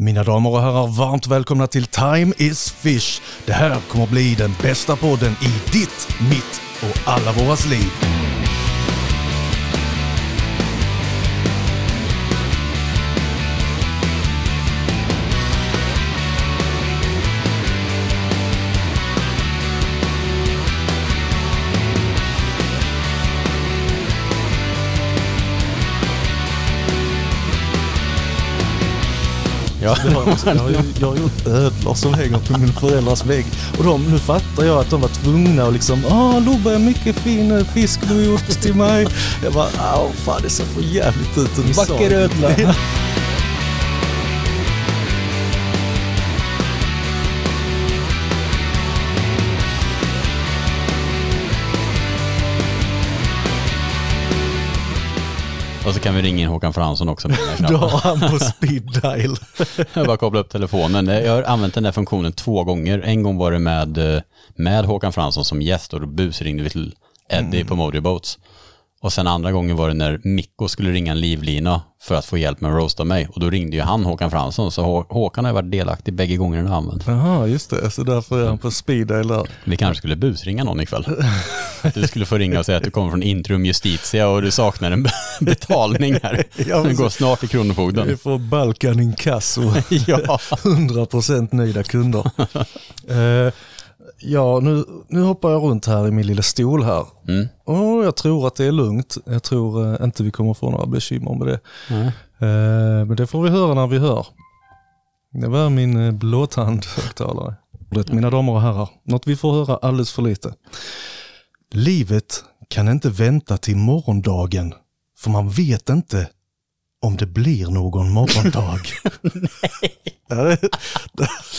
Mina damer och herrar, varmt välkomna till Time is Fish. Det här kommer bli den bästa podden i ditt, mitt och alla våras liv. Ja. Jag har, jag, har, ju- jag har gjort ödlor som hänger på min föräldrars vägg. Och de, nu fattar jag att de var tvungna att liksom, ah Lobbe, mycket fin eh, fisk du har gjort till mig. Jag bara, ah fan det ser för jävligt ut. Och ni Och så kan vi ringa in Håkan Fransson också. Då har han på speed dial. Jag bara koppla upp telefonen. Jag har använt den där funktionen två gånger. En gång var det med, eh, med Håkan Fransson som gäst och då busringde vi till Eddie på Motorboats. Och sen andra gången var det när Mikko skulle ringa en livlina för att få hjälp med att roasta mig. Och då ringde ju han Håkan Fransson. Så Hå- Håkan har ju varit delaktig bägge gångerna jag har använt. Jaha, just det. Så därför är han på speed där. Vi kanske skulle busringa någon ikväll. Att du skulle få ringa och säga att du kommer från Intrum Justitia och du saknar en betalning här. Den går snart till Vi Kronofogden. får Balkan Inkasso. Ja. 100% nöjda kunder. Ja, nu, nu hoppar jag runt här i min lilla stol här. Mm. Och jag tror att det är lugnt. Jag tror eh, inte vi kommer få några bekymmer med det. Eh, men det får vi höra när vi hör. Det var min eh, blåtandhögtalare. Det, Mina damer och herrar, något vi får höra alldeles för lite. Livet kan inte vänta till morgondagen, för man vet inte om det blir någon morgondag. det, här är,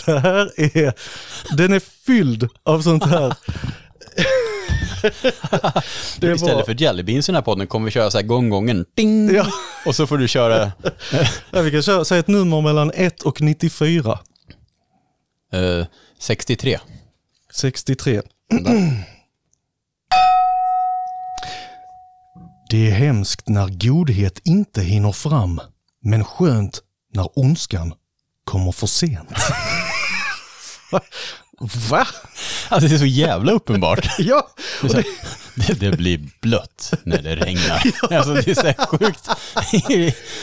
det här är, den är fylld av sånt här. det Istället var, för jellybeans i den här podden kommer vi köra så här gånggången. Ding! Ja. Och så får du köra ja, vi kan köra, säga ett nummer mellan 1 och 94. eh, 63. 63. Det är hemskt när godhet inte hinner fram, men skönt när ondskan kommer för sent. Va? Alltså det är så jävla uppenbart. Ja, Det, så det, det blir blött när det regnar. Alltså det är så sjukt.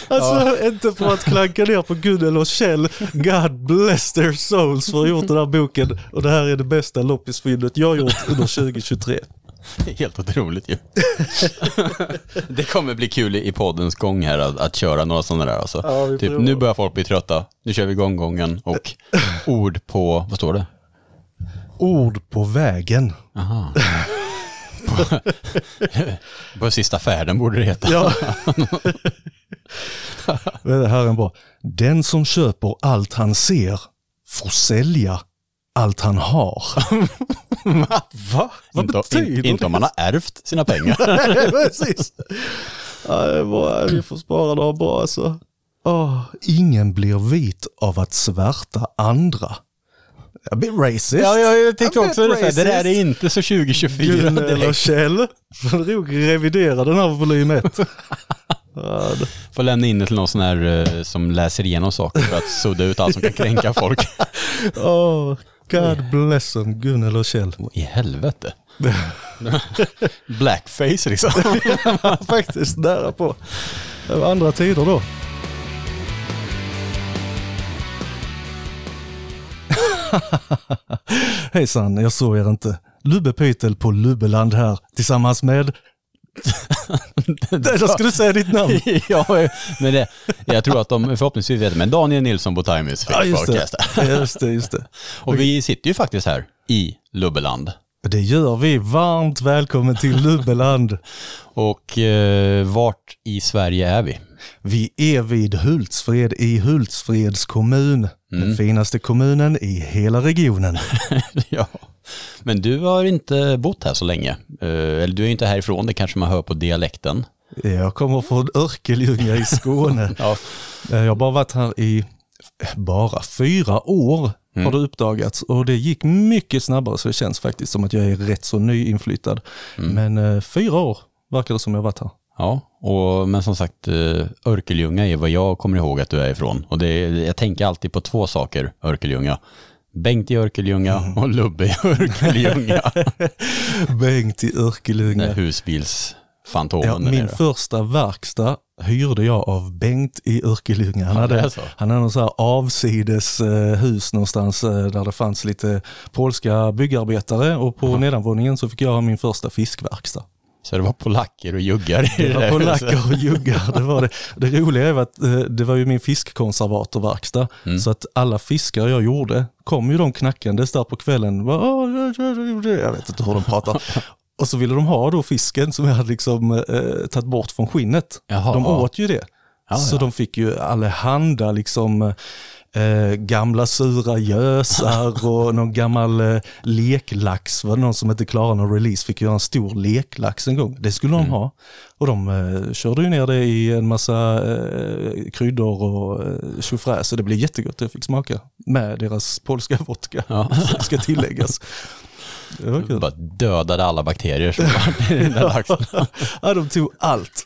alltså inte för att klanka ner på Gunnel och Kjell. God bless their souls för att ha gjort den här boken. Och det här är det bästa loppisfyndet jag gjort under 2023. Helt otroligt ju. Det kommer bli kul i poddens gång här att, att köra några sådana där. Alltså. Ja, typ, nu börjar folk bli trötta. Nu kör vi gånggången och ord på, vad står det? Ord på vägen. Aha. På, på sista färden borde det heta. Ja. Det här är en bra. Den som köper allt han ser får sälja allt han har. Va? Vad inte, betyder in, inte om man har ärvt sina pengar. det? Precis. Ja, det bra. Vi får spara några bra alltså. Åh, ingen blir vit av att svärta andra. Jag blir racist. jag tänkte också det, det där är inte så 2024 Gunnel och Kjell. Får nog revidera den här volym 1. Ja, det- Får lämna in det till någon sån här eh, som läser igenom saker för att sudda ut allt som kan kränka folk. Åh, God bless them, Gunnel och Kjell. I helvete. Blackface liksom. Faktiskt nära på. Det var andra tider då. Hejsan, jag såg er inte. Lubbe Pytel på Lubbeland här tillsammans med... Där ska du säga ditt namn. ja, men det, jag tror att de förhoppningsvis vet men Daniel Nilsson på Times Ja, just podcast. det. Just det, just det. Och vi sitter ju faktiskt här i Lubbeland. Det gör vi. Varmt välkommen till Lubbeland. Och eh, vart i Sverige är vi? Vi är vid Hultsfred i Hultsfreds kommun. Den finaste kommunen i hela regionen. ja. Men du har inte bott här så länge. Eh, eller du är inte härifrån, det kanske man hör på dialekten. Jag kommer från Örkelljunga i Skåne. Ja. Eh, Jag har bara varit här i bara fyra år har det uppdagats och det gick mycket snabbare så det känns faktiskt som att jag är rätt så nyinflyttad. Men eh, fyra år verkar det som jag varit här. Ja, och, men som sagt, Örkelljunga är vad jag kommer ihåg att du är ifrån. Och det, jag tänker alltid på två saker, Örkelljunga. Bengt i Örkelljunga Mm. och Lubbe i Örkelljunga. Bengt i Den Örkelljunga. där husbilsfantomen Ja, min första verkstad hyrde jag av Bengt i Örkelljunga. Han, Ja, hade, han hade någon så här avsides eh, hus någonstans eh, där det fanns lite polska byggarbetare och på nedanvåningen så fick jag ha min första fiskverkstad. Så det var polacker och juggar i Det var där polacker och juggar. Det, var det. det roliga är att eh, det var ju min fiskkonservatorverkstad. Mm. Så att alla fiskar jag gjorde kom ju de knackandes där på kvällen. Bara, "Åh, Jag vet inte hur de pratar. Och så ville de ha då fisken som jag hade liksom eh, tagit bort från skinnet. Jaha. de åt ju det. Ja, så ja. de fick ju allehanda liksom eh, gamla sura gösar och någon gammal eh, leklax. Var det någon som inte klarade någon release fick göra en stor leklax en gång. Det skulle de Mm. ha. Och de eh, körde ju ner det i en massa eh, kryddor och eh, tjofräs. Så det blev jättegott. Jag fick smaka med deras polska vodka. Ja. ska tilläggas. Det var kul. Bara dödade alla bakterier som var i den där laxen. Ja, de tog allt.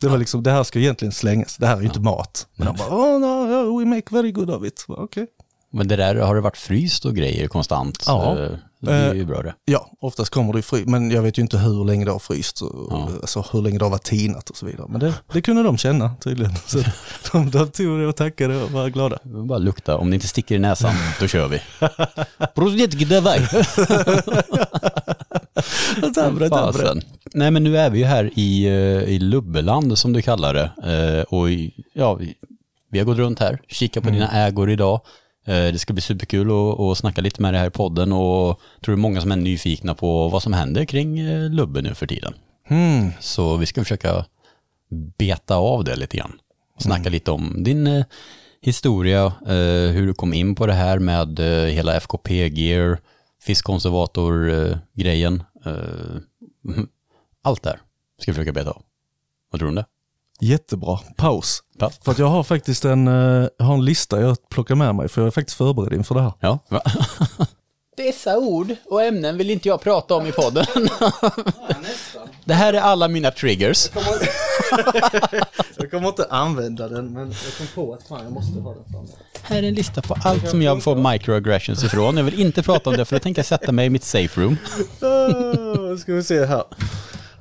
Det var liksom, det här ska egentligen slängas. Det här är ju inte mat. Men de bara, oh no, we make very good of it. Okej. Okay. Men det där, har det varit fryst och grejer konstant? Ja. Eh, Det är ju bra det. Ja, oftast kommer det fryst. Men jag vet ju inte hur länge det har fryst. Ja. Alltså hur länge det har varit tinat och så vidare. Men det, det kunde de känna tydligen. Så de, de tog det och tackade och var glada. Bara lukta, om det inte sticker i näsan, då kör vi. Prosit gdevaj. Fasen. Nej men nu är vi ju här i, eh, i Lubbeland som du kallar det. Eh, Och ja, vi, vi har gått runt här, kikat på dina ägor idag. Eh, Det ska bli superkul att, att snacka lite med dig här i podden och tror det är många som är nyfikna på vad som händer kring Lubbe nu för tiden. Mm. Så vi ska försöka beta av det lite grann. Snacka lite om din historia, hur du kom in på det här med hela FKP-gear, fiskkonservator-grejen. Eh, allt där ska vi försöka beta av. Vad tror du om det? Jättebra. Paus. Ja. För att jag har faktiskt en, eh, jag har en lista jag plockar med mig. För jag är faktiskt förberedd inför det här. Ja. Dessa ord och ämnen vill inte jag prata om i podden. det här är alla mina triggers. Jag kommer inte använda den men jag kom på att fan jag måste ha den framme. Här är en lista på allt som jag får microaggressions ifrån. Jag vill inte prata om det för då tänker jag sätta mig i mitt safe room. Uh, ska vi se här.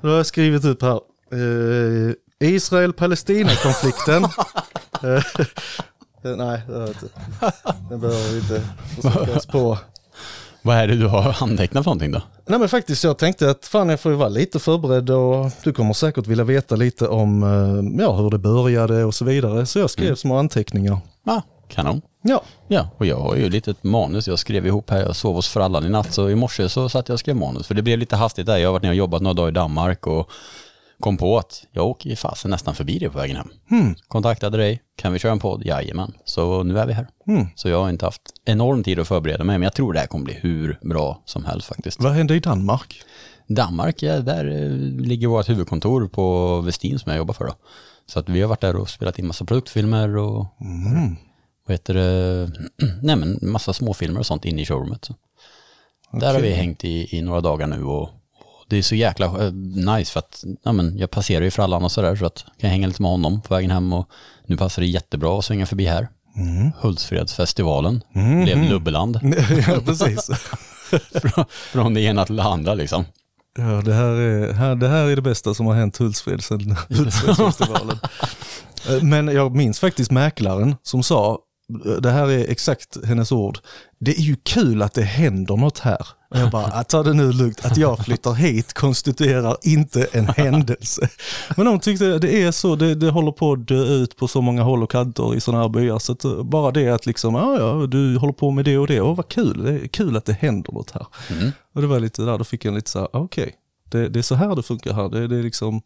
Då har jag skrivit upp här. Uh, Israel-Palestina-konflikten. Eh, nej, det har jag inte. Den behöver vi inte försöka oss på. Vad är det du har antecknat för någonting då? Nej men faktiskt, jag tänkte att fan jag får ju vara lite förberedd och du kommer säkert vilja veta lite om eh, ja, hur det började och så vidare. Så jag skrev små anteckningar. Ja, kanon. Ja, Ja, och jag har ju lite ett manus jag skrev ihop här. Jag sov hos frallan i natt så i morse så satt jag och skrev manus. För det blev lite hastigt där. Jag har varit ner och jobbat några dagar i Danmark och kom på att jag åker ju fasen nästan förbi dig på vägen hem. Hmm. Kontaktade dig, kan vi köra en podd? Jajamän. Så nu är vi här. Mm. Så jag har inte haft enorm tid att förbereda mig, men jag tror det här kommer bli hur bra som helst faktiskt. vad hände i Danmark? Danmark, ja, där eh, ligger vårt huvudkontor på Westin som jag jobbar för då. Så att vi har varit där och spelat in massa produktfilmer och Mm. vad heter det, nej men massa småfilmer och sånt inne i showroomet. Så. Där har vi hängt i, i några dagar nu och det är så jäkla eh, nice för att ja, men jag passerar ju frallan och sådär så att jag kan hänga lite med honom på vägen hem och nu passar det jättebra att svänga förbi här. Mm. Hultsfredsfestivalen blev Lubbeland ja, precis. från, från det ena till det andra liksom. Ja, det här, är, här, det här är det bästa som har hänt Hultsfred sedan Hultsfredsfestivalen. Eh, Men jag minns faktiskt mäklaren som sa, eh, det här är exakt hennes ord, det är ju kul att det händer något här. Och jag bara, "Ah, ta det nu lugnt, att jag flyttar hit konstituerar inte en händelse. Men de tyckte det är så, det, det håller på att dö ut på så många håll och kanter i sådana här byar. Så eh, bara det att liksom, ja ja, du håller på med det och det, åh vad kul, det är kul att det händer något här. Mm. Och det var lite där, då fick jag lite så här, ah, okej, det, det är så här det funkar här. Det, det är liksom,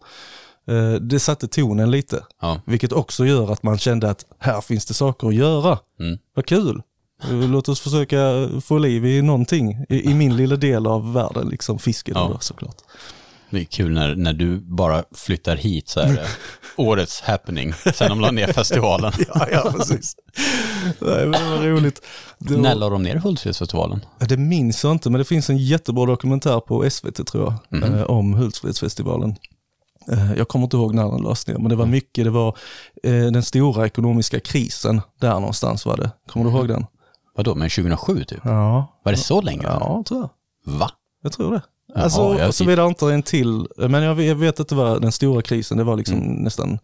eh, det satte tonen lite. Ja. Vilket också gör att man kände att här finns det saker att göra. Mm. Vad kul. Eh, Låt oss försöka få liv i någonting i, i min lilla del av världen, liksom fisken Ja. då, såklart. Det är kul när, när du bara flyttar hit så är det årets happening sen de la ner festivalen. Ja, ja precis. Nej, men det var roligt. Det, När var, la de ner Hultsfredsfestivalen? det minns jag inte, men det finns en jättebra dokumentär på SVT tror jag, Mhm. eh, om Hultsfredsfestivalen. Eh, Jag kommer inte ihåg när den lades ner, men det var mycket, det var eh, den stora ekonomiska krisen, där någonstans var det. Kommer du ihåg den? Vadå, men 2007 typ? Ja, Var det så länge? ja tror jag. Va? Jag tror det. Jaha, Alltså, såvida inte en till, men jag vet, jag vet att det var den stora krisen, det var liksom Mm. nästan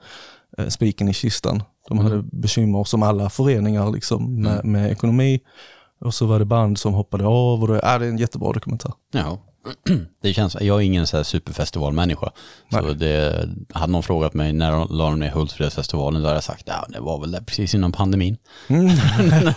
eh, spiken i kistan. De hade bekymmer som alla föreningar liksom, med, Mm. med ekonomi. Och så var det band som hoppade av och det, ja, det är en jättebra dokumentär. Ja. Det känns, jag är ingen så här superfestivalmänniska. Så det, hade någon frågat mig när de la ner Hultsfredsfestivalen, då hade jag sagt, ja det var väl där precis innan pandemin. Mm.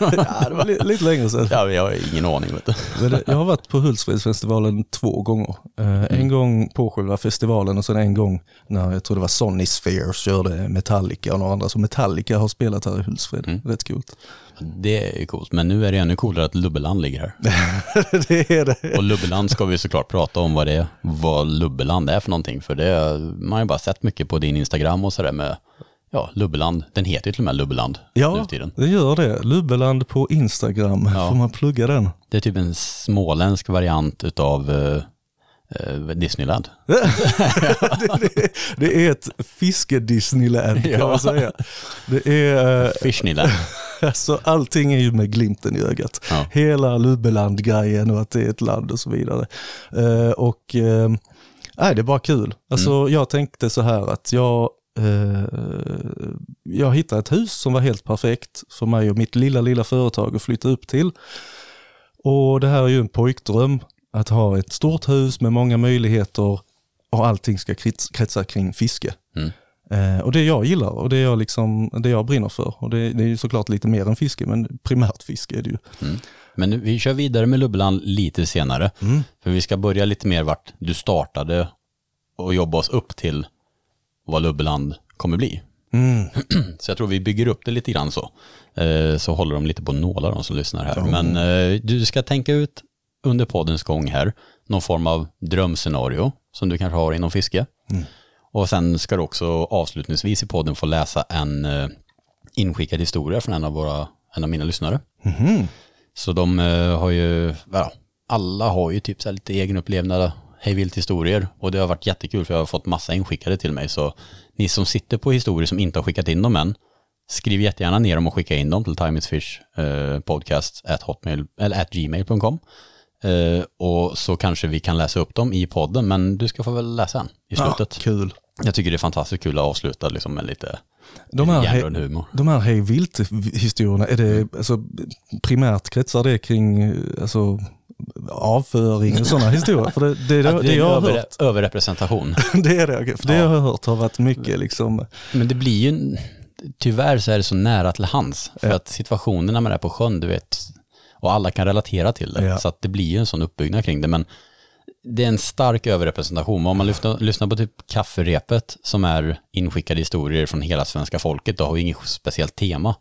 ja, det var li, lite längre sedan. Ja, jag har ingen aning vet du. Jag har varit på Hultsfredsfestivalen två gånger. Eh, En gång på själva festivalen och sen en gång när jag tror det var Sonny Sphere körde Metallica och några andra. Så Metallica har spelat här i Hultsfred. Rätt coolt. Det är coolt, men nu är det ännu coolare att Lubbeland ligger här. det är det. Och Lubbeland ska vi såklart prata om vad det är, vad Lubbeland är för någonting. För det, man har ju bara sett mycket på din Instagram och sådär med, ja, Lubbeland. Den heter ju till och med Lubbeland nu Ja, för tiden. det gör det. Lubbeland på Instagram. Ja. Får man plugga den? Det är typ en småländsk variant utav eh, Disneyland. det, det, det är ett fiske-Disneyland kan Ja. man säga. Det är, eh, Disneyland. alltså, allting är ju med glimten i ögat. Ja. Hela Lubbeland-grejen och att det är ett land och så vidare. Eh, och eh, nej, det är bara kul. Alltså, Mm. Jag tänkte så här att jag, eh, jag hittade ett hus som var helt perfekt för mig och mitt lilla, lilla företag att flytta upp till. Och det här är ju en pojkdröm, att ha ett stort hus med många möjligheter och allting ska krets- kretsa kring fiske. Mm. Eh, och det jag gillar och det jag, liksom, det jag brinner för. Och det, det är ju såklart lite mer än fiske, men primärt fiske är det ju. Men nu, vi kör vidare med Lubbeland lite senare. Mm. För vi ska börja lite mer vart du startade och jobba oss upp till vad Lubbeland kommer bli. Mm. Så jag tror vi bygger upp det lite grann så. Eh, så håller de lite på nålar de som lyssnar här. Men eh, du ska tänka ut under poddens gång här någon form av drömscenario som du kanske har inom fiske. Och sen ska du också avslutningsvis i podden få läsa en eh, inskickad historia från en av, våra, en av mina lyssnare. Så de eh, har ju, ja, alla har ju typ så här lite egenupplevda hejvilt historier och det har varit jättekul för jag har fått massa inskickade till mig. Så ni som sitter på historier som inte har skickat in dem än, skriv jättegärna ner dem och skicka in dem till Time is Fish eh, podcast at, hotmail, eller at gmail.com. Eh, och så kanske vi kan läsa upp dem i podden, men du ska få väl läsa en i slutet. Ja, kul. Jag tycker det är fantastiskt kul att avsluta liksom med lite, De här, hjärnröd he, humor. de här hej vilt-historierna, är det alltså, primärt kretsar det kring alltså, avföring och sådana historier? För det, det, det, det, är jag har över, hört, överrepresentation. det är det, för det Ja. jag har hört har varit mycket liksom, Men det blir ju, tyvärr så är det så nära till hands. För Ja. att situationerna när man är på sjön, du vet, och alla kan relatera till det. Ja. Så att det blir ju en sån uppbyggnad kring det. Men det är en stark överrepresentation. Om man lyssnar, lyssnar på typ kafferepet som är inskickade historier från hela svenska folket, då har ju inget speciellt tema.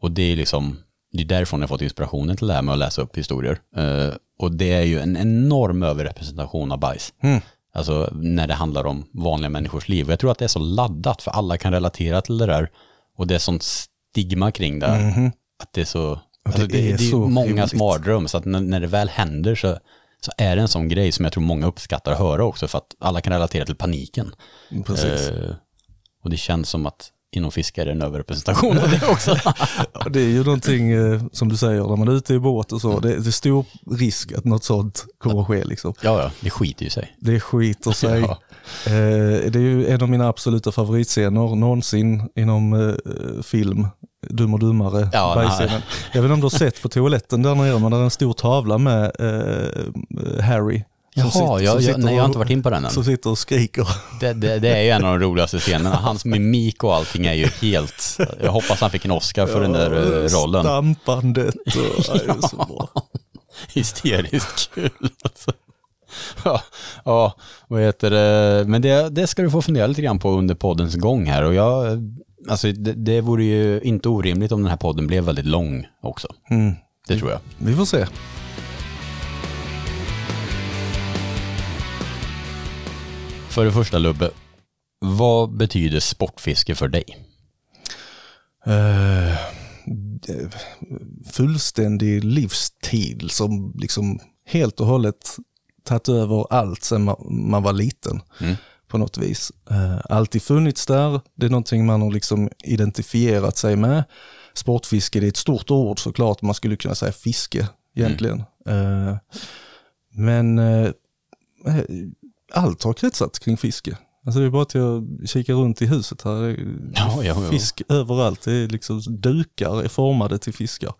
Och det är liksom, det är därifrån jag fått inspirationen till det här med att läsa upp historier. Eh, och det är ju en enorm överrepresentation av bajs. Mm. Alltså när det handlar om vanliga människors liv. Och jag tror att det är så laddat för alla kan relatera till det där. Och det är sånt stigma kring det. Att det är så, alltså det, är det, är så många roligt. mardröm. Så att när, när det väl händer så, så är det en sån grej som jag tror många uppskattar att höra också. För att alla kan relatera till paniken. precis. Eh, och det känns som att inom fiske är det en överrepresentation av det också. Det är ju någonting eh, som du säger, när man är ute i båt och så, det, det är stor risk att något sånt kommer att ske. Liksom. ja, ja, det skiter ju sig. Det skiter sig. Ja. Eh, det är ju en av mina absoluta favoritscener någonsin inom eh, film. Dum och dummare, Ja, bajsscenen. Jag vet inte om du har sett på toaletten där nere, men där är en stor tavla med eh, Harry. som Jaha, sitter- jag, jag, nej, jag har inte varit in på den än. Som sitter och skriker. Det, det, det är ju en av de roligaste scenerna. Hans mimik och allting är ju helt... Jag hoppas han fick en Oscar för den där eh, rollen. Stampandet och, ja. är så bra. Hysteriskt kul alltså. Ja, ja, vad heter det? Men det, det ska du få fundera lite grann på under poddens gång här. Och jag, alltså det, det vore ju inte orimligt om den här podden blev väldigt lång också. Mm. Det tror jag. Vi får se. För det första Lubbe, vad betyder sportfiske för dig? Eh, fullständig livsstil som liksom helt och hållet tagit över allt sedan man, man var liten. Mm. På något vis. Eh, alltid funnits där, det är någonting man har liksom identifierat sig med. Sportfiske det är ett stort ord såklart, man skulle kunna säga fiske egentligen. Eh, men eh, allt har kretsat kring fiske. Alltså det är bara att jag kikar runt i huset här. Det är Ja, ja, ja. Fisk överallt. Det är liksom dukar är formade till fiskar.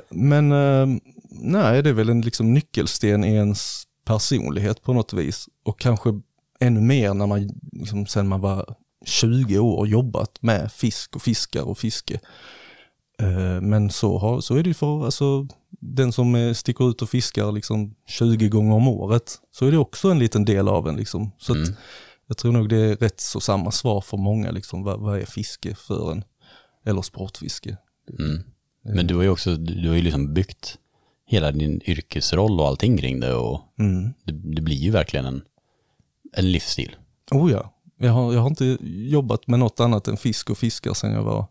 Men nej, det är väl en liksom nyckelsten i ens personlighet på något vis. Och kanske ännu mer när man, liksom, sen man var 20 år jobbat med fisk och fiskar och fiske. Eh, men så, har, så är det ju för alltså, den som sticker ut och fiskar liksom 20 gånger om året. Så är det också en liten del av en. Liksom. Så Mm. jag tror nog det är rätt så samma svar för många. Liksom, vad, vad är fiske för en? Eller sportfiske. Mm. Men du har ju också, du har ju liksom byggt hela din yrkesroll och allting kring det och Mm. det, det blir ju verkligen en, en livsstil. Oh ja, jag har, jag har inte jobbat med något annat än fisk och fiskar sedan jag var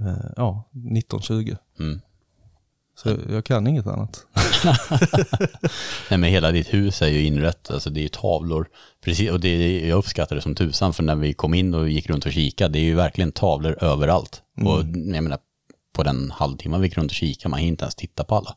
eh, ja, 19-20. Mm. Så jag, kan inget annat. Nej men hela ditt hus är ju inrett, alltså det är ju tavlor, precis, och det, jag uppskattar det som tusan för när vi kom in och gick runt och kikade, det är ju verkligen tavlor överallt. Och jag menar, på den halvtimme vi gick runt och kikade, man hinner inte ens titta på alla.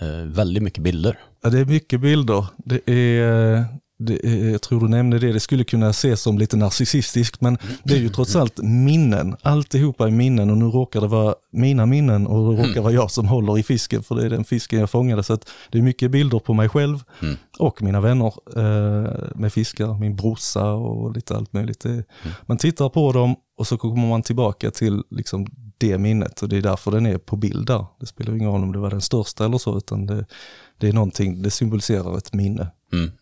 Eh, väldigt mycket bilder. Ja, det är mycket bilder. Det är, det är, jag tror du nämnde det, det skulle kunna ses som lite narcissistiskt men det är ju trots allt minnen. Alltihopa är minnen och nu råkar det vara mina minnen och det råkar vara jag som håller i fisken för det är den fisken jag fångade. Så det är mycket bilder på mig själv Mm. och mina vänner eh, med fiskar, min brorsa och lite allt möjligt. Det, Man tittar på dem och så kommer man tillbaka till liksom det minnet och det är därför den är på bild där. Det spelar ingen roll om det var den största eller så utan det, det är någonting, det symboliserar ett minne. Mm.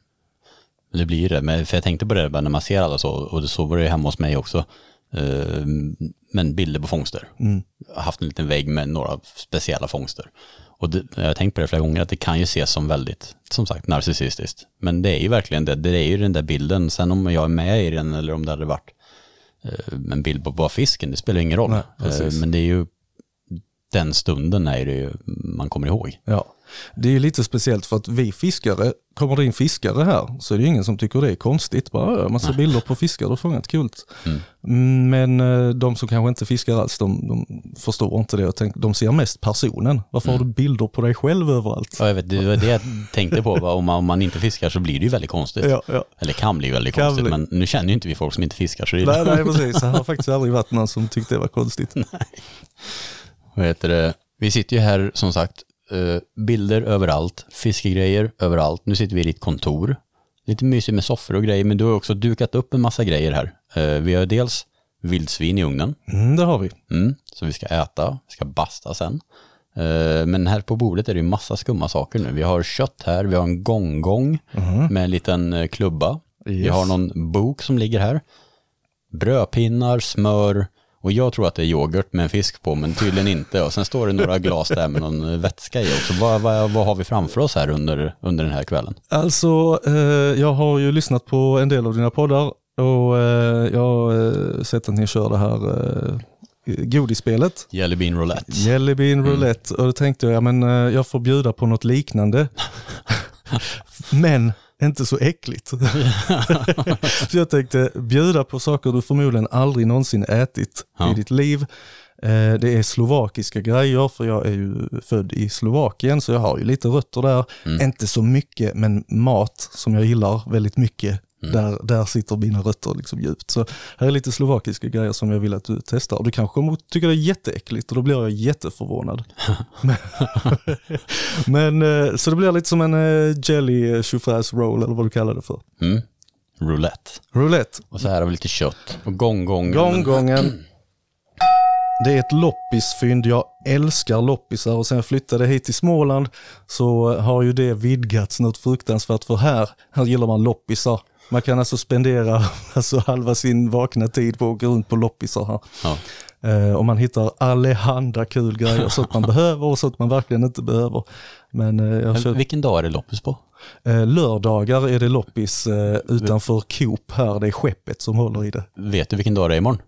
Det blir det, men för jag tänkte på det bara när man ser alla så, och så var det hemma hos mig också. Eh, men bilder på fångster. Mm. Jag har haft en liten vägg med några speciella fångster. Och det, jag har tänkt på det flera gånger, att det kan ju ses som väldigt, som sagt, narcissistiskt. Men det är ju verkligen det, det är ju den där bilden. Sen om jag är med i den eller om det hade varit en bild på bara fisken, det spelar ingen roll. Nej. Eh, men det är ju, den stunden är det ju man kommer ihåg. Ja, det är ju lite speciellt för att vi fiskare, kommer det in fiskare här så är det ingen som tycker det är konstigt. Bara, "Ja, massa bilder på fiskar du fångat, kul. Mm. Mm, Men eh, de som kanske inte fiskar alls, de, de förstår inte det och tänk, de ser mest personen. Varför har du bilder på dig själv överallt? Ja, jag vet, det var det jag tänkte på, va? Om, man, om man inte fiskar så blir det ju väldigt konstigt. Ja, ja. Eller kan bli väldigt Kan konstigt, bli. men nu känner ju inte vi folk som inte fiskar så det Nej, nej precis, det har faktiskt aldrig varit någon som tyckte det var konstigt. Vad heter det? Vi sitter ju här som sagt, bilder överallt, fiskegrejer överallt. Nu sitter vi i ditt kontor. Lite mysigt med soffor och grejer, men du har också dukat upp en massa grejer här. Eh, vi har dels vildsvin i ugnen, Mm, det har vi. mm, som vi ska äta, vi ska basta sen. Eh, men här på bordet är det ju massa skumma saker nu. Vi har kött här, vi har en gonggong med en liten eh, klubba. Vi Yes. har någon bok som ligger här. Brödpinnar, smör och jag tror att det är yoghurt med en fisk på men tydligen inte. Och sen står det några glas där med någon vätska i också. Vad, vad, vad har vi framför oss här under, under den här kvällen? Alltså, eh, jag har ju lyssnat på en del av dina poddar och eh, jag har eh, sett att ni kör det här eh, godisspelet. Jelly bean roulette. Jelly bean roulette och då tänkte jag, ja, men eh, jag får bjuda på något liknande. men inte så äckligt. så jag tänkte bjuda på saker du förmodligen aldrig någonsin ätit Ja. i ditt liv. Eh, Det är slovakiska grejer för jag är ju född i Slovakien så jag har ju lite rötter där. Inte så mycket men mat som jag gillar väldigt mycket. Där, där sitter mina rötter liksom djupt. Så här är lite slovakiska grejer som jag vill att du testar. Du kanske tycka det är jätteäckligt och då blir jag jätteförvånad. men, men, eh, så det blir lite som en eh, jelly chaufförs roll eller vad du kallar det för. Mm. Roulette. Roulette, Och så här har vi lite kött. Och gonggong. Gånggången. Det är ett loppisfynd. Jag älskar loppisar och sen jag flyttade hit till Småland så har ju det vidgats något fruktansvärt för här, här gillar man loppisar. Man kan alltså spendera alltså halva sin vakna tid på att gå runt på loppisar här. Ja. Eh, och man hittar allehanda kul grejer, så att man behöver och så att man verkligen inte behöver. Men eh, Men köpt, vilken dag är det loppis på? eh, lördagar är det loppis eh, utanför Coop här, det är skeppet som håller i det. Vet du vilken dag det är imorgon?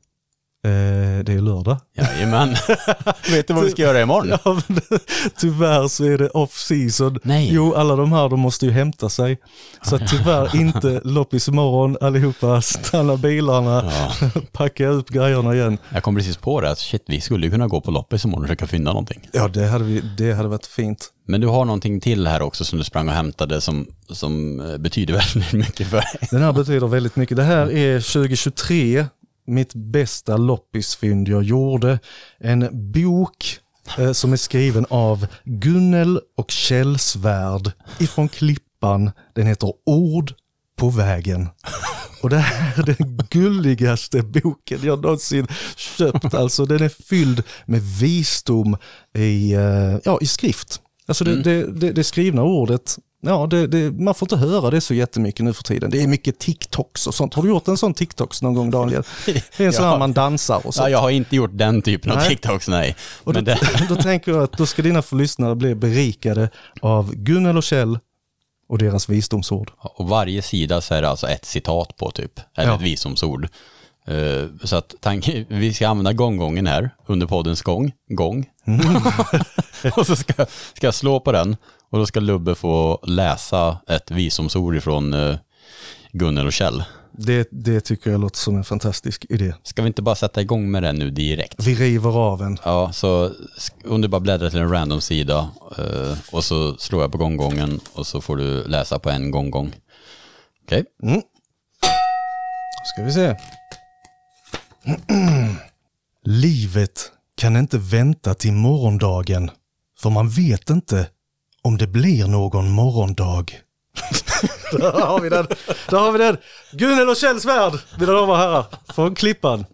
Eh, det är lördag. Jajamän. Vet du vad vi ska göra imorgon? Ja, tyvärr så är det off season. Nej. Jo, alla de här de måste ju hämta sig. Så att tyvärr inte loppis imorgon. Allihopa stanna bilarna, Ja. packa upp grejerna igen. Jag kom precis på det, att shit, vi skulle ju kunna gå på loppis imorgon och försöka finna någonting. Ja, det hade, vi, det hade varit fint. Men du har någonting till här också som du sprang och hämtade som, som eh, betyder väldigt mycket för dig. Den här betyder väldigt mycket. Det här är 2023, mitt bästa loppisfynd jag gjorde. En bok eh, som är skriven av Gunnel och Kjell Svärd ifrån Klippan. Den heter Ord på vägen. Och det här är den gulligaste boken jag någonsin köpt. Alltså den är fylld med visdom i, eh, ja, i skrift. Alltså det, det, det, det skrivna ordet, ja, det, det, man får inte höra det så jättemycket nu för tiden. Det är mycket TikToks och sånt. Har du gjort en sån TikToks någon gång Daniel? Det är en sån här man dansar och så. Ja, jag har inte gjort den typen av Nej. TikToks, nej. Och då, det, då tänker jag att då ska dina lyssnare bli berikade av Gunnel och Kjell och deras visdomsord. och varje sida så är det alltså ett citat på typ, eller Ja. ett visdomsord. Eh, Så att tanke, vi ska använda gånggången här under poddens gång, gång. Mm. och så ska, ska jag slå på den och då ska Lubbe få läsa ett visdomsord ifrån eh, Gunnel och Kjell. Det, det tycker jag låter som en fantastisk idé. Ska vi inte bara sätta igång med den nu direkt? Vi river av en. Ja, så om du bara bläddrar till en random sida eh, och så slår jag på gånggången och så får du läsa på en gånggång. Okej? Mm. Ska vi se. Livet kan inte vänta till morgondagen, för man vet inte om det blir någon morgondag. Där har vi den. Där har vi den. Gunnel och Kjell Svärd, mina damer och herrar, från Klippan.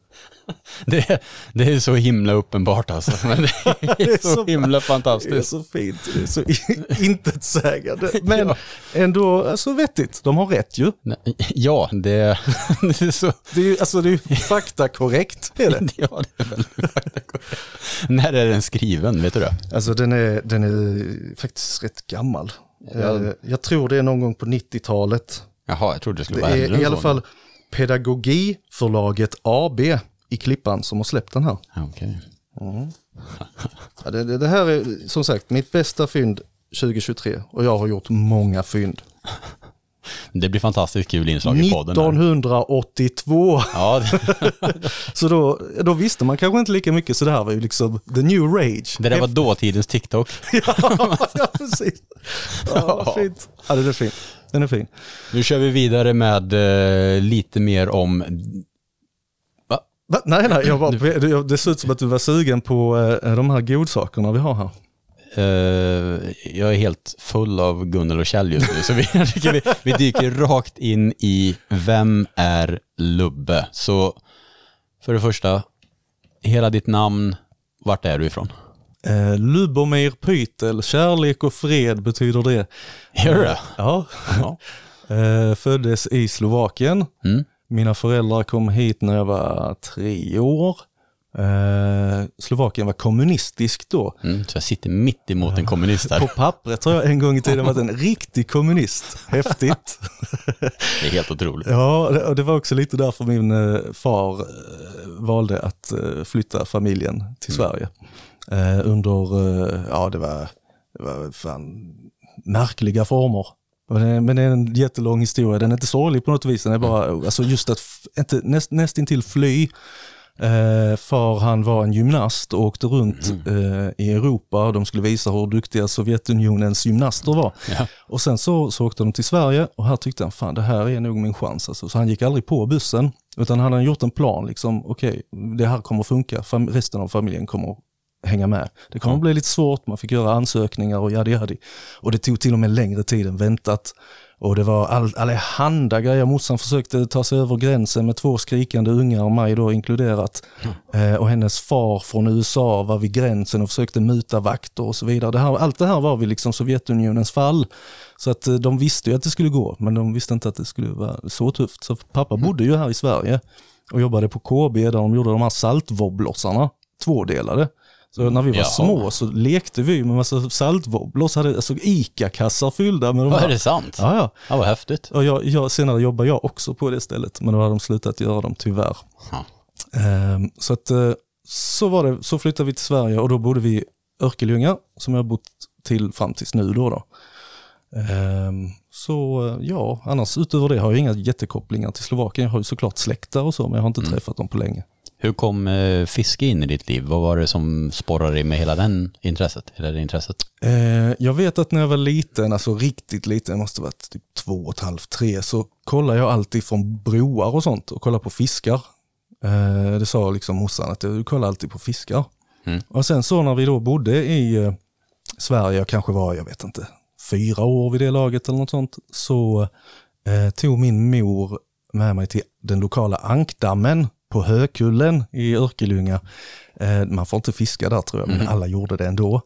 Det, det är så himla uppenbart alltså, men det är, Det är så, så- himla Det är fantastiskt. så fint, det är så intetsägande. Men ändå alltså, vettigt, de har rätt ju. Ja, det, det är så... Det är ju alltså, det är ju faktakorrekt. Är det. Ja, det är väldigt faktakorrekt. När är den skriven, vet du det? Alltså den är, den är faktiskt rätt gammal. Eh, Jag tror det är någon gång på 90-talet. Jaha, jag trodde det skulle vara äldre är i alla så. fall Pedagogiförlaget AB i Klippan som har släppt den här. Ja, Okej. Ja, det, det, det här är som sagt mitt bästa fynd 2023 och jag har gjort många fynd. Det blir fantastiskt kul inslag i podden. här. 1982, Ja, det, så då, då visste man kanske inte lika mycket så det här var ju liksom the new rage. det där var dåtidens TikTok. ja, ja, precis. Ja, vad fint. Ja, den är fin. Den är fin. Nu kör vi vidare med eh, lite mer om... Va? Nej, nej, jag bara, det, ser ut som att du var sugen på eh, de här godsakerna vi har här. eh, jag är helt full av Gunnel och Kjell just nu, så vi, vi, vi dyker rakt in i Vem är Lubbe? Så för det första, hela ditt namn, vart är du ifrån? Eh, Lubomir Pytel, kärlek och fred betyder det. Gör det? Ja. Ja. Eh, föddes i Slovakien. Mm. Mina föräldrar kom hit när jag var tre år. Eh, Slovakien var kommunistiskt då. Mm, så jag sitter mitt emot en kommunist På här. pappret har jag en gång i tiden varit en riktig kommunist. Häftigt. Det är helt otroligt. Ja, det- och det var också lite därför min eh, far eh, valde att eh, flytta familjen till Sverige. Eh, under, ja det var, det var fan märkliga former. Det- Men det är en jättelång historia, den är inte sorglig på något vis, den är bara, alltså just att inte, näst, nästintill fly. Eh, för han var en gymnast och åkte runt eh, i Europa. De skulle visa hur duktiga Sovjetunionens gymnaster var. Ja. Och sen så, så åkte de till Sverige och här tyckte han, fan det här är nog min chans. Alltså. Så han gick aldrig på bussen, utan han hade gjort en plan, liksom, okej, det här kommer funka, Fam resten av familjen kommer hänga med. Det kommer bli lite svårt, man fick göra ansökningar och jadi jadi. Och det tog till och med längre tid än väntat. Och det var all, allehanda grejer. Morsan försökte ta sig över gränsen med två skrikande ungar, mig då inkluderat. Eh, och hennes far från USA var vid gränsen och försökte muta vakter och så vidare. Det här, allt det här var vid liksom Sovjetunionens fall. Så att eh, de visste ju att det skulle gå, men de visste inte att det skulle vara så tufft. Så pappa bodde ju här i Sverige och jobbade på KB där de gjorde de här saltwobblossarna, tvådelade. Så när vi var Jaha. små så lekte vi med massa saltvobblers, hade alltså ICA-kassar fyllda med de Vad är här. det sant? Ja, ja. Ja, vad häftigt. Och jag, jag, senare jobbade jag också på det stället, men då hade de slutat göra dem tyvärr. Ehm, så att eh, så var det, så flyttade vi till Sverige och då bodde vi i Örkelljunga som jag bott till fram tills nu då. då. Ehm, så eh, ja, annars utöver det har jag inga jättekopplingar till Slovakien. Jag har ju såklart släktar och så, men jag har inte träffat dem på länge. Hur kom eh, fiske in i ditt liv? Vad var det som sporrade dig med hela den intresset? Hela det intresset? Eh, jag vet att när jag var liten, alltså riktigt liten, måste varit typ två och ett halvt, tre, så kollade jag alltid från broar och sånt och kollade på fiskar. Eh, det sa liksom morsan att du kollar alltid på fiskar. Mm. Och sen så när vi då bodde i eh, Sverige, jag kanske var, jag vet inte, fyra år vid det laget eller något sånt, så eh, tog min mor med mig till den lokala ankdammen på Hökullen i Örkelljunga. Eh, man får inte fiska där tror jag, men alla gjorde det ändå.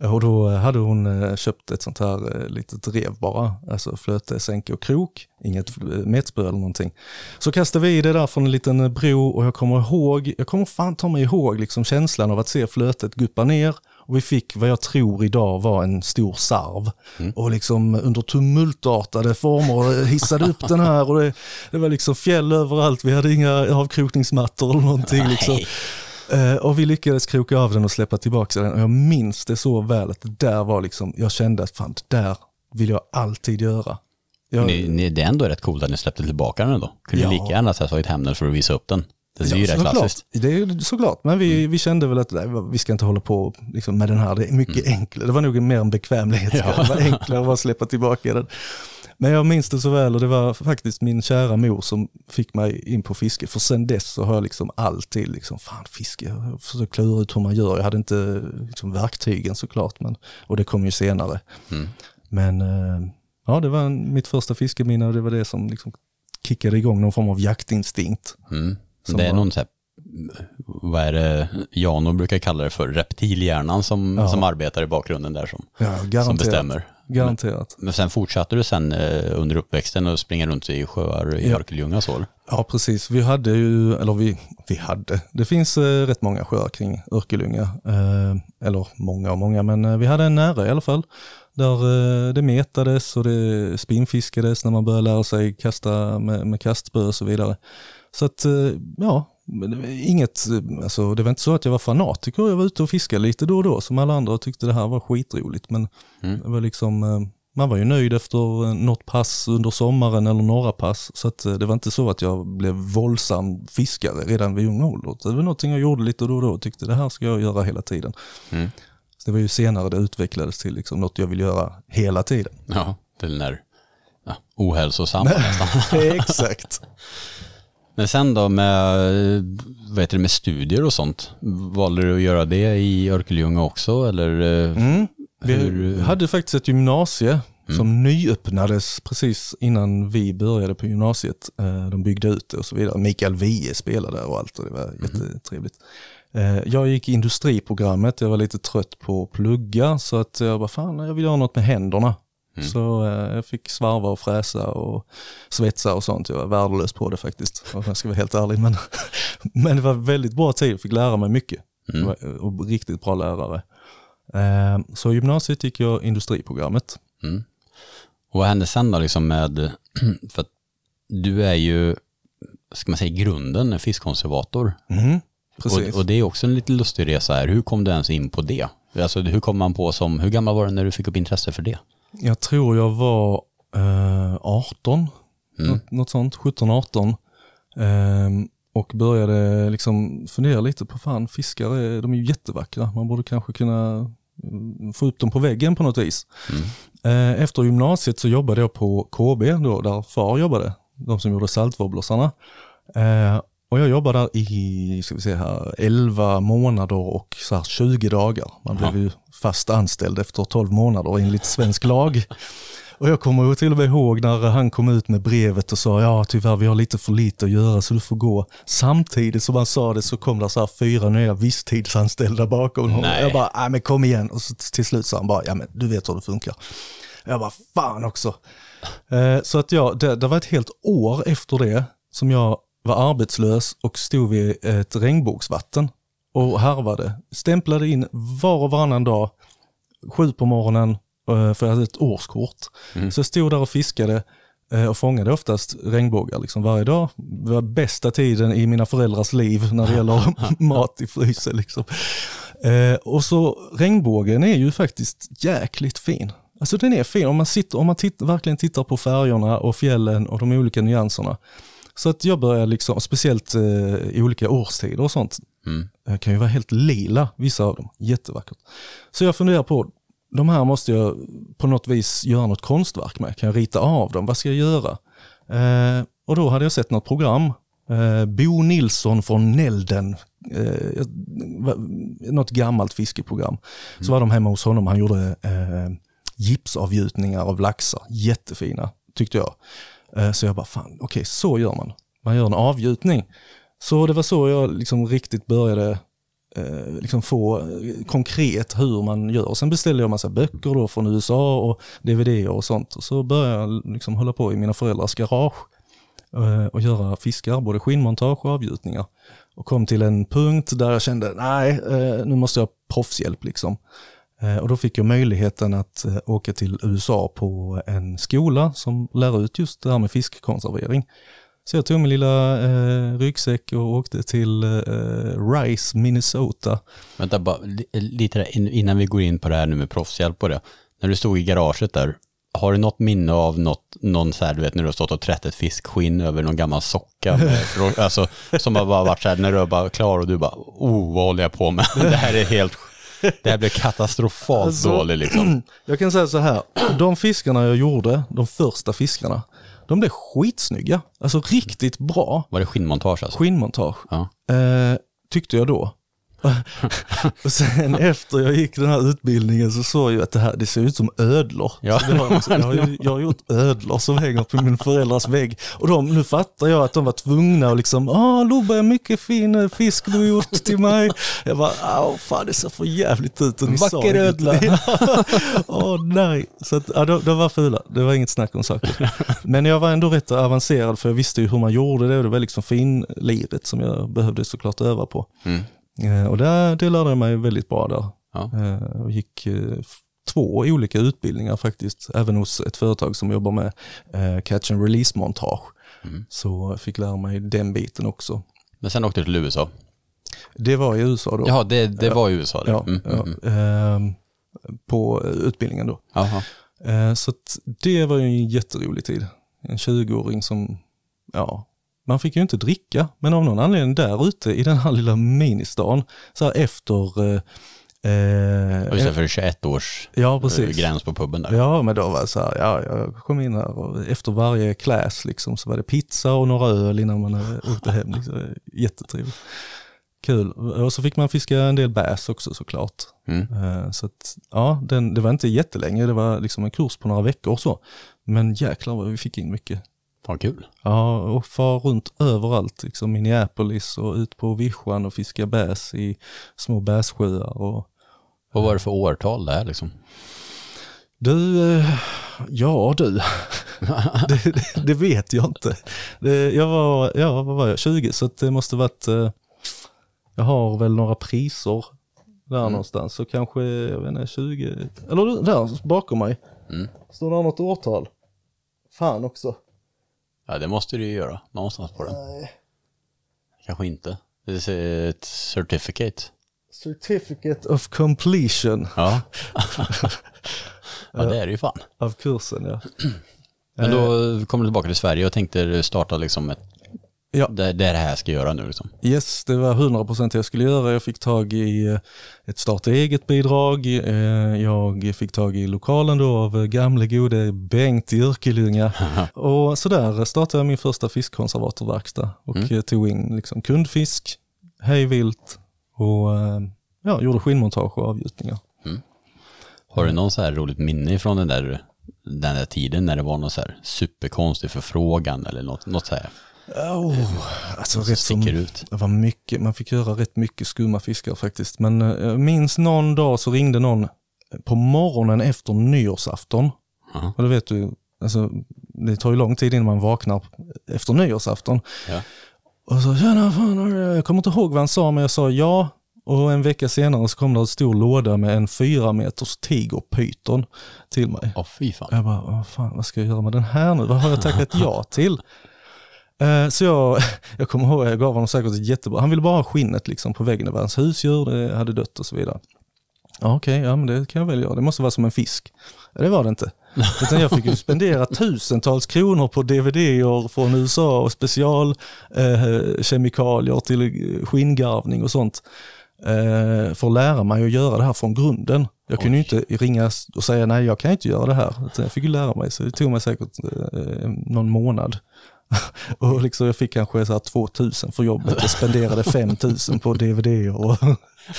Och då hade hon eh, köpt ett sånt här eh, litet rev bara, alltså flöte, sänke och krok, inget eh, metspö eller någonting. Så kastade vi det där från en liten eh, bro och jag kommer ihåg, jag kommer fan ta mig ihåg liksom känslan av att se flötet guppa ner och vi fick vad jag tror idag var en stor sarv. Och liksom under tumultartade former hissade upp den här och det, det var liksom fjäll överallt, vi hade inga avkrokningsmattor eller någonting. Liksom. Eh, och vi lyckades kroka av den och släppa tillbaka den. Och jag minns det så väl att det där var liksom, jag kände att fan, det där vill jag alltid göra. Jag, Ni, ni, det är ändå rätt coolt att ni släppte tillbaka den då. Kunde Ja. lika gärna ha tagit hem den för att visa upp den. Det är ju rätt såklart. klassiskt. Det är såklart, men vi, vi kände väl att nej, vi ska inte hålla på liksom, med den här, det är mycket enklare. Det var nog mer en bekvämlighet, Ja. det var enklare att bara släppa tillbaka den. Men jag minns det så väl och det var faktiskt min kära mor som fick mig in på fiske. För sen dess så har jag liksom alltid liksom, fan fiske, jag har försökt klura ut hur man gör. Jag hade inte liksom, verktygen såklart, men, och det kom ju senare. Mm. Men eh, ja, det var mitt första fiskeminne och det var det som liksom kickade igång någon form av jaktinstinkt. Mm. Som Det är var- någon så här, vad är det Jano brukar kalla det för, reptilhjärnan som, Ja. som arbetar i bakgrunden där som, Ja, som bestämmer. Garanterat. Men sen fortsatte du sen eh, under uppväxten och springa runt i sjöar i Ja. Örkelljunga så? Ja, precis. Vi hade ju, eller vi, vi hade, det finns eh, rätt många sjöar kring Örkelljunga. Eh, eller många och många, men eh, vi hade en nära i alla fall. Där eh, det metades och det spinnfiskades när man började lära sig kasta med, med kastspö och så vidare. Så att, eh, ja, inget, eh, alltså det var inte så att jag var fanatiker, jag var ute och fiskade lite då och då som alla andra och tyckte det här var skitroligt. Men Mm. det var liksom, eh, man var ju nöjd efter något pass under sommaren eller några pass. Så att det var inte så att jag blev våldsam fiskare redan vid ung ålder. Det var någonting jag gjorde lite då och då och tyckte det här ska jag göra hela tiden. Mm. Så det var ju senare det utvecklades till liksom något jag vill göra hela tiden. Ja, till den där ja, ohälsosamma nästan. Exakt. Men sen då med, vad heter det, med studier och sånt, valde du att göra det i Örkelljunga också eller? eh, Mm. Vi hade faktiskt ett gymnasie som nyöppnades precis innan vi började på gymnasiet. Eh, De byggde ut det och så vidare. Mikael Wiehe spelade där och allt och det var jättetrevligt. Eh, Jag gick industriprogrammet, jag var lite trött på att plugga så att jag bara fan jag vill göra något med händerna. Så eh, jag fick svarva och fräsa och svetsa och sånt. Jag var värdelös på det faktiskt, om jag ska vara helt ärlig. Men, men det var väldigt bra tid, jag fick lära mig mycket. Mm. Och riktigt bra lärare. Eh, Så i gymnasiet gick jag industriprogrammet. Mm. Och vad hände sen då liksom med, för att du är ju, ska man säga grunden, en fiskkonservator. Mm, precis. Och, och det är också en lite lustig resa här. Hur kom du ens in på det? Alltså hur kom man på som, hur gammal var du när du fick upp intresse för det? Jag tror jag var eh, 18, Mm. något, något sånt, 17-18. Ehm, och började liksom fundera lite på fan, fiskar är, de är ju jättevackra. Man borde kanske kunna mm, få upp dem på väggen på något vis. Mm. Eh, efter gymnasiet så jobbade jag på KB då, där far jobbade, de som gjorde saltwobblersarna. Eh, och jag jobbade där i, ska vi se här, 11 månader och så här 20 dagar. Man blev ju fast anställd efter 12 månader enligt svensk lag. Och jag kommer till och med ihåg när han kom ut med brevet och sa ja tyvärr vi har lite för lite att göra så du får gå. Samtidigt som han sa det så kom det så här fyra nya visstidsanställda bakom honom. Nej. Jag bara, nej men kom igen. Och så till slut sa han bara, ja men du vet hur det funkar. Jag bara, fan också. Eh, så att ja, det, det var ett helt år efter det som jag var arbetslös och stod vid ett regnbågsvatten och harvade. Stämplade in var och varannan dag, sju på morgonen, eh, för jag hade ett årskort. Mm. Så jag stod där och fiskade eh, och fångade oftast regnbågar liksom varje dag. Det var bästa tiden i mina föräldrars liv när det gäller mat i frysen. Liksom. Eh, och så regnbågen är ju faktiskt jäkligt fin. Alltså den är fin om man, sitter, om man titt, verkligen tittar på färgerna och fjällen och de olika nyanserna. Så att jag börjar liksom, speciellt eh, i olika årstider och sånt, Mm. det kan ju vara helt lila, vissa av dem. Jättevackert. Så jag funderar på, de här måste jag på något vis göra något konstverk med. Kan jag rita av dem? Vad ska jag göra? Eh, och då hade jag sett något program. Eh, Bo Nilsson från Nälden. Eh, något gammalt fiskeprogram. Så var de hemma hos honom. Han gjorde eh, gipsavgjutningar av laxar. Jättefina, tyckte jag. Eh, så jag bara, fan, okej, så gör man. Man gör en avgjutning. Så det var så jag liksom riktigt började eh, liksom få eh, konkret hur man gör. Sen beställde jag massa böcker då från USA och DVD och sånt. Och så började jag liksom hålla på i mina föräldrars garage eh, och göra fiskar, både skinnmontage och avgjutningar. Och kom till en punkt där jag kände, nej, eh, nu måste jag ha proffshjälp liksom. Eh, och då fick jag möjligheten att eh, åka till USA på en skola som lär ut just det här med fiskkonservering. Så jag tog min lilla eh, ryggsäck och åkte till eh, Rice, Minnesota. Vänta, bara li- lite där, in- innan vi går in på det här nu med proffshjälp på det. När du stod i garaget där, har du något minne av något, någon så här, du vet när du har stått och trätt ett fiskskinn över någon gammal socka? Med, alltså, som har bara varit så här, när du är bara klar och du bara, oh, vad håller jag på med? Det här är helt, det här blir katastrofalt Alltså- dåligt liksom. Jag kan säga så här, de fiskarna jag gjorde, de första fiskarna, de blev skitsnygga. Alltså riktigt bra Var det skinnmontage alltså? skinnmontage, Ja. eh, tyckte jag då. och sen efter jag gick den här utbildningen så såg jag att det här det ser ut som ödlor. Ja. Har, jag, har, ju- jag har gjort ödlor som hänger på min föräldrars vägg. Och de, nu fattar jag att de var tvungna att liksom, ah Lobbe, mycket fin eh, fisk du gjort till mig. Jag bara, åh fan det ser för jävligt ut. Och ni Vacker ödla. Åh nej. Så att, ja, de, de var fula, det var inget snack om saken. Men jag var ändå rätt avancerad för jag visste ju hur man gjorde det och det var liksom finliret som jag behövde såklart öva på. Mm. Eh, och där, det lärde jag mig väldigt bra där. Ja. Eh, och gick eh, två olika utbildningar faktiskt, även hos ett företag som jobbar med eh, catch and release montage. Mm. Så jag fick lära mig den biten också. Men sen åkte du till USA. Det var i USA då. Ja, det, det var i USA. Ja, Mm, ja, mm, mm. ehm, på eh, utbildningen då. Jaha. Eh, Så det var ju en jätterolig tid. En 20-åring som, ja, man fick ju inte dricka, men av någon anledning där ute i den här lilla ministan, så här efter, eh, eh, Och just det, för 21 års ja eh, precis. gräns på puben där. Ja, men då var det så här, ja, jag kom in här och efter varje class liksom så var det pizza och några öl innan man eh, åkte hem. Liksom. Jättetrevligt. Kul. Och så fick man fiska en del bäs också såklart. Mm. Eh, Så att, ja, den, det var inte jättelänge, det var liksom en kurs på några veckor och så. Men jäklar vad vi fick in mycket. Fan kul. Ja, och far runt överallt, liksom Minneapolis och ut på vischan och fiska bäs i små bässjöar. Och, Vad var det för årtal där liksom? du, eh, ja du, det, det, det vet jag inte. Det, jag var, ja vad var jag, 20 så det måste varit, eh, jag har väl några priser där någonstans. Så kanske, jag vet inte, 20, eller där bakom mig. Mm. Står det något årtal? Fan också. Ja, det måste du ju göra någonstans på den. Kanske inte. Det är ett certificate. Certificate of completion Ja. ja, det är det ju fan. av kursen ja. Men då kom du tillbaka till Sverige och tänkte starta liksom ett, Ja. det, det är det här jag ska göra nu liksom. Yes, det var 100% jag skulle göra. Jag fick tag i eh, ett starta eget bidrag. Eh, Jag fick tag i lokalen då av eh, gamle gode Bengt i Örkelljunga. Och så där startade jag min första fiskkonservatorverkstad och Mm. tog in liksom kundfisk, hejvilt och ja, gjorde skinnmontage och avgjutningar. Har du någon så här roligt minne från den där, den där tiden när det var någon så här superkonstig förfrågan eller något, något så här Oh, alltså rätt som, ut? det var mycket, man fick göra rätt mycket skumma fiskar faktiskt. Men eh, jag minns någon dag så ringde någon på morgonen efter nyårsafton. Ja. Och det vet du, alltså, det tar ju lång tid innan man vaknar efter nyårsafton. Ja. Och så, tjena, fan, har du-" jag kommer inte ihåg vad han sa, men jag sa ja. Och en vecka senare så kom det en stor låda med en fyra meters tigerpyton till mig. Åh fy fan. Jag bara, vad fan, vad ska jag göra med den här nu? Vad har jag tackat ja till? Eh, Så jag, jag kommer ihåg, jag gav honom säkert ett jättebra, han ville bara ha skinnet liksom på väggen, var hans husdjur, det hade dött och så vidare. Ja, Okej, ja men det kan jag väl göra, det måste vara som en fisk. Det var det inte. Utan jag fick ju spendera tusentals kronor på DVD-er från USA och specialkemikalier eh, till eh, skinngarvning och sånt. Eh, för att lära mig att göra det här från grunden. Jag kunde ju inte ringa och säga nej jag kan inte göra det här. Utan jag fick ju lära mig så det tog mig säkert eh, någon månad. och liksom jag fick kanske så här 2000 för jobbet och spenderade 5000 på DVD och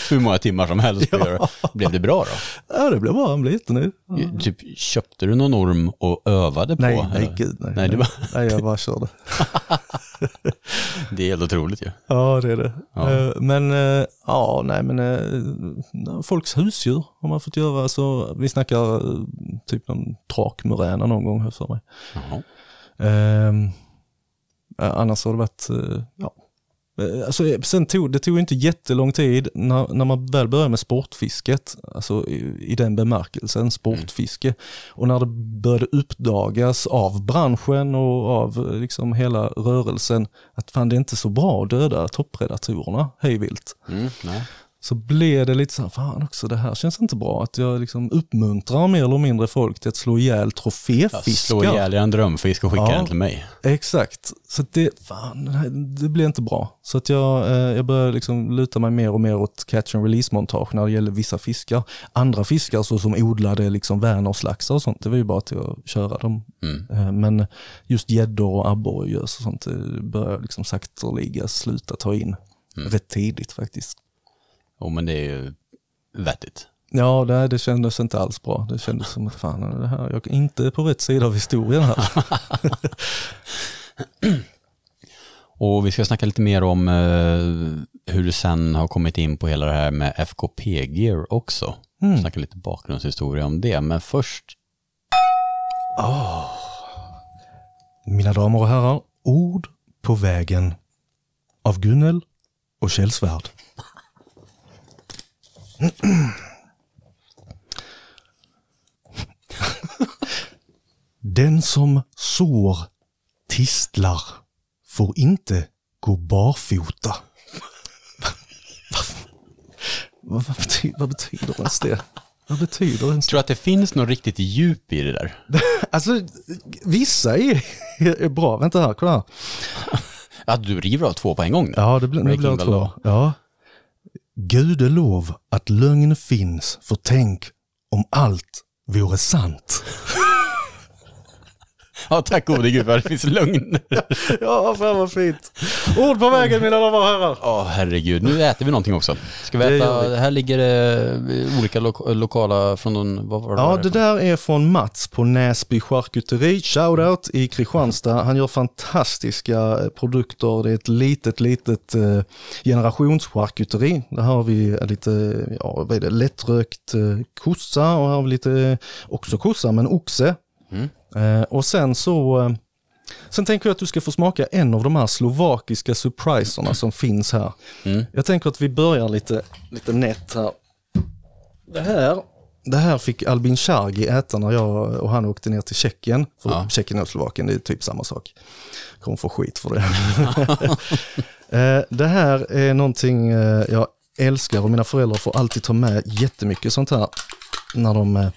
Hur många timmar som helst. göra. Blev det bra då? ja det blev bra, han blev jättenöjd. Typ, köpte du någon orm och övade på? Nej, nej gud nej. Nej, det var- nej jag bara körde. Det är helt otroligt ju. Ja, det är det. Ja. Eh, Men eh, ja, nej men eh, folks husdjur har man fått göra. Så vi snackar typ någon trakmuräna någon gång här för mig. Jaha. Eh, annars har det varit, eh, ja. Eh, Alltså, eh, sen tog, det tog inte jättelång tid när, när man väl började med sportfisket, alltså i, i den bemärkelsen, sportfiske. Och när det började uppdagas av branschen och av eh, liksom hela rörelsen att fan det är inte så bra att döda toppredatorerna hejvilt. Mm, nej. Så blev det lite så här, fan också det här känns inte bra. Att jag liksom uppmuntrar mer eller mindre folk till att slå ihjäl Ja, troféfiskar. slå ihjäl en drömfisk och skicka Ja. den till mig. Exakt, så det, fan, det blir inte bra. Så att jag, eh, jag börjar liksom luta mig mer och mer åt catch and release montage när det gäller vissa fiskar. Andra fiskar så som odlade liksom Vänerslaxar och sånt, det var ju bara till att köra dem. Mm. Eh, men just gäddor och abborre och gös och sånt det börjar jag liksom sakteliga sluta ta in. Rätt tidigt faktiskt. Jo, men det är ju vettigt. Ja, det, det kändes inte alls bra. Det kändes som att fan, det här, jag är inte på rätt sida av historien här. Och vi ska snacka lite mer om eh, hur du sen har kommit in på hela det här med FKP-gear också. Mm. Snacka lite bakgrundshistoria om det, men först Mina damer och herrar, ord på vägen av Gunnel och Kjell Svärd. Den som sår tistlar får inte gå barfota. Vad, vad, betyder, vad betyder ens det? Vad betyder ens tror du att det finns något riktigt djup i det där. Alltså, vissa är, är bra. Vänta här, kolla här. Att du river av två på en gång? nu? Ja, det blir, nu blir det två. Ja. Gudelov att lögn finns, för tänk om allt vore sant. Ja, tack gode gud vad det finns lögn. ja, fan vad fint. Ord på vägen mina damer och herrar. Ja, herregud. Nu äter vi någonting också. Ska vi Det äta, vi. här ligger det olika lo- lokala från någon, vad var det Ja, där det där är från Mats på Näsby charkuteri. Shoutout i Kristianstad. Han gör fantastiska eh, produkter. Det är ett litet, litet eh, generationscharkuteri. Där har vi lite, ja vad är det, lättrökt eh, kossa och här har vi lite, också kossa, men oxe. Mm. Eh, och sen så, eh, sen tänker jag att du ska få smaka en av de här slovakiska surpriserna som finns här. Mm. Jag tänker att vi börjar lite, lite nätt här. Det här, det här fick Albin Chargi äta när jag och han åkte ner till Tjeckien. För Ja. Tjeckien och Slovakien, det är typ samma sak. Kommer få skit för det. Eh, det här är någonting jag älskar och mina föräldrar får alltid ta med jättemycket sånt här. När de,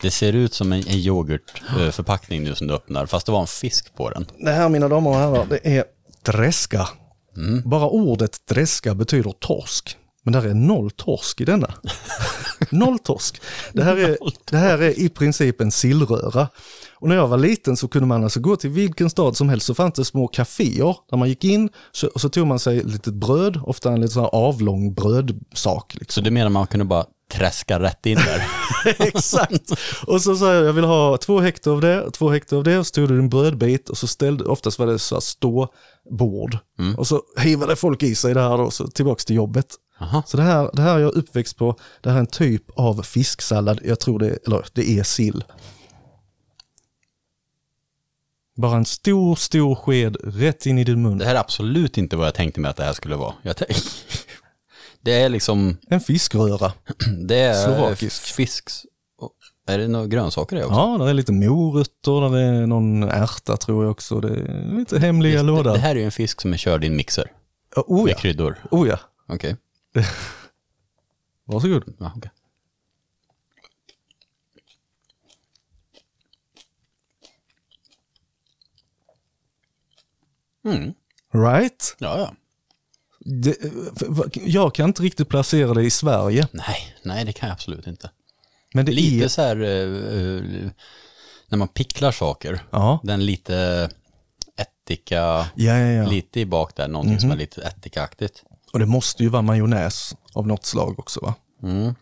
Det ser ut som en, en yoghurtförpackning nu som du öppnar, fast det var en fisk på den. det här mina damer och herrar, det är dreska. Bara ordet dreska betyder torsk. Men där är noll torsk i denna. noll torsk. Det här, är, det här är i princip en sillröra. Och när jag var liten så kunde man alltså gå till vilken stad som helst så fanns det små kaféer där man gick in så, och så tog man sig lite bröd, ofta en lite sån här avlång brödsak. Liksom. Så du menar man kunde bara träska rätt in där? Exakt. Och så sa jag, jag vill ha två hektar av det, två hektar av det, och så tog du en brödbit och så ställde, oftast var det så här ståbord. Och så hivade folk i sig det här då, så tillbaks till jobbet. Aha. Så det här, det här är jag uppväxt på, det här är en typ av fisksallad, jag tror det, eller det är sill. Bara en stor, stor sked rätt in i din mun. Det här är absolut inte vad jag tänkte mig att det här skulle vara. Jag Det är liksom, En fiskröra. det är Slovakisk. fisk. Är det några grönsaker det också? Ja, där är lite morötter, där är någon ärta tror jag också. Det är lite hemliga det, lådor. det här är ju en fisk som är körd i en mixer oh med ja, kryddor. oh ja. Okej. Varsågod. Ja, okej. Mm. Right? Ja, ja. Det, jag kan inte riktigt placera det i Sverige. Nej, nej det kan jag absolut inte. Men det Lite är... så här, eh, eh, när man picklar saker, Ja, den lite ättika, ja, ja. ja. lite i bak där, någonting som är lite ättikaktigt. Och det måste ju vara majonnäs av något slag också va? Mm.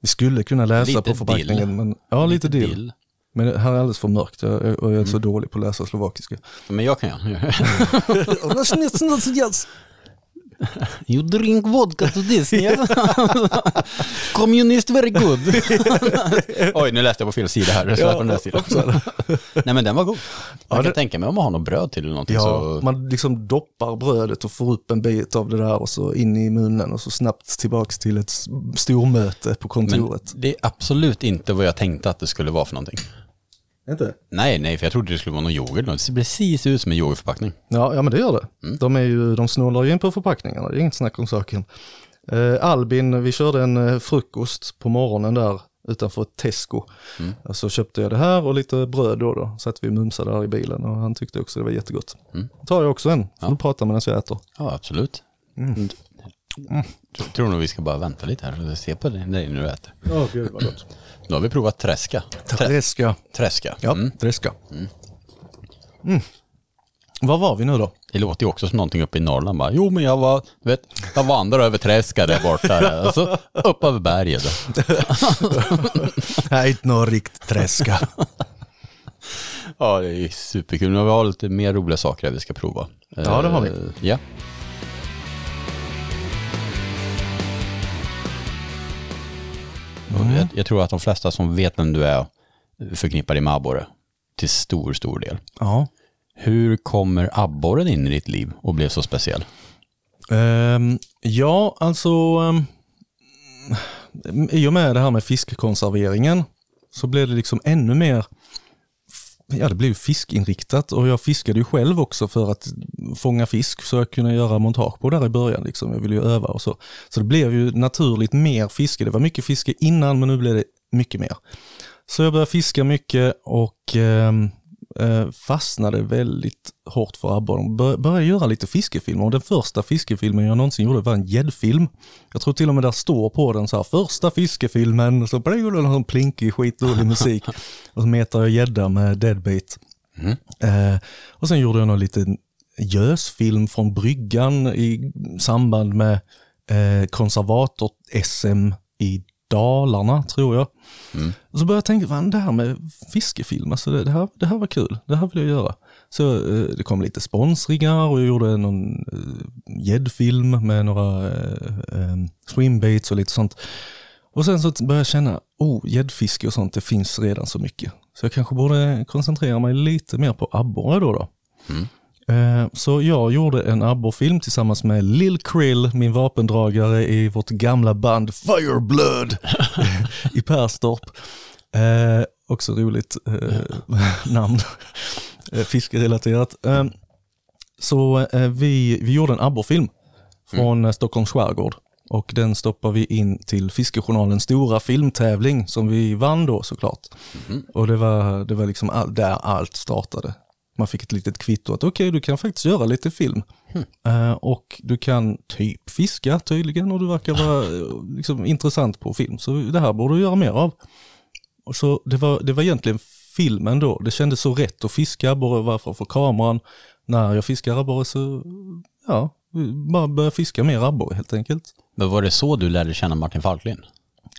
Vi skulle kunna läsa Lite på förpackningen. dill. Men, ja, lite, dill. dill. Men det här är alldeles för mörkt och jag är så Mm. dålig på att läsa slovakiska. Men jag kan ju. You drink vodka to this, yeah? Communist very good. Oj, nu läste jag på fel sida här. Ja, på den sidan. Nej men den var god. Jag kan det- tänka mig om man har något bröd till eller någonting Ja, så... man liksom doppar brödet och får upp en bit av det där och så in i munnen och så snabbt tillbaks till ett stormöte på Men kontoret. det är absolut inte vad jag tänkte att det skulle vara för någonting. Inte? Nej, nej, för jag trodde det skulle vara någon yoghurt. Det ser precis ut som en yoghurtförpackning. Ja, ja men det gör det. Mm. De, är ju, de snålar ju in på förpackningarna, det är inget snack om saken. Eh, Albin, vi körde en eh, frukost på morgonen där utanför ett Tesco. Mm. Så köpte jag det här och lite bröd då. då. Satt vi och mumsade där i bilen och han tyckte också det var jättegott. Mm. tar jag också en, så Ja. du pratar medan jag äter. Ja, absolut. Mm. Jag tror nog vi ska bara vänta lite här och se på dig när du äter. Ja, gud vad gott. Nu har vi provat träska. Trä, Träska. träska. Ja, Mm. träska. Mm. Var var vi nu då? Det låter ju också som någonting uppe i Norrland bara. Jo men jag var, vet, jag vandrade över träska där borta. Och så upp över berget. Nej, inte någon riktigt träska. Ja det är superkul. Vi har lite mer roliga saker här vi ska prova. Ja, det har vi. Eh, Ja. Och Jag, jag tror att de flesta som vet vem du är förknippar dig med abborre. Till stor, stor del. Ja. Hur kommer abborren in i ditt liv och blev så speciell? Ehm, ja, alltså um, i och med det här med fiskkonserveringen så blev det liksom ännu mer Ja, det blev fiskinriktat och jag fiskade ju själv också för att fånga fisk så jag kunde göra montage på där i början. Liksom. Jag ville ju öva och så. Så det blev ju naturligt mer fiske. Det var mycket fiske innan men nu blev det mycket mer. Så jag började fiska mycket och eh, fastnade väldigt hårt för. Bör, började göra lite fiskefilmer och den första fiskefilmen jag någonsin gjorde var en gäddfilm. Jag tror till och med där står på den så här första fiskefilmen och så blir det en plinkig skitdålig musik. och så metar jag gädda med deadbeat. Mm. Eh, och sen gjorde jag någon liten gösfilm från bryggan i samband med eh, konservator-SM i Dalarna tror jag. Mm. Så började jag tänka, fan det här med fiskefilm, alltså det, det, här, det här var kul, det här vill jag göra. Så eh, det kom lite sponsringar och jag gjorde någon eh, gäddfilm med några eh, eh, swimbaits och lite sånt. Och sen så började jag känna, oh, gäddfiske och sånt, det finns redan så mycket. Så jag kanske borde koncentrera mig lite mer på abborre då. då. Mm. Eh, Så jag gjorde en abborrfilm tillsammans med Lil Krill, min vapendragare i vårt gamla band Fireblood i Perstorp. Eh, också roligt eh, namn, eh, fiskerelaterat. Eh, så eh, vi, vi gjorde en abborrfilm från eh, Stockholms skärgård och den stoppar vi in till Fiskejournalens stora filmtävling som vi vann då såklart. Mhm. Och det var, det var liksom all, där allt startade. Man fick ett litet kvitto att okej, du kan faktiskt göra lite film. Eh, och du kan typ fiska tydligen och du verkar vara eh, liksom, intressant på film. Så det här borde du göra mer av. Och så det var, det var egentligen filmen då. Det kändes så rätt att fiska abborre varför för kameran. När jag fiskar abborre så, ja, bara börja fiska mer abborre helt enkelt. Men var det så du lärde känna Martin Falklin?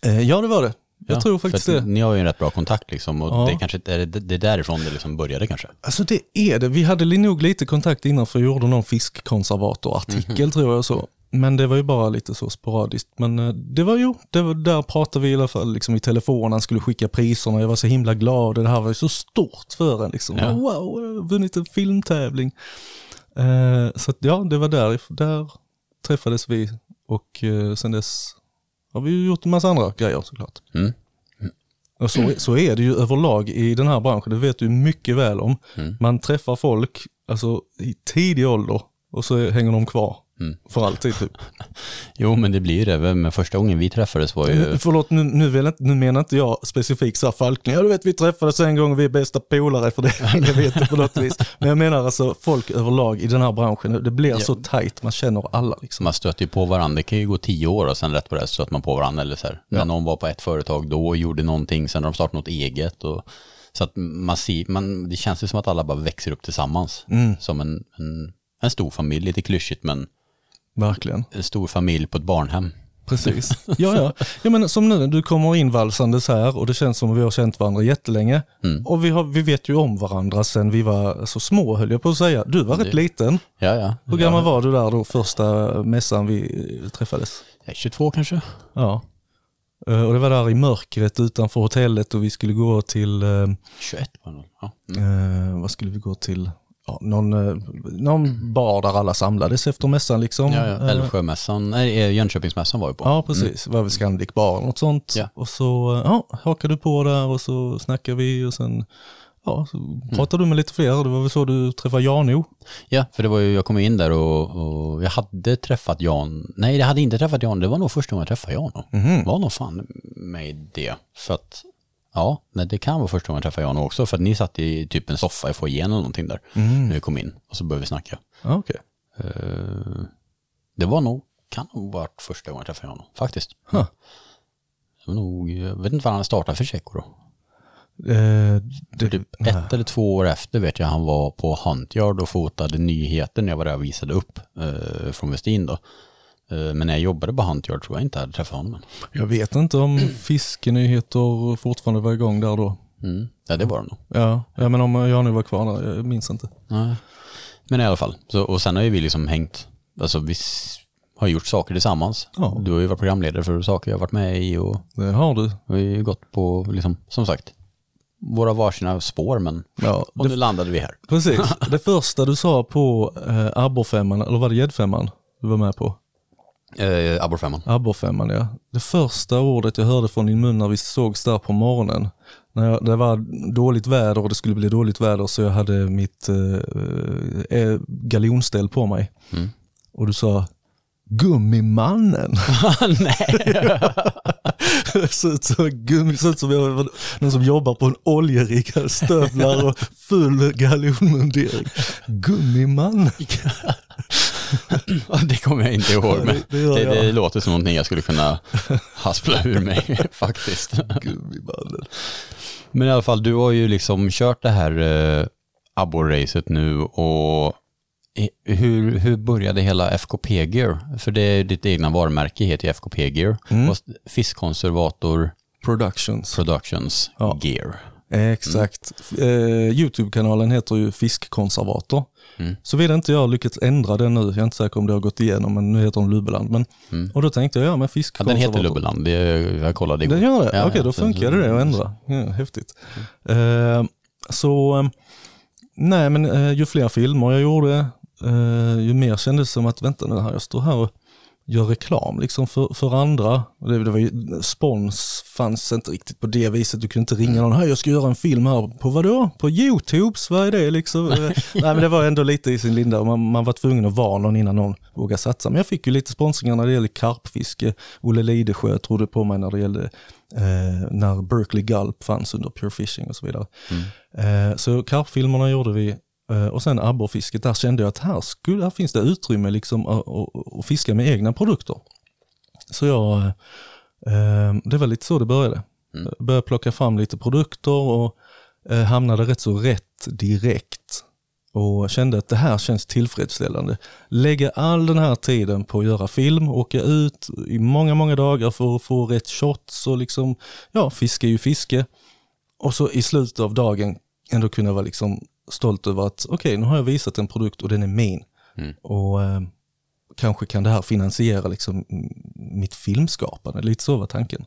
Eh, ja, det var det. Jag Ja, tror faktiskt det. Ni har ju en rätt bra kontakt liksom och Ja. det kanske är det, det är därifrån det liksom började kanske. Alltså det är det. Vi hade nog lite kontakt innan för jag gjorde någon fiskkonservatorartikel tror jag så. Men det var ju bara lite så sporadiskt. Men eh, det var ju, det var, där pratade vi i alla fall liksom i telefon, han skulle skicka priserna, jag var så himla glad och det här var ju så stort för en liksom. Ja. Wow, jag har vunnit en filmtävling. Eh, så att, ja, det var där, där träffades vi och eh, sen dess har vi ju gjort en massa andra grejer såklart. Mm. Och så, så är det ju överlag i den här branschen, det vet du mycket väl om. Mm. Man träffar folk alltså, i tidig ålder och så hänger de kvar Mm. för alltid. Typ. Jo, men det blir ju det. Men första gången vi träffades var ju... Nu, förlåt, nu, nu, vill nu menar inte jag specifikt så här Falkning, ja du vet vi träffades en gång och vi är bästa polare för det, jag vet det på något vis. Men jag menar alltså folk överlag i den här branschen, det blir Ja. så tajt, man känner alla liksom. Man stöter ju på varandra. Det kan ju gå tio år och sen rätt på det stöter man på varandra. Eller så här. Ja. När någon var på ett företag då och gjorde någonting, sen har de startat något eget. Och, så att man ser, man, det känns ju som att alla bara växer upp tillsammans. Mm, Som en, en, en stor familj, lite klyschigt men verkligen. en stor familj på ett barnhem. Precis. Ja, ja. ja men som nu, du kommer invalsandes här och det känns som att vi har känt varandra jättelänge. Mm. Och vi, har, vi vet ju om varandra sen vi var så små höll jag på att säga. Du var rätt liten. Ja, ja. Hur gammal var du där då första mässan vi eh, träffades? Ja, 22 kanske? Ja. Eh, Och det var där i mörkret utanför hotellet och vi skulle gå till, eh, 21 var det ja. mm. eh, vad skulle vi gå till? Ja, någon, eh, någon bar där alla samlades efter mässan liksom. Ja, ja. Eh, Älvsjömässan, nej eh, Jönköpingsmässan var vi på. Ja, precis. Det var väl Scandic bar eller något sånt. Ja. Och så ja, hakade du på där och så snackade vi och sen ja, så Mm. pratade du med lite fler. Det var väl så du träffade Jano. Ja, för det var ju, jag kom in där och, och jag hade träffat Jan. Nej, jag hade inte träffat Jan. Det var nog första gången jag träffade Jan. Mhm. Var nog fan med det. För att, ja, nej, det kan vara första gången jag träffade Jan också. För att ni satt i typ en soffa i foajén eller någonting där. Mm. När vi kom in och så började vi snacka. Ja, okej. Eh, det var nog, kan nog varit första gången jag träffade Jan faktiskt. Huh. Det var nog, jag vet inte vad han startade för Tjecko då. Eh, det, Typ ett eller två år efter vet jag han var på Huntyard och fotade nyheter när jag var där och visade upp eh, från Westin då. Eh, men när jag jobbade på Huntyard tror jag inte jag hade träffat honom. Jag vet inte om fiskenyheter fortfarande var igång där då. Mm. Ja det var det nog. Ja, ja men om Jano var kvar där, jag minns inte. Nej. Men i alla fall, så, och sen har ju vi liksom hängt, alltså vi har gjort saker tillsammans. Ja. Du har ju varit programledare för saker jag har varit med i och Det har du. vi har ju gått på, liksom, som sagt, våra varsina spår men Ja, och nu landade vi här. Precis. Det första du sa på eh, abborrfemman, eller var det gäddfemman du var med på? Eh, Abborrfemman. Abborrfemman ja. Det första ordet jag hörde från din mun när vi sågs där på morgonen. När jag, det var dåligt väder och det skulle bli dåligt väder så jag hade mitt eh, eh, galjonställ på mig. Mm. Och du sa Gummimannen. Nej. Det såg ut som, gummi, såg ut som jag någon som jobbar på en oljerigg, stövlar och full galjonmundering. Gummimannen. det kommer jag inte ihåg men det- det det, det, låter som någonting jag skulle kunna haspla ur mig faktiskt. Gummimannen. Men i alla fall, du har ju liksom kört det här eh, abborracet nu och hur, hur började hela FKP Gear? För det är ditt egna varumärke, heter ju FKP Gear. Mm. Fiskkonservator Productions. Productions Ja. Gear. Exakt. Eh, Youtube-kanalen heter ju Fiskkonservator. Mm. Såvida inte jag lyckats ändra den nu, jag är inte säker om det har gått igenom, men nu heter den Lubbeland. Men, Mm. Och då tänkte jag, ja men Ja, fiskkonservator. den heter Lubbeland, jag kollade igår. Den gör det? Ja, Okej, ja, då funkar det att ändra. Ja, häftigt. Eh, så, eh, nej men eh, ju fler filmer jag gjorde, eh, ju mer kändes det som att, vänta nu här, jag står här och gör reklam liksom för, för andra. Det, det var ju, spons fanns inte riktigt på det viset, du kunde inte ringa någon, hej jag ska göra en film här, på vad då? På Youtubes, vad är det liksom? Nej men det var ändå lite i sin linda man, man var tvungen att vara någon innan någon vågade satsa. Men jag fick ju lite sponsringar när det gäller karpfiske, Olle Lidesjö trodde på mig när det gällde eh, när Berkeley Gulp fanns under Pure Fishing och så vidare. Eh, så karpfilmerna gjorde vi och sen abborrfisket, där kände jag att här, skulle, här finns det utrymme liksom att, att, fiska med egna produkter. Så jag, eh, eh, det var lite så det började. Mm. Började plocka fram lite produkter och eh, hamnade rätt så rätt direkt. Och kände att det här känns tillfredsställande. Lägga all den här tiden på att göra film, åka ut i många, många dagar för att få rätt shots och liksom, ja, fiske är ju fiske. Och så i slutet av dagen ändå kunna vara liksom stolt över att okej, nu har jag visat en produkt och den är min. Mm. Och eh, kanske kan det här finansiera liksom mitt filmskapande. Lite så var tanken.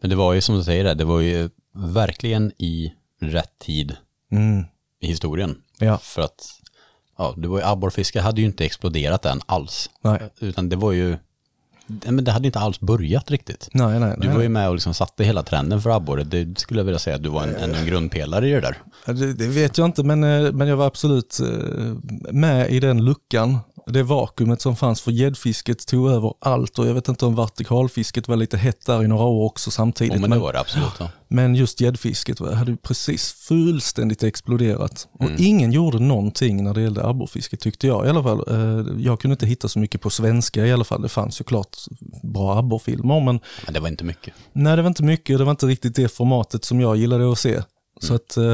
Men det var ju som du säger, det var ju verkligen i rätt tid Mm. i historien. Ja. För att ja, det var ju abborrfiske hade ju inte exploderat än alls. Nej, Utan det var ju, men det hade inte alls börjat riktigt. nej, nej. Du nej. var ju med och liksom satte hela trenden för abborre. Det skulle jag vilja säga att du var en, en, en grundpelare i det där. Det, det vet jag inte, men, eh, men jag var absolut eh, med i den luckan. Det vakuumet som fanns för gäddfisket tog över allt och jag vet inte om vertikalfisket var lite hett där i några år också samtidigt. Oh, men det men, var det absolut. Ja. men just gäddfisket hade precis fullständigt exploderat. Och Mm. ingen gjorde någonting när det gällde abborrfisket tyckte jag i alla fall. Eh, Jag kunde inte hitta så mycket på svenska i alla fall. Det fanns ju klart bra abborrfilmer men Men det var inte mycket. Nej, det var inte mycket. Det var inte riktigt det formatet som jag gillade att se. Så att eh,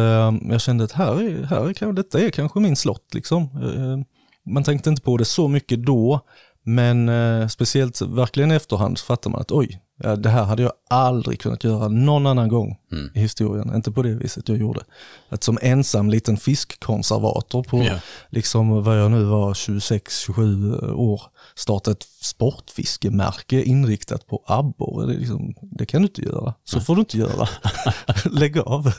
jag kände att här är, här är, detta är kanske min slott. Liksom. Eh, man tänkte inte på det så mycket då, men eh, speciellt verkligen i efterhand så fattar man att oj, ja, det här hade jag aldrig kunnat göra någon annan gång Mm. i historien. Inte på det viset jag gjorde. Att som ensam liten fiskkonservator på Ja. liksom vad jag nu var 26-27 år starta ett sportfiskemärke inriktat på abborre. Det, liksom, det kan du inte göra. Så får du inte göra. Lägg av.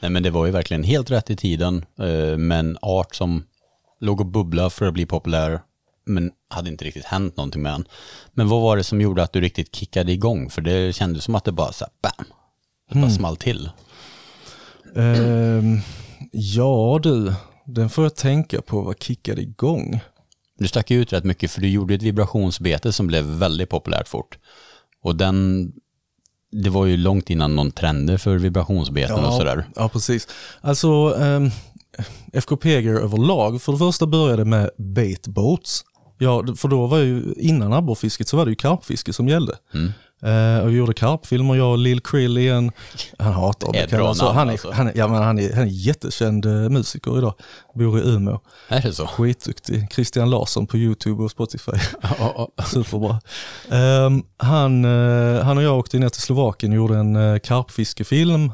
Nej men det var ju verkligen helt rätt i tiden. Eh, men art som låg och bubbla för att bli populär. Men hade inte riktigt hänt någonting med den. Men vad var det som gjorde att du riktigt kickade igång? För det kändes som att det bara så här, bam. Det bara small till. Ehm, ja du, den får jag tänka på vad kickade igång. Du stack ut rätt mycket för du gjorde ett vibrationsbete som blev väldigt populärt fort. Och den, det var ju långt innan någon trender för vibrationsbeten och sådär. Ja, precis. Alltså, um, FKPG överlag, för det första började med bait boats. Ja, för då var ju, innan abborrfisket så var det ju karpfiske som gällde. Mm. Och vi gjorde karpfilmer, jag och Lil Krill igen. Han hatar att bli Ett bra kallad så. namn Han är, alltså. han, är, ja, men han, är, han är jättekänd eh, musiker idag. Bor i Umeå. Är det så? Skitduktig. Christian Larsson på YouTube och Spotify. Superbra. Ehm, han, eh, han och jag åkte ner till Slovakien och gjorde en uh, karpfiskefilm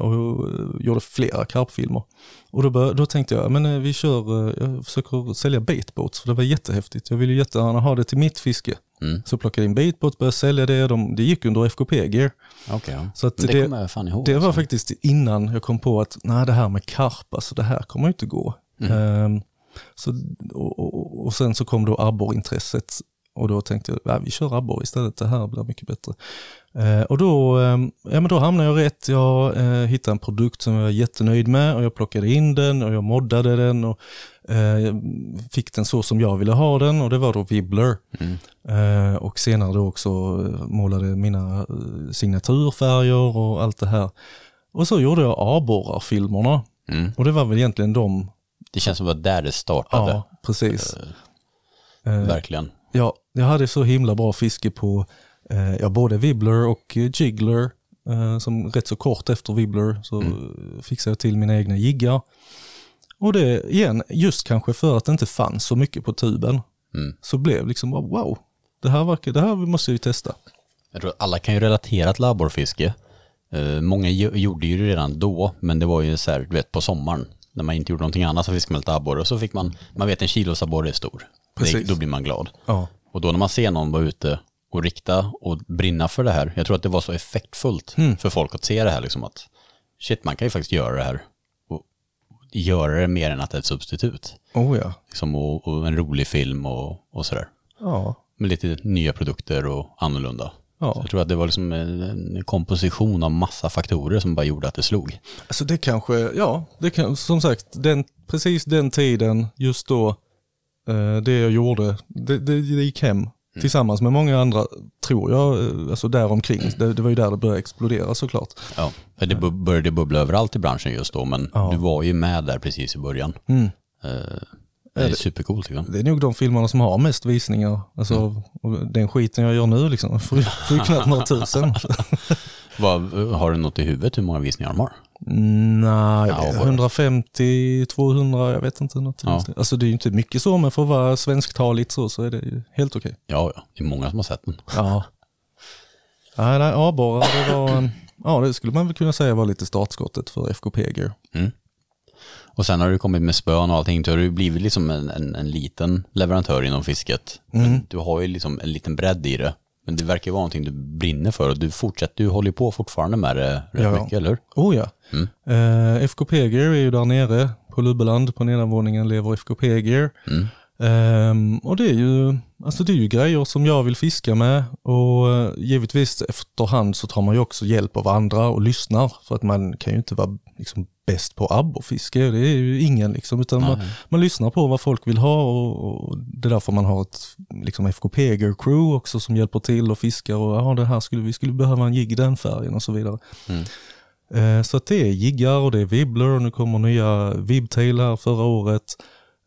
och eh, gjorde flera karpfilmer. Och då, bör, då tänkte jag, men eh, vi kör, eh, jag försöker sälja baitboats för det var jättehäftigt. Jag ville jättegärna ha det till mitt fiske. Mm. Så plockade in baitboats, började sälja det, de, det gick under FKP-gear. Ja. Så att det, det- ihåg. Det var faktiskt innan jag kom på att nej, det här med karp, alltså det här kommer inte gå. Ehm, så, och, och, och sen så kom då abborrintresset och då tänkte jag, ja, vi kör abborre istället, det här blir mycket bättre. Eh, och då, ehm, ja, men då hamnade jag rätt, jag eh, hittade en produkt som jag var jättenöjd med och jag plockade in den och jag moddade den och eh, fick den så som jag ville ha den och det var då Wibbler. Mm. Eh, och senare då också eh, målade mina eh, signaturfärger och allt det här. Och så gjorde jag abborrarfilmerna. Mm. Och det var väl egentligen de, Det känns som att där det startade. ja precis. Verkligen. ja, jag hade så himla bra fiske på eh, ja, både Wibbler och Jiggler. Eh, som rätt så kort efter Wibbler så Mm. fixade jag till mina egna jiggar. Och det igen, just kanske för att det inte fanns så mycket på tuben. Mm. Så blev liksom bara, wow, det här, verkar, det här måste ju testa. Jag tror att alla kan ju relatera till abborrfiske. Eh, många gjorde ju det redan då, men det var ju så här, du vet, på sommaren. När man inte gjorde någonting annat så fiskade man lite abborre och så fick man, man vet en kilosabborre är stor. Det, Precis. då blir man glad. Ja. Och då när man ser någon vara ute och rikta och brinna för det här, jag tror att det var så effektfullt för folk att se det här liksom att shit, man kan ju faktiskt göra det här och göra det mer än att det är ett substitut. Oh ja. Liksom, och, och en rolig film och, och sådär. Ja. Med lite nya produkter och annorlunda. Så Ja. jag tror att det var liksom en, en komposition av massa faktorer som bara gjorde att det slog. Alltså det kanske, ja, det kan, som sagt, den, precis den tiden, just då, eh, det jag gjorde, det, det, det gick hem tillsammans med många andra, tror jag, eh, alltså där omkring. Det, det var ju där det började explodera såklart. Ja, det började bubbla överallt i branschen just då, men Ja. du var ju med där precis i början. Mm. Eh, det är supercoolt liksom. Det är nog de filmerna som har mest visningar. Alltså och den skiten jag gör nu liksom, får ju knappt några tusen. Vad, har du något i huvudet hur många visningar de har? Nej, Ja, jag vet, vad- 150, 200, jag vet inte. Något. Ja. Alltså det är ju inte mycket så, men för att vara svensktaligt så, så är det ju helt okej. Ja, ja, det är många som har sett den. Ja. Nej, nej, abborrar, det var, en- ja det skulle man väl kunna säga var lite startskottet för FKP Gear. Mm. Och sen har du kommit med spön och allting, så har du blivit liksom en, en, en liten leverantör inom fisket. Men du har ju liksom en liten bredd i det. Men det verkar ju vara någonting du brinner för och du fortsätter, du håller på fortfarande med det rätt Ja. mycket, eller hur? Oh ja. Mm. Eh, FKP Gear är ju där nere på Lubbeland. På nedanvåningen lever FKP Gear. Mm. Ehm, och det är, ju, alltså det är ju grejer som jag vill fiska med och eh, givetvis efterhand så tar man ju också hjälp av andra och lyssnar för att man kan ju inte vara liksom bäst på abborrfiske, det är ju ingen liksom, utan man, man lyssnar på vad folk vill ha och, och det är därför man har ett liksom FKP Gear crew också som hjälper till och fiskar och ja, det här skulle vi skulle behöva en jigg i den färgen och så vidare. Mm. Eh, Så att det är jiggar och det är vibbler och nu kommer nya vibtail här förra året.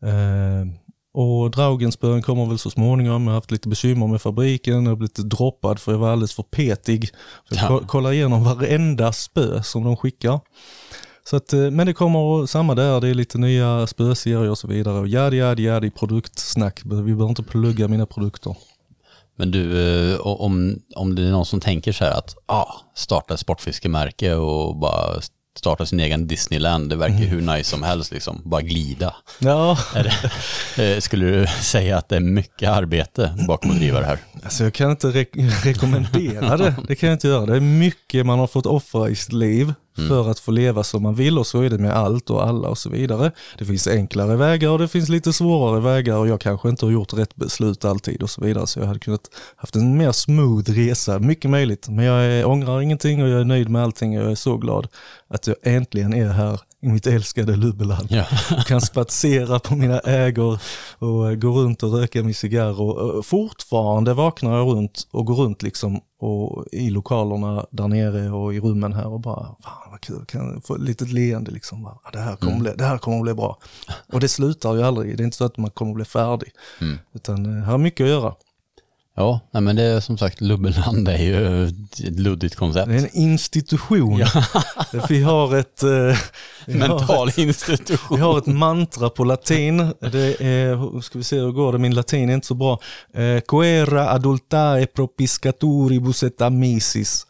Eh, Och Draugenspön kommer väl så småningom. Jag har haft lite bekymmer med fabriken. Jag har blivit droppad för jag var alldeles för petig. För jag Ja. ko- kollar igenom varenda spö som de skickar. Så att, eh, men det kommer samma där, det är lite nya spöserier och så vidare. Och jadi, jadi, jadi, produktsnack. Vi behöver inte plugga mina produkter. Men du, eh, om, om det är någon som tänker så här att ah, starta ett sportfiskemärke och bara starta sin egen Disneyland, det verkar ju hur nice som helst liksom, bara glida. Ja, det, eh, skulle du säga att det är mycket arbete bakom att driva det här? Alltså jag kan inte re- rekommendera det. Det kan jag inte göra. Det är mycket man har fått offra i sitt liv Mm. för att få leva som man vill och så är det med allt och alla och så vidare. Det finns enklare vägar och det finns lite svårare vägar och jag kanske inte har gjort rätt beslut alltid och så vidare. Så jag hade kunnat haft en mer smooth resa, mycket möjligt. Men jag är, ångrar ingenting och jag är nöjd med allting och jag är så glad att jag äntligen är här i mitt älskade Lubbeland Ja. kan spatsera på mina ägor och eh, gå runt och röka min cigarr och eh, fortfarande vaknar jag runt och går runt liksom och i lokalerna där nere och i rummen här och bara, fan vad kul, kan få ett litet leende liksom. "Ah, det, här kommer bli, det här kommer bli bra. Och det slutar ju aldrig, det är inte så att man kommer bli färdig. Mm. Utan eh, här har mycket att göra. Ja, nej, men det är som sagt, Lubbeland är ju ett luddigt koncept. Det är en institution. Vi har ett... eh, vi har Mental ett- institution. Vi har ett mantra på latin. Det är, ska vi se hur går det, min latin är inte så bra. Eh, Coera adultae propiscatoribus et amicis.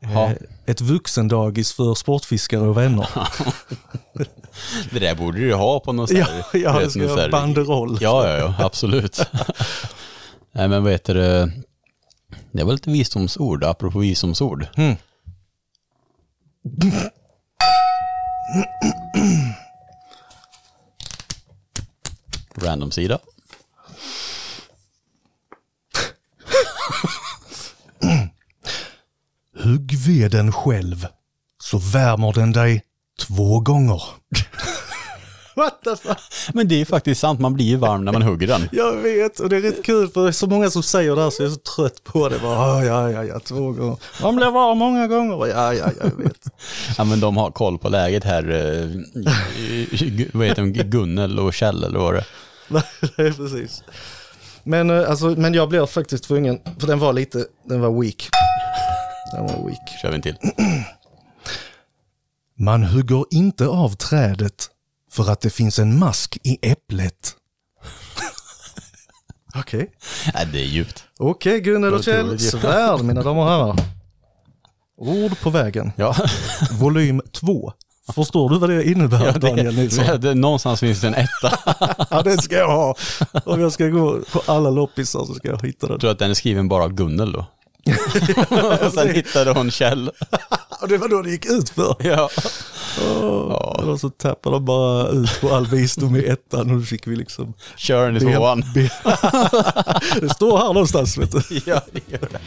Ja. Eh, ett vuxendagis för sportfiskare och vänner. Det där borde du ha på något så ja, här, ja, jag här- banderoll. Ja, ja, ja, absolut. Nej, men vad heter det? Det var lite visdomsord, apropå visdomsord. Mm. Random sida. Hugg veden själv, så värmer den dig två gånger. What the fuck? Men det är faktiskt sant, man blir ju varm när man hugger den. Jag vet, och det är rätt kul för det är så många som säger det här så jag är så trött på det. Bara, "Ah, ja, ja, ja, två gånger. Man blir varm många gånger. Ja, ja, ja, jag vet. Ja, men de har koll på läget här. eh, Vad heter de? Gunnel och Kjell eller vad det är. Nej, precis. Men, eh, alltså, men jag blev faktiskt tvungen, för den var lite, den var weak. Den var weak. Kör vi en till. Man hugger inte av trädet för att det finns en mask i äpplet. Okej. Nej, det är djupt. Okej, Gunnel och Kjell, svärd mina damer och herrar. Ord på vägen. Ja, Volym 2. Förstår du vad det innebär ja Daniel Nilsson? det, det, någonstans finns det en etta. Ja, det ska jag ha. Om jag ska gå på alla loppisar så ska jag hitta den. Jag tror att den är skriven bara av Gunnel då. Och sen hittade hon Kjell. Och det var då det gick ut för. Ja. Oh, Och så tappade de bara ut på all visdom i ettan och då fick vi liksom... Kör den i tvåan. det står här någonstans vet du. Ja, det gör det.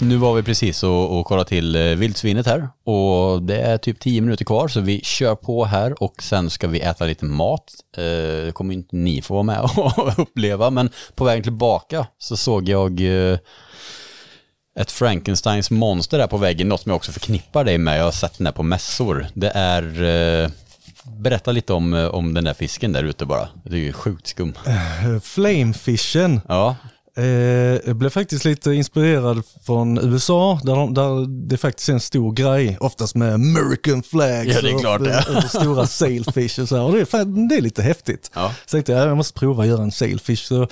Nu var vi precis och, och kollade till eh, vildsvinet här och det är typ 10 minuter kvar så vi kör på här och sen ska vi äta lite mat. Eh, Det kommer inte ni få vara med och uppleva men på vägen tillbaka så såg jag eh, ett Frankensteins monster där på väggen, något som jag också förknippar dig med. Jag har sett den där på mässor. Det är... Berätta lite om, om den där fisken där ute bara. Det är ju sjukt skum. Flamefishen. Ja, jag blev faktiskt lite inspirerad från USA där, de, där det faktiskt är en stor grej, oftast med American flags Ja, det är klart och, och, stora sailfish och så här. Och det, är, fan- det är lite häftigt. Ja. Så tänkte jag, jag måste prova att göra en sailfish. Så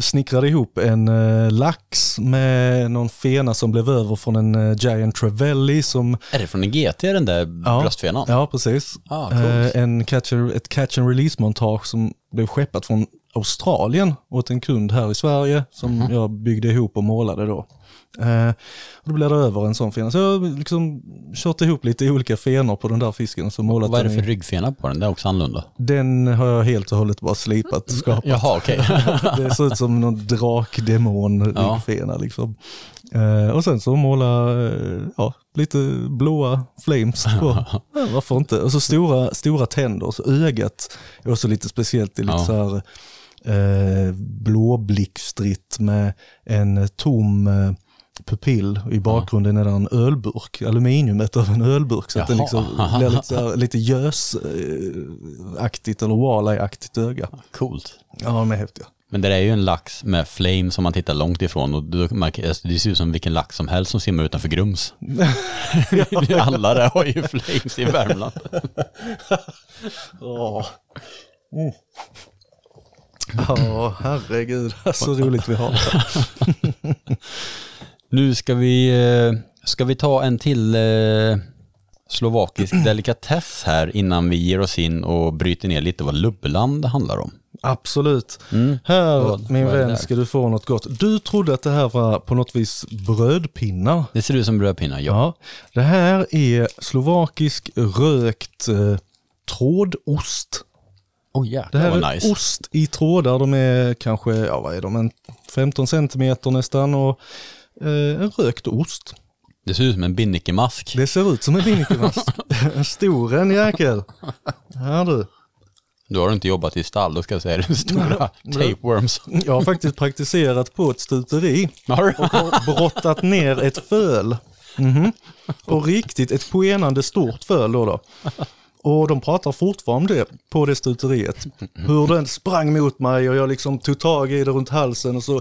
snickrade ihop en eh, lax med någon fena som blev över från en eh, Giant Trevelli som är det från en GT den där Ja. bröstfenan? Ja, precis. Ah, coolt. Eh, en catch ett catch and release-montage som blev skeppat från Australien åt en kund här i Sverige som Mhm. jag byggde ihop och målade då. Eh, och då blev det över en sån fena. Så jag har liksom kört ihop lite olika fenor på den där fisken. och Så målat Vad är det för i- ryggfena på den? Det är också annorlunda. Den har jag helt och hållet bara slipat och skapat. Jaha, okej. Det ser ut som någon drakdemon Ja. ryggfena liksom. Eh, och sen så måla eh, ja, lite blåa flames på. Ja, varför inte? Och så stora, stora tänder, så ögat är också lite speciellt. Det är lite Ja. så här eh, blåblickstritt med en tom eh, pupill. I bakgrunden är det en ölburk, aluminiumet av en ölburk. Så att det liksom blir lite, lite gösaktigt eller walleye-aktigt öga. Coolt. Ja, de är häftiga. Men det är ju en lax med flame som man tittar långt ifrån och alltså, det ser ut som vilken lax som helst som simmar utanför Grums. Alla där har ju flames i Värmland. Ja, mm. Ja, herregud, så roligt vi har. Nu ska vi, eh, ska vi ta en till eh, slovakisk delikatess här innan vi ger oss in och bryter ner lite vad lubbeland handlar om. Absolut. Mm. Här, Vad- min vad vän, ska du få något gott. Du trodde att det här var på något vis brödpinnar. Det ser ut som brödpinnar, ja. Ja, det här är slovakisk rökt eh, trådost. Oh, Det jäklar här vad är nice. ost i trådar, de är kanske, ja vad är de, en 15 centimeter nästan och eh, en rökt ost. Det ser ut som en binnikemask. Det ser ut som en binnikemask. en stor en jäkel. Här du. Du har inte jobbat i stall, då ska jag säga det stora tapeworms. Jag har faktiskt praktiserat på ett stuteri och har brottat ner ett föl. Mhm. På riktigt, ett skenande stort föl då, då. Och de pratar fortfarande om det på det stuteriet. Hur den sprang mot mig och jag liksom tog tag i det runt halsen och så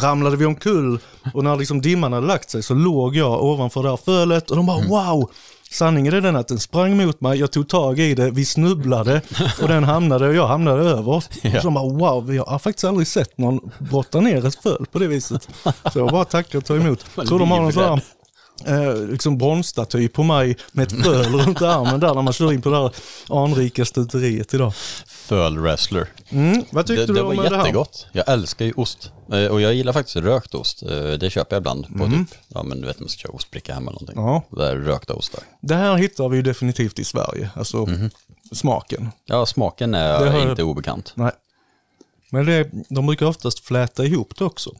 ramlade vi omkull. Och när liksom dimman hade lagt sig så låg jag ovanför det här fölet och de bara wow. Sanningen är den att den sprang mot mig, jag tog tag i det, vi snubblade och den hamnade och jag hamnade över. Och så bara wow, vi har faktiskt aldrig sett någon brotta ner ett föl på det viset. Så jag bara tackar och tar emot. Jag tror de har någon sån här eh, liksom bronsstaty på mig med ett föl runt armen där när man kör in på det här anrika stuteriet idag. Föl wrestler. Mm, vad tyckte Det, du det om var det här? jättegott. Jag älskar ju ost. Eh, Och jag gillar faktiskt rökt ost. Eh, Det köper jag ibland på Mm. typ, ja men du vet man ska köra ostbricka hemma eller någonting. Ja. Det är rökta ostar. Det här hittar vi ju definitivt i Sverige, alltså smaken. Ja, smaken är Det har inte obekant. Nej. Men det, de brukar oftast fläta ihop det också.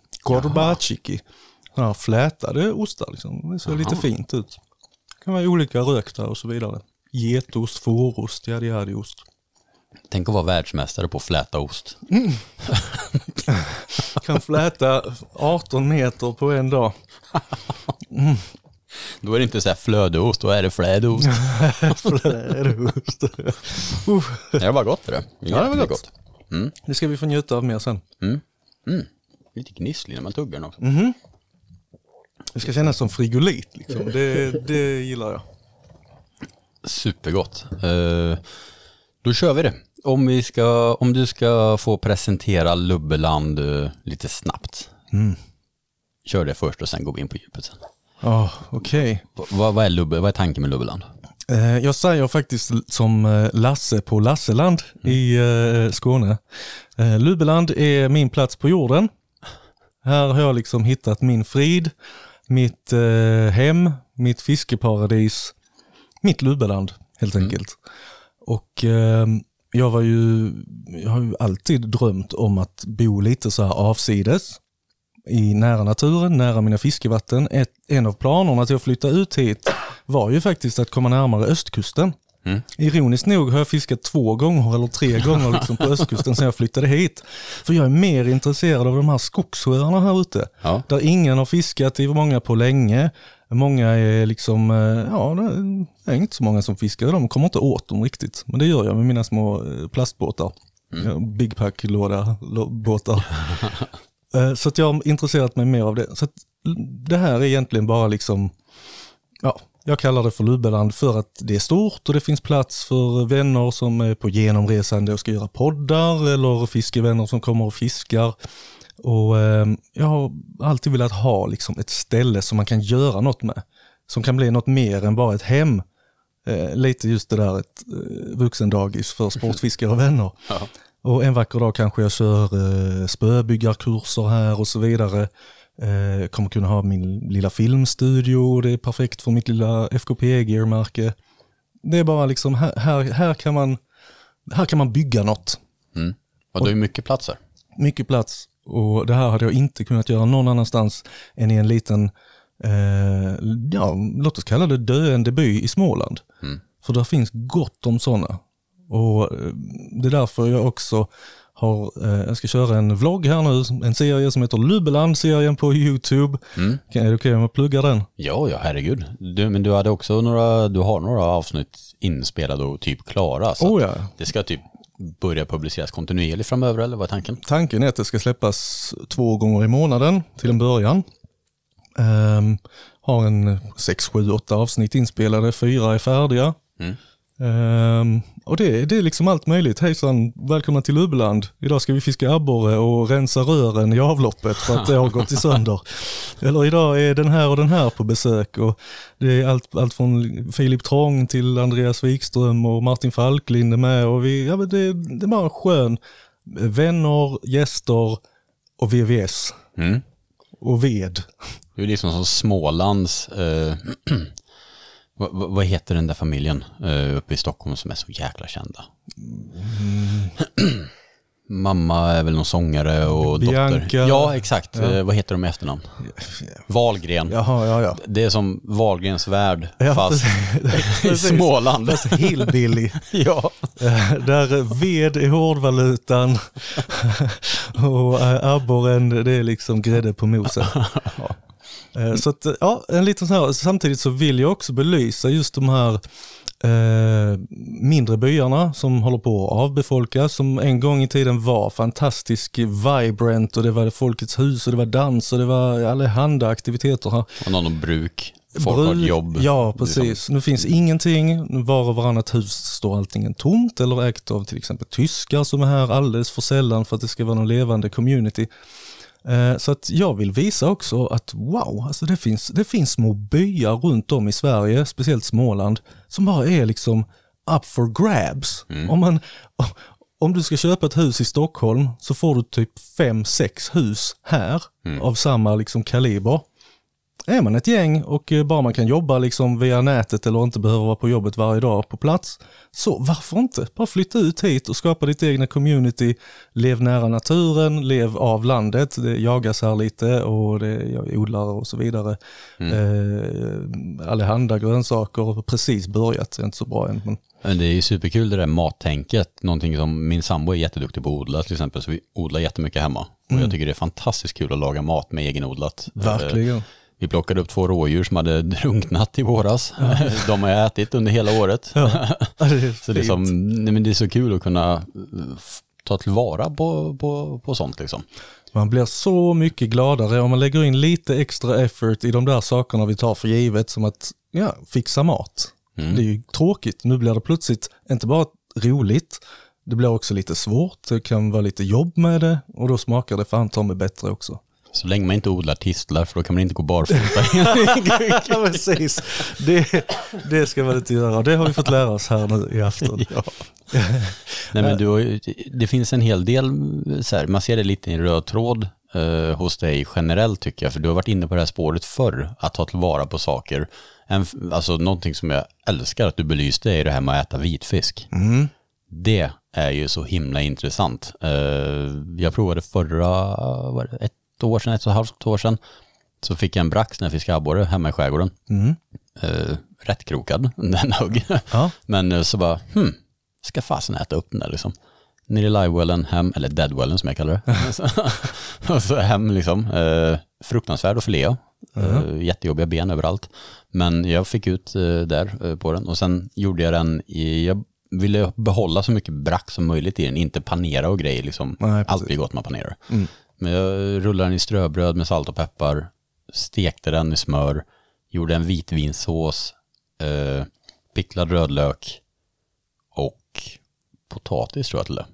Gorbachiki. Ja, flätade ostar liksom. Det ser lite fint ut. Det kan vara olika rökta och så vidare. Getost, fårost, yadi yadi ost. Tänk att vara världsmästare på att fläta ost. Kan fläta 18 meter på en dag. Då är det inte så här flödeost, då är det flädeost. Uff. det var gott det. Ja, det var gott. Mm. Det ska vi få njuta av mer sen. Lite gnisslig när man tuggar den också. Mm. Det ska kännas som frigolit liksom. Det, det gillar jag. Supergott. Eh, då kör vi det. Om, vi ska, om du ska få presentera Lubbeland eh, lite snabbt. Mm. Kör det först och sen går vi in på djupet sen. Ja, okej. Va- Vad, vad, är Lubbe, vad är tanken med Lubbeland? Eh, Jag säger faktiskt som Lasse på Lasseland i eh, Skåne. Eh, Lubeland är min plats på jorden. Här har jag liksom hittat min frid, mitt eh, hem, mitt fiskeparadis, mitt Lubeland helt enkelt. Och eh, jag var ju, jag har ju alltid drömt om att bo lite så här avsides i nära naturen, nära mina fiskevatten. Ett, en av planerna till att flytta ut hit var ju faktiskt att komma närmare östkusten. Mm. Ironiskt nog har jag fiskat två gånger eller tre gånger liksom på östkusten sedan jag flyttade hit. För jag är mer intresserad av de här skogssjöarna här ute. Ja. Där ingen har fiskat i många på länge. Många är liksom, eh, ja det är inte så många som fiskar i dem, kommer inte åt dem riktigt. Men det gör jag med mina små eh, plastbåtar. Ja, Big pack-låda lå- båtar. Eh, Så att jag har intresserat mig mer av det. Så det här är egentligen bara liksom, ja, jag kallar det för Lubeland för att det är stort och det finns plats för vänner som är på genomresande och ska göra poddar eller fiskevänner som kommer och fiskar. Och eh, jag har alltid velat ha liksom ett ställe som man kan göra något med. Som kan bli något mer än bara ett hem. Eh, lite just det där ett eh, vuxendagis för sportfiskare och vänner. Ja. Och en vacker dag kanske jag kör eh, spöbyggarkurser här och så vidare. Eh, kommer kunna ha min lilla filmstudio, det är perfekt för mitt lilla FKP-gear-märke. Det är bara liksom, här, här, här, kan man, här kan man bygga något. Mm. Och har ju mycket platser. Mycket plats. Och det här hade jag inte kunnat göra någon annanstans än i en liten, eh, ja, låt oss kalla det döende by i Småland. Mm. För där finns gott om sådana. Och eh, det är därför jag också har, eh, jag ska köra en vlogg här nu, en serie som heter Lubeland-serien på YouTube. Mm. Kan, är det okej om jag pluggar den? Ja, ja, herregud. Du, men du hade också några, du har några avsnitt inspelade och typ klara. Så Oh ja. Det ska typ börja publiceras kontinuerligt framöver, eller vad är tanken? Tanken är att det ska släppas två gånger i månaden till en början. Ehm, har en 6, 7, 8 avsnitt inspelade, fyra är färdiga. Mm. Ehm, och det, det är liksom allt möjligt. Hejsan, välkomna till Lubeland. Idag ska vi fiska abborre och rensa rören i avloppet för att det har gått i sönder. Eller idag är den här och den här på besök. Och det är allt, allt från Filip Trång till Andreas Wikström och Martin Falklind är med. Och vi, ja, men det, det är bara skön vänner, gäster och VVS. Mm. Och ved. Du är liksom som Smålands, eh, vad, heter den där familjen eh, uppe i Stockholm som är så jäkla kända? Mamma är väl någon sångare och Bianca. dotter. Ja, exakt. Eh, vad heter de i efternamn? Wahlgren. Jaha, ja, ja. Det är som Wahlgrens värld, Ja, fast i. Småland. Fast hillbilly. ja. Eh, Där ved är hårdvalutan och eh, abborren det är liksom grädde på moset. Eh, Så att, eh, ja, en liten sån här, samtidigt så vill jag också belysa just de här eh, mindre byarna som håller på att avbefolkas, som en gång i tiden var fantastisk vibrant och det var Folkets hus och det var dans och det var allehanda aktiviteter här. Och någon bruk. Folk har ett jobb. Ja, precis. Liksom. Nu finns ingenting. Var och varannat hus står antingen tomt eller ägt av till exempel tyskar som är här alldeles för sällan för att det ska vara någon levande community. Eh, Så att jag vill visa också att wow, alltså det finns, det finns små byar runt om i Sverige, speciellt Småland, som bara är liksom up for grabs. Om, man, om du ska köpa ett hus i Stockholm så får du typ fem, sex hus här av samma liksom kaliber. Är man ett gäng och eh, bara man kan jobba liksom via nätet eller inte behöver vara på jobbet varje dag på plats, så varför inte? Bara flytta ut hit och skapa ditt egna community, lev nära naturen, lev av landet, det jagas här lite och det jag odlar och så vidare. Eh, allehanda grönsaker har precis börjat, det är inte så bra än. Men, Men det är ju superkul det där mattänket. Någonting som min sambo är jätteduktig på att odla till exempel. Så vi odlar jättemycket hemma. Och jag tycker det är fantastiskt kul att laga mat med egenodlat. Eh, verkligen. Vi plockade upp två rådjur som hade drunknat i våras. De har jag ätit under hela året. Ja, det är Så det är, fint. som, nej, men det är så kul att kunna eh, ta tillvara på, på, på sånt liksom. Man blir så mycket gladare om man lägger in lite extra effort i de där sakerna vi tar för givet som att ja, fixa mat. Det är ju tråkigt. Nu blir det plötsligt inte bara roligt, det blir också lite svårt, det kan vara lite jobb med det och då smakar det fan ta mig bättre också. Så länge man inte odlar tistlar för då kan man inte gå barfota. precis. Det, det ska man inte göra. Det har vi fått lära oss här nu i afton. ja. Nej men du det finns en hel del, så här, man ser det lite i en röd tråd eh, hos dig generellt tycker jag, för du har varit inne på det här spåret förr, att ta tillvara på saker. En, alltså någonting som jag älskar att du belyste är det här med att äta vitfisk. Mm. Det är ju så himla intressant. Eh, jag provade förra, det ett år sedan, ett och ett halvt år sedan, så fick jag en brax när jag fiskade abborre hemma i skärgården. Mm. Eh, rätt krokad, den högg. Ja. Men eh, så bara, hmm, ska fasen äta upp den där liksom. Ner i livewellen, hem, eller deadwellen som jag kallar det. och så hem liksom. Eh, fruktansvärd att filea. Eh, jättejobbiga ben överallt. Men jag fick ut eh, där eh, på den och sen gjorde jag den i, jag ville behålla så mycket brack som möjligt i den, inte panera och grejer liksom. Nej. Allt blir gott man panerar. Mm. Men jag rullade den i ströbröd med salt och peppar, stekte den i smör, gjorde en vitvinsås, eh, picklad rödlök och potatis tror jag till det.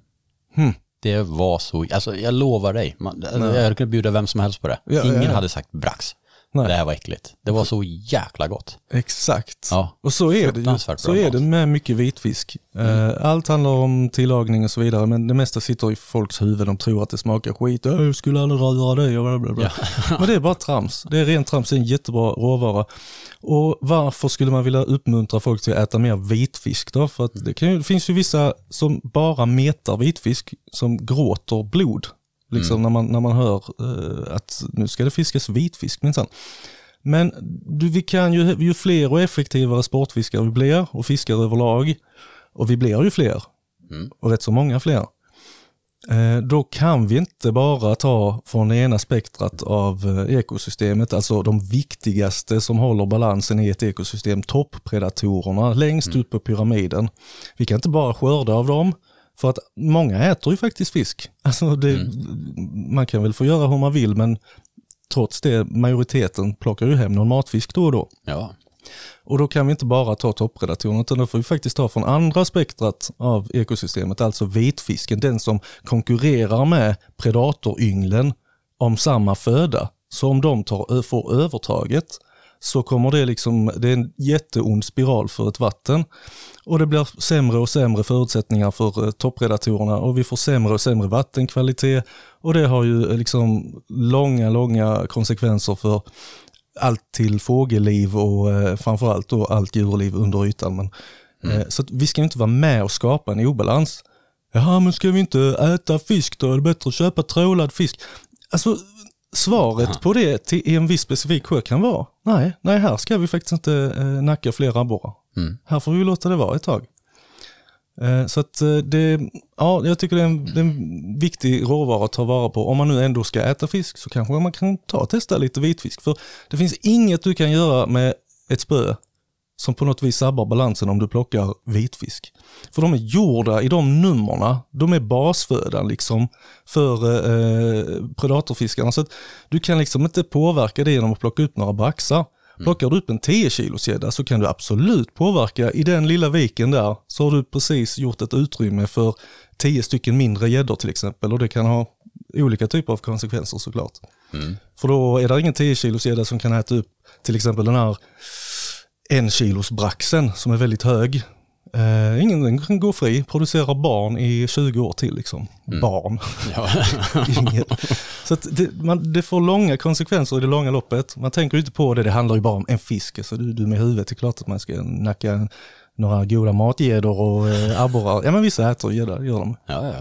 Hmm. Det var så, alltså jag lovar dig, man, jag kunnat bjuda vem som helst på det. Ja, Ingen ja. hade sagt brax. Det här var äckligt. Det var så jäkla gott. Exakt. Ja, Och så är det ju. Så är det med mycket vitfisk. Eh, Allt handlar om tillagning och så vidare, men det mesta sitter i folks huvud. De tror att det smakar skit. "Äh, Jag skulle aldrig röra det och bla bla bla. Men det är bara trams. Det är rent trams. Det är en jättebra råvara. Och varför skulle man vilja uppmuntra folk till att äta mer vitfisk då? För det, ju, det finns ju vissa som bara metar vitfisk, som gråter blod. Liksom när, man, när man hör eh, att nu ska det fiskas vitfisk minsann. Men du, vi kan ju, ju fler och effektivare sportfiskare vi blir och fiskar överlag, och vi blir ju fler, Mm. och rätt så många fler, eh, då kan vi inte bara ta från det ena spektrat av eh, ekosystemet, alltså de viktigaste som håller balansen i ett ekosystem, topppredatorerna längst ut på pyramiden. Vi kan inte bara skörda av dem, för att många äter ju faktiskt fisk. Alltså det, Man kan väl få göra hur man vill, men trots det, majoriteten plockar ju hem någon matfisk då och då. Ja. Och då kan vi inte bara ta toppredatorerna, utan då får vi faktiskt ta från andra spektrat av ekosystemet, alltså vitfisken, den som konkurrerar med predatorynglen om samma föda. Så om de tar, får övertaget så kommer det liksom, det är en jätteond spiral för ett vatten. Och det blir sämre och sämre förutsättningar för eh, toppredatorerna och vi får sämre och sämre vattenkvalitet. Och det har ju eh, liksom långa, långa konsekvenser för allt till fågelliv och eh, framförallt då allt djurliv under ytan. Men, eh, så vi ska inte vara med och skapa en obalans. Jaha, men ska vi inte äta fisk då? Är det bättre att köpa trålad fisk? Alltså, svaret på det till, i en viss specifik sjö kan vara, nej, nej här ska vi faktiskt inte eh, nacka fler abborrar. Mm. Här får vi låta det vara ett tag. Eh, Så att eh, det, ja, jag tycker det är, en, det är en viktig råvara att ta vara på. Om man nu ändå ska äta fisk så kanske man kan ta och testa lite vitfisk. För det finns inget du kan göra med ett spö som på något vis sabbar balansen om du plockar vitfisk. För de är gjorda i de nummerna, de är basfödan liksom för eh, predatorfiskarna. Så att du kan liksom inte påverka det genom att plocka upp några braxar. Plockar du upp en 10 kilos gädda så kan du absolut påverka i den lilla viken där så har du precis gjort ett utrymme för 10 stycken mindre gäddor till exempel och det kan ha olika typer av konsekvenser såklart. Mm. För då är det ingen 10 kilos gädda som kan äta upp till exempel den här en kilos braxen som är väldigt hög. Eh, ingen kan gå fri, producera barn i 20 år till liksom. Barn. Ja. Så det, man, det får långa konsekvenser i det långa loppet. Man tänker inte på det, det handlar ju bara om en fisk. Så du, du med huvudet, det är klart att man ska nacka några goda matgäddor och eh, abborrar. Ja men vissa äter gädda, gör de. ja, ja.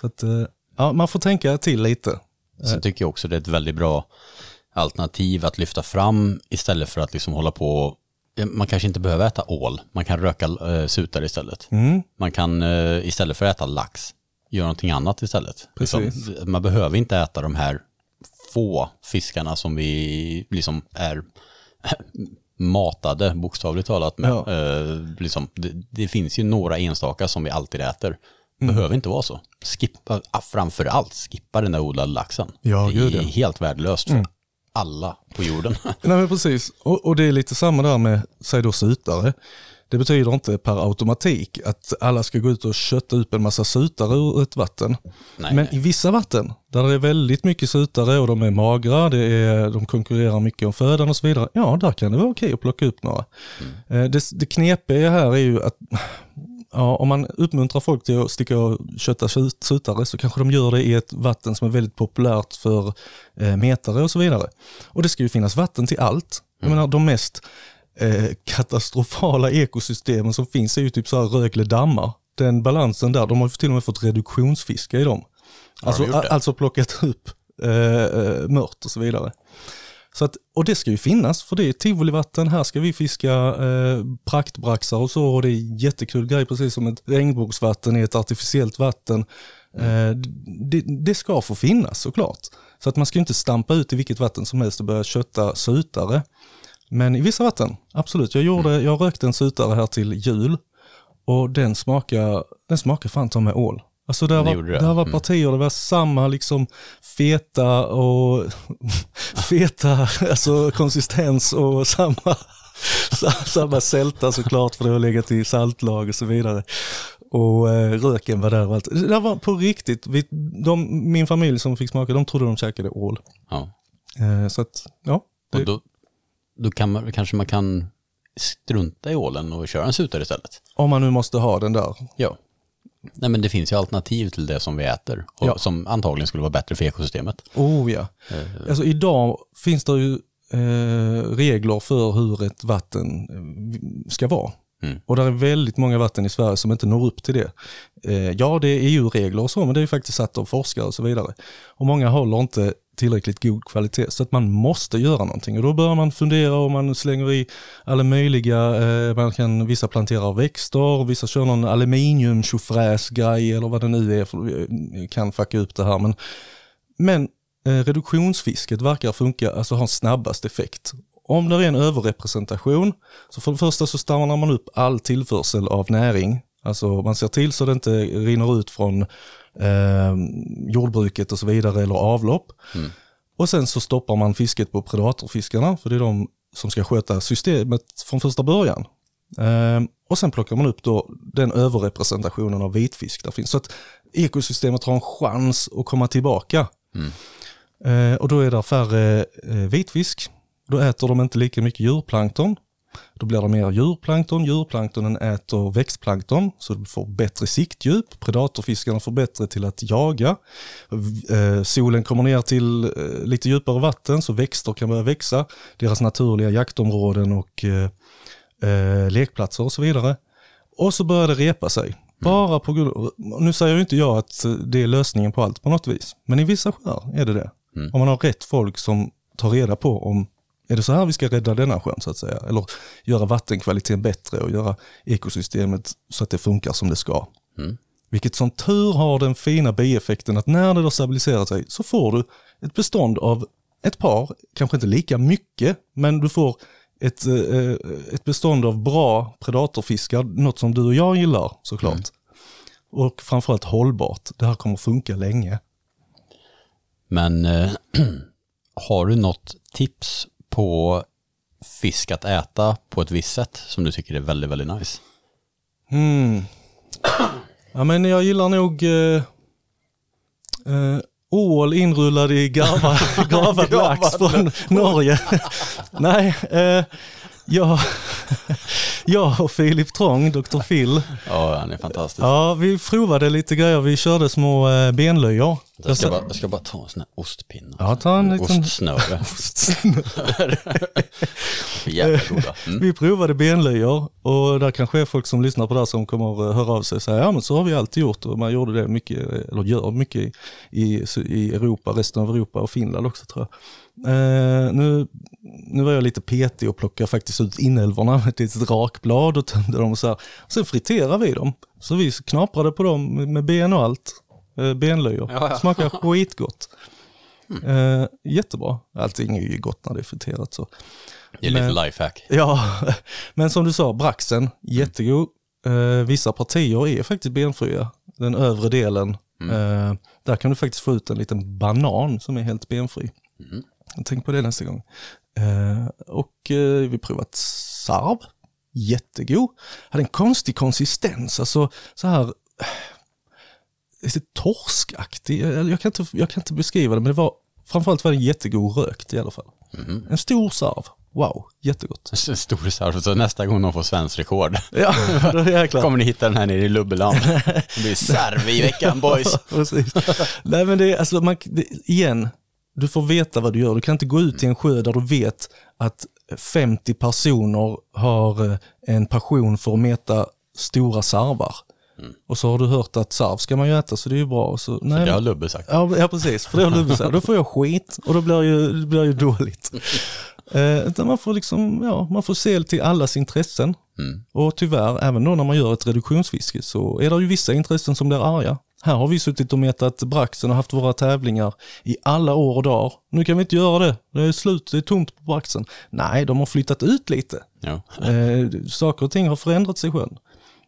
Så att, eh, ja, man får tänka till lite. Sen tycker jag också det är ett väldigt bra alternativ att lyfta fram istället för att liksom hålla på man kanske inte behöver äta ål, man kan röka eh, sutare istället. Mm. Man kan eh, istället för att äta lax göra någonting annat istället. Precis. Liksom, man behöver inte äta de här få fiskarna som vi liksom är matade bokstavligt talat med. Ja. Eh, liksom, det, det finns ju några enstaka som vi alltid äter. Behöver inte vara så. Skippa, ah, framför allt, skippa den där odlade laxen. Ja, det gud, är ja. helt värdelöst för alla på jorden. Nej men precis, och, och det är lite samma där med, säg då sutare. Det betyder inte per automatik att alla ska gå ut och kötta upp en massa sutare ur ett vatten. Nej, Men nej. i vissa vatten, där det är väldigt mycket sutare och de är magra, det är, de konkurrerar mycket om födan och så vidare, ja där kan det vara okej att plocka upp några. Mm. Eh, Det, det knepiga här är ju att ja, om man uppmuntrar folk till att sticka och kötta sut- sutare så kanske de gör det i ett vatten som är väldigt populärt för eh, metare och så vidare. Och det ska ju finnas vatten till allt. Jag Mm. menar de mest eh, katastrofala ekosystemen som finns är ju typ så här Rögle dammar. Den balansen där, de har till och med fått reduktionsfiska i dem. Alltså, alltså plockat upp eh, eh, mört och så vidare. Så att, och det ska ju finnas, för det är tivolivatten, här ska vi fiska eh, praktbraxar och så, och det är jättekul grej, precis som ett regnbågsvatten är ett artificiellt vatten. Eh, det, det ska få finnas såklart. Så att man ska inte stampa ut i vilket vatten som helst och börja kötta sutare. Men i vissa vatten, absolut. Jag, gjorde, jag rökte en sutare här till jul och den smakar, den smakar fan ta med ål. Alltså där Det var, det. där var Mm. partier, det var samma liksom feta och feta alltså konsistens och samma, sa- samma sälta såklart för det har legat i saltlag och så vidare. Och eh, röken var där och allt. Det där var på riktigt, vi, de, min familj som fick smaka, de trodde de käkade ål. Ja. Eh, så att, ja, Och då, då kan man, kanske man kan strunta i ålen och köra en sutare istället. Om man nu måste ha den där. Ja. Nej men det finns ju alternativ till det som vi äter och Ja. som antagligen skulle vara bättre för ekosystemet. Oh ja. Alltså idag finns det ju eh, regler för hur ett vatten eh, ska vara. Mm. Och det är väldigt många vatten i Sverige som inte når upp till det. Eh, ja, det är EU-regler och så, men det är ju faktiskt satt av forskare och så vidare. Och många håller inte tillräckligt god kvalitet, så att man måste göra någonting. Och då börjar man fundera och man slänger i alla möjliga, eh, man kan, vissa planterar växter, vissa kör någon aluminium grej eller vad det nu är, för kan fucka upp det här. Men, men eh, reduktionsfisket verkar funka, alltså ha snabbast effekt. Om det är en överrepresentation, så för det första så stannar man upp all tillförsel av näring. Alltså man ser till så det inte rinner ut från eh, jordbruket och så vidare eller avlopp. Och sen så stoppar man fisket på predatorfiskarna, för det är de som ska sköta systemet från första början. Eh, och sen plockar man upp då den överrepresentationen av vitfisk där finns. Så att ekosystemet har en chans att komma tillbaka. Eh, och då är det färre eh, vitfisk. Då äter de inte lika mycket djurplankton. Då blir det mer djurplankton. Djurplanktonen äter växtplankton så du får bättre siktdjup. Predatorfiskarna får bättre till att jaga. Eh, solen kommer ner till eh, lite djupare vatten så växter kan börja växa. Deras naturliga jaktområden och eh, lekplatser och så vidare. Och så börjar det repa sig. Bara på grund nu säger ju inte jag att det är lösningen på allt på något vis, men i vissa sjöar är det det. Om man har rätt folk som tar reda på om, är det så här vi ska rädda denna sjön så att säga? Eller göra vattenkvaliteten bättre och göra ekosystemet så att det funkar som det ska. Vilket som tur har den fina bieffekten att när det då stabiliserar sig så får du ett bestånd av ett par, kanske inte lika mycket, men du får ett, eh, ett bestånd av bra predatorfiskar, något som du och jag gillar såklart. Och framförallt hållbart. Det här kommer funka länge. Men eh, har du något tips på fisk att äta på ett visst sätt som du tycker är väldigt, väldigt nice? Mm. Ja men jag gillar nog eh, eh, ål inrullad i gravad lax från Norge. Nej, eh, jag, jag och Filip Trång, Dr. Phil, Ja, han är fantastisk. ja vi provade lite grejer. Vi körde små eh, benlöjor. Jag, ska bara, jag ska bara ta en sån här ostpinne. Ja, ta en liten- Ostsnöre. Jävla goda. Mm. Vi provade benlöjor och där kanske är folk som lyssnar på det här som kommer att höra av sig och säga ja men så har vi alltid gjort och man gjorde det mycket, eller gör mycket i, i Europa, resten av Europa och Finland också tror jag. Eh, nu, nu var jag lite petig och plockade faktiskt ut inälvorna med ett litet rakblad och tömde dem och så här. Sen friterade vi dem. Så vi knaprade på dem med ben och allt. Eh, benlöjor. Ja, ja. Smakar skitgott. Eh, jättebra. Allting är ju gott när det är friterat så. Det är lite Men- lifehack. Ja, men som du sa, braxen, jättegod. Eh, vissa partier är faktiskt benfria. Den övre delen, eh, där kan du faktiskt få ut en liten banan som är helt benfri. Tänk på det nästa gång. Eh, och eh, vi provat sarv, jättegod. Hade en konstig konsistens, alltså så här eh, lite torskaktig. Jag, kan inte, jag kan inte beskriva det, men det var framförallt var den jättegod rökt i alla fall. En stor sarv, wow, jättegott. En Stor sarv, så nästa gång de får svensk rekord Ja, kommer ni hitta den här nere i Lubbeland. Det blir sarv i veckan boys. Precis. Nej men det är, alltså man, det, igen, du får veta vad du gör. Du kan inte gå ut till en sjö där du vet att 50 personer har eh, en passion för att meta stora sarvar. Och så har du hört att sarv ska man ju äta så det är ju bra. Så, nej, Det har Lubbe sagt. Ja, ja precis, för det har Lubbe sagt. Då får jag skit och då blir ju, det blir ju dåligt. Eh, man får liksom, ja, man får se till allas intressen. Och tyvärr, även då när man gör ett reduktionsfiske så är det ju vissa intressen som blir arga. Här har vi suttit och metat braxen och haft våra tävlingar i alla år och dagar. Nu kan vi inte göra det, det är slut, det är tomt på braxen. Nej, de har flyttat ut lite. Ja. Eh, saker och ting har förändrats i sjön.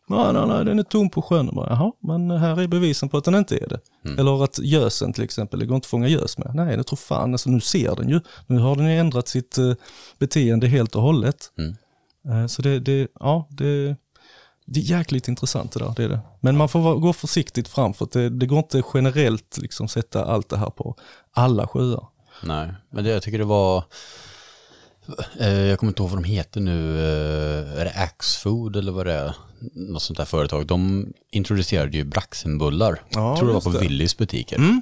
Nej, nej, nej, den är tom på sjön. Bara, Jaha, men här är bevisen på att den inte är det. Eller att gösen till exempel, det går inte att fånga gös med. Nej, det tror fan, alltså, nu ser den ju. Nu har den ju ändrat sitt eh, beteende helt och hållet. Eh, så det, det, ja, det, det är jäkligt intressant det där, det är det. Men man får gå försiktigt fram för det, det går inte generellt liksom sätta allt det här på alla sjöar. Nej, men det, jag tycker det var Eh, Jag kommer inte ihåg vad de heter nu. Eh, Är det Axfood eller vad det är? Något sånt där företag. De introducerade ju Braxenbullar. Ja, tror det var på. Willys butiker. Är,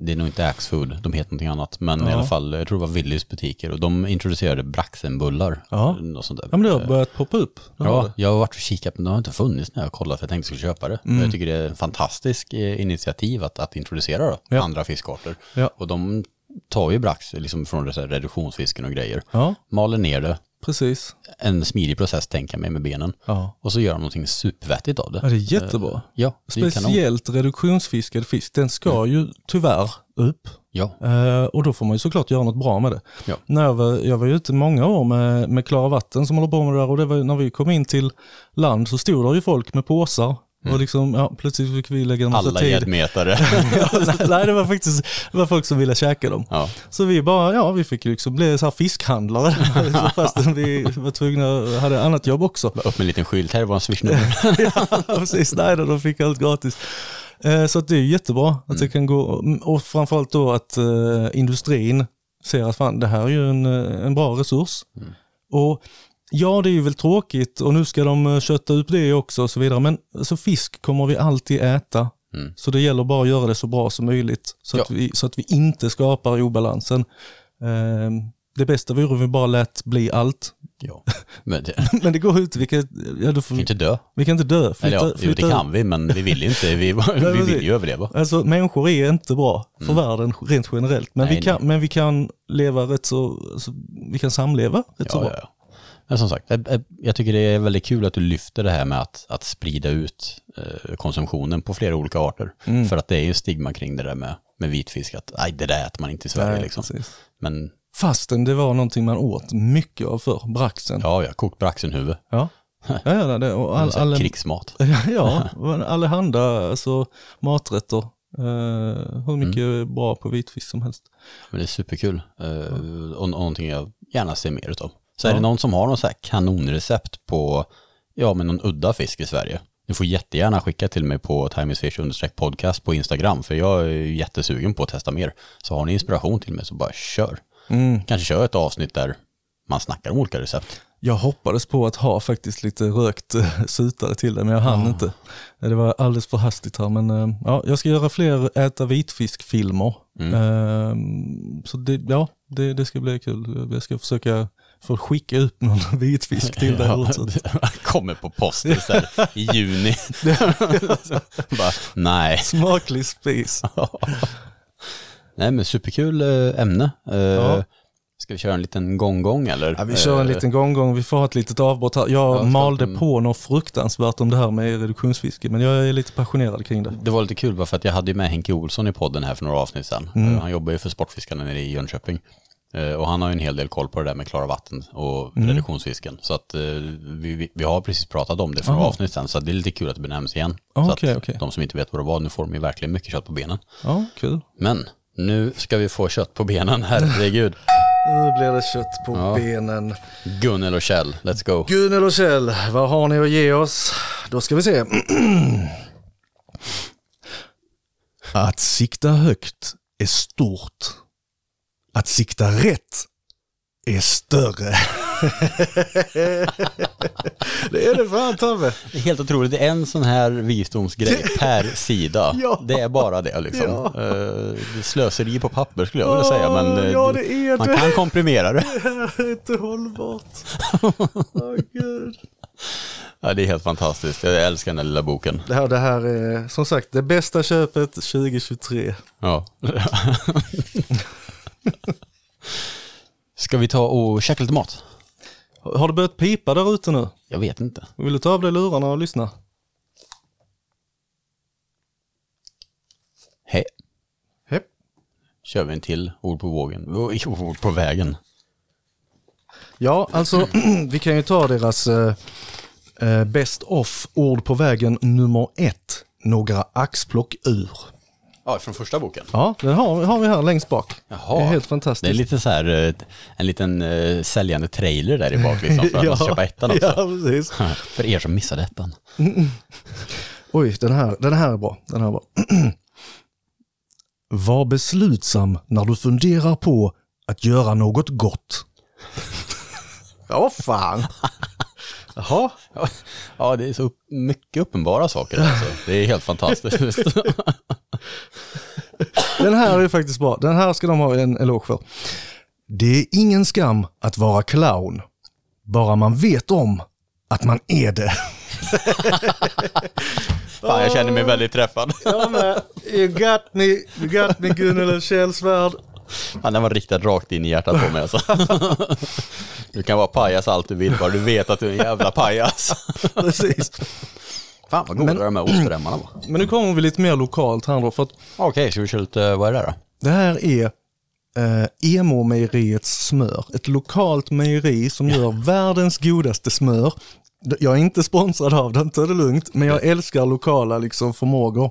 det är nog inte Axfood, de heter någonting annat. Men i alla fall, jag tror det var Willys butiker. Och de introducerade Braxenbullar. Ja. Sånt där. Ja men det har börjat poppa upp. Har Ja, jag har varit och kikat men det har inte funnits när jag kollat för jag tänkte jag skulle köpa det. Men Jag tycker det är en fantastisk eh, initiativ att, att introducera då, Ja. andra fiskarter. Ja. Och de tar ju brax liksom från reduktionsfisken och grejer. ja, Maler ner det, precis. en smidig process tänker jag mig med benen. Ja. Och så gör de någonting supervettigt av det. ja, det är jättebra. Ja, det är kanon. Speciellt reduktionsfiskad fisk, den ska ju tyvärr upp. Ja, Eh, och då får man ju såklart göra något bra med det. Ja. När jag, var, jag var ute många år med, med Klara Vatten som håller på med det där och det var, när vi kom in till land så stod där ju folk med påsar och liksom, ja, plötsligt fick vi lägga en massa Mm. alla tid. gäddmetare. Ja, nej, det var faktiskt det var folk som ville käka dem. ja. Så vi bara, ja vi fick liksom bli så här fiskhandlare fastän vi var tvungna, hade annat jobb också. Upp med en liten skylt, här var en swishnummer. ja, precis. Nej, då, de fick allt gratis. Eh, Så det är jättebra att det kan gå, och framförallt då att eh, industrin ser att fan, det här är ju en, eh, en bra resurs. Och ja, det är ju väl tråkigt och nu ska de eh, kötta upp det också och så vidare, men alltså, fisk kommer vi alltid äta. Mm. Så det gäller bara att göra det så bra som möjligt så, att, Ja. vi, så att vi inte skapar obalansen. Eh, Det bästa vore om vi bara lät bli allt. ja. Men det, Men det går ut, vi kan, ja, får, kan inte dö. vi kan inte dö. Eller ja, jo, det kan vi, men vi vill inte. Vi, vi vill ju överleva. Alltså människor är inte bra för världen rent generellt. Men, Nej, vi kan, men vi kan leva rätt så, alltså, vi kan samleva rätt så Ja, bra. ja, ja. Men som sagt, jag, tycker det är väldigt kul att du lyfter det här med att, att sprida ut eh, konsumtionen på flera olika arter. Mm. För att det är ju stigma kring det där med, med vitfisk, att nej, det där äter man inte i Sverige Nej, liksom. precis. Men Fastän det var någonting man åt mycket av förr, braxen. ja, ja, kokt braxenhuvud. Ja, ja, ja det, och all, All, alla, Krigsmat. ja, allehanda alltså, maträtter. Uh, hur mycket Mm. bra på vitfisk som helst. Men det är superkul. Och, och någonting jag gärna ser mer utav. Så är Ja. det någon som har någon så här kanonrecept på, ja men någon udda fisk i Sverige. Du får jättegärna skicka till mig på timesfish podcast på Instagram. För jag är jättesugen på att testa mer. Så har ni inspiration till mig så bara kör. Mm. Kanske kör ett avsnitt där man snackar om olika recept. Jag hoppades på att ha faktiskt lite rökt eh, sutare till det, men jag hann inte. Det var alldeles för hastigt här, men eh, ja, jag ska göra fler äta vitfisk-filmer. Mm. Eh, Så det, ja, det, det ska bli kul. Jag ska försöka få skicka ut någon vitfisk till dig. Ja, Ja. kommer på posten så här, i juni. bara, nej. Smaklig spis. Nej men superkul eh, ämne. Eh, Ja. Ska vi köra en liten gång-gång eller? Ja, vi kör en Eh, liten gång vi får ha ett litet avbrott här. Jag Ja, malde på något fruktansvärt om det här med reduktionsfiske, men jag är lite passionerad kring det. Det var lite kul bara för att jag hade ju med Henke Olsson i podden här för några avsnitt sedan. Mm. Han jobbar ju för Sportfiskarna nere i Jönköping. Eh, Och han har ju en hel del koll på det där med klara vatten och Mm. reduktionsfisken. Så att eh, vi, vi, har precis pratat om det för några Aha. avsnitt sedan. Så det är lite kul att det benämns igen. Ah, så okej, att okej. de som inte vet vad det var, nu får de ju verkligen mycket kött på benen. Ja, kul. Men nu ska vi få kött på benen, herregud. Nu blir det kött på Ja. benen. Gunnel och Kjell, let's go. Gunnel och Kjell, vad har ni att ge oss? Då ska vi se. Att sikta högt är stort. Att sikta rätt är större. det är det fan Tobbe. Det är helt otroligt, det är en sån här visdomsgrej per sida. Ja. Det är bara det liksom. Ja. Eh, det slöseri på papper skulle jag vilja säga, men eh, Ja, det är man det. kan komprimera det. Det är inte hållbart. Åh gud. Ja, det är helt fantastiskt, jag älskar den här lilla boken. Det här, det här är som sagt det bästa köpet 2023. Ja. Ska vi ta och käka lite mat? Har det börjat pipa där ute nu? Jag vet inte. Vill du ta av dig lurarna och lyssna? Hej. Hepp. Kör vi en till ord på vågen, ord på vägen. Ja, alltså vi kan ju ta deras eh, eh, best of ord på vägen nummer ett. Några axplock ur. Ja, från första boken. Ja, den har, har vi här längst bak. Jaha. Det är helt Det fantastiskt. är lite så här, eh, en liten uh, säljande trailer där i bak liksom, för att ska köpa ettan också. Ja, precis. För er som missade ettan. Oj, den här, den här är bra. Den här är bra. Var beslutsam när du funderar på att göra något gott. Ja, fan. Jaha. Ja, det är så mycket uppenbara saker alltså. Det är helt fantastiskt. Den här är faktiskt bra. Den här ska de ha en eloge för. Det är ingen skam att vara clown. Bara man vet om att man är det. Fan, jag känner mig väldigt träffad. Jag med. You got me, you got me Gunnel Källsvärd. Han den var riktad rakt in i hjärtat på mig alltså. Du kan vara pajas allt du vill, bara du vet att du är en jävla pajas. Precis. Fan vad goda Men- de här oströmmarna var. Men nu kommer vi lite mer lokalt här då. För att Okej, ska vi köra lite, vad är det där då? det här är eh, Emo-mejeriets smör. Ett lokalt mejeri som gör världens godaste smör. Jag är inte sponsrad av den, ta det lugnt, men jag älskar lokala liksom, förmågor.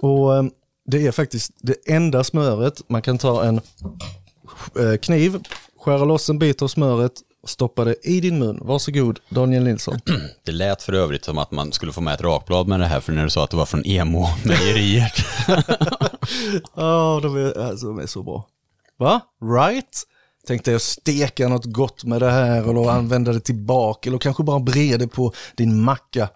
Och eh, det är faktiskt det enda smöret, man kan ta en eh, kniv, skära loss en bit av smöret, stoppa det i din mun. Varsågod, Daniel Nilsson. Det lät för övrigt som att man skulle få med ett rakblad med det här, för när du sa att det var från emo-mejeriet. Ja, de, är, alltså, de är så bra. Va? Right? Tänkte jag steka något gott med det här eller använda det tillbaka eller kanske bara bre det på din macka.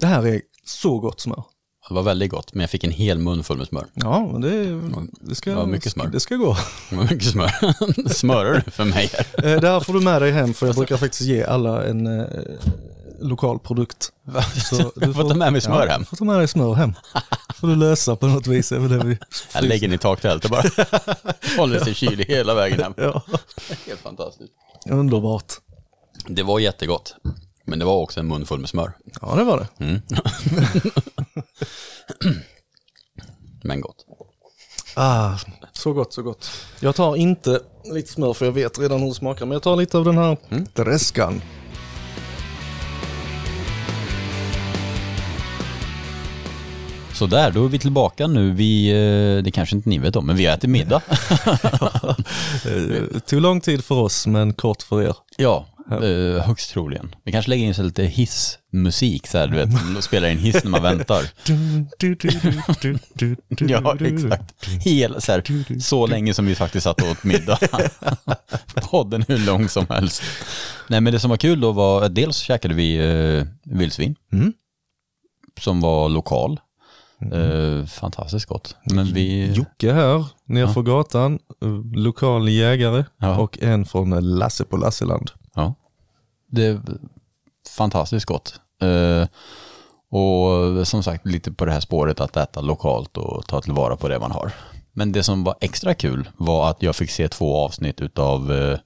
Det här är så gott smör. Det var väldigt gott, men jag fick en hel mun full med smör. Ja, det, det, ska, Det var mycket smör. det ska gå. Det var mycket smör. Smörar du för mig här? Eh, Det här får du med dig hem för jag brukar faktiskt ge alla en eh, lokal produkt. Så Jag får ta med mig smör hem. Du får ta med dig smör hem. får du lösa på något vis. väl det vi Jag lägger den i taktältet bara. Håller sig kylig hela vägen hem. Ja, Helt fantastiskt. underbart. Det var jättegott. Men det var också en mun full med smör. Ja, det var det. Mm. Men gott. Ah, så gott, så gott. Jag tar inte lite smör för jag vet redan hur det smakar, men jag tar lite av den här Mm. treskan. Så där, då är vi tillbaka nu. Vi, eh, det kanske inte ni vet om, men vi äter middag. Det tog lång tid för oss, men kort för er. Ja, eh, högst troligen. Vi kanske lägger in så lite hissmusik så här, du vet, och spelar in hiss när man väntar. Ja, exakt. Hela, så, här, så länge som vi faktiskt satt och åt middag. Podden hur lång som helst. Nej, men det som var kul då var, att dels käkade vi eh, vildsvin, Mm. som var lokal. Eh, fantastiskt gott. Men vi... Jocke här, nerför gatan, eh, lokal jägare Ja. och en från Lasse på Lasseland. Det är fantastiskt gott. Eh, och som sagt, lite på det här spåret att äta lokalt och ta tillvara på det man har. Men det som var extra kul var att jag fick se två avsnitt utav eh,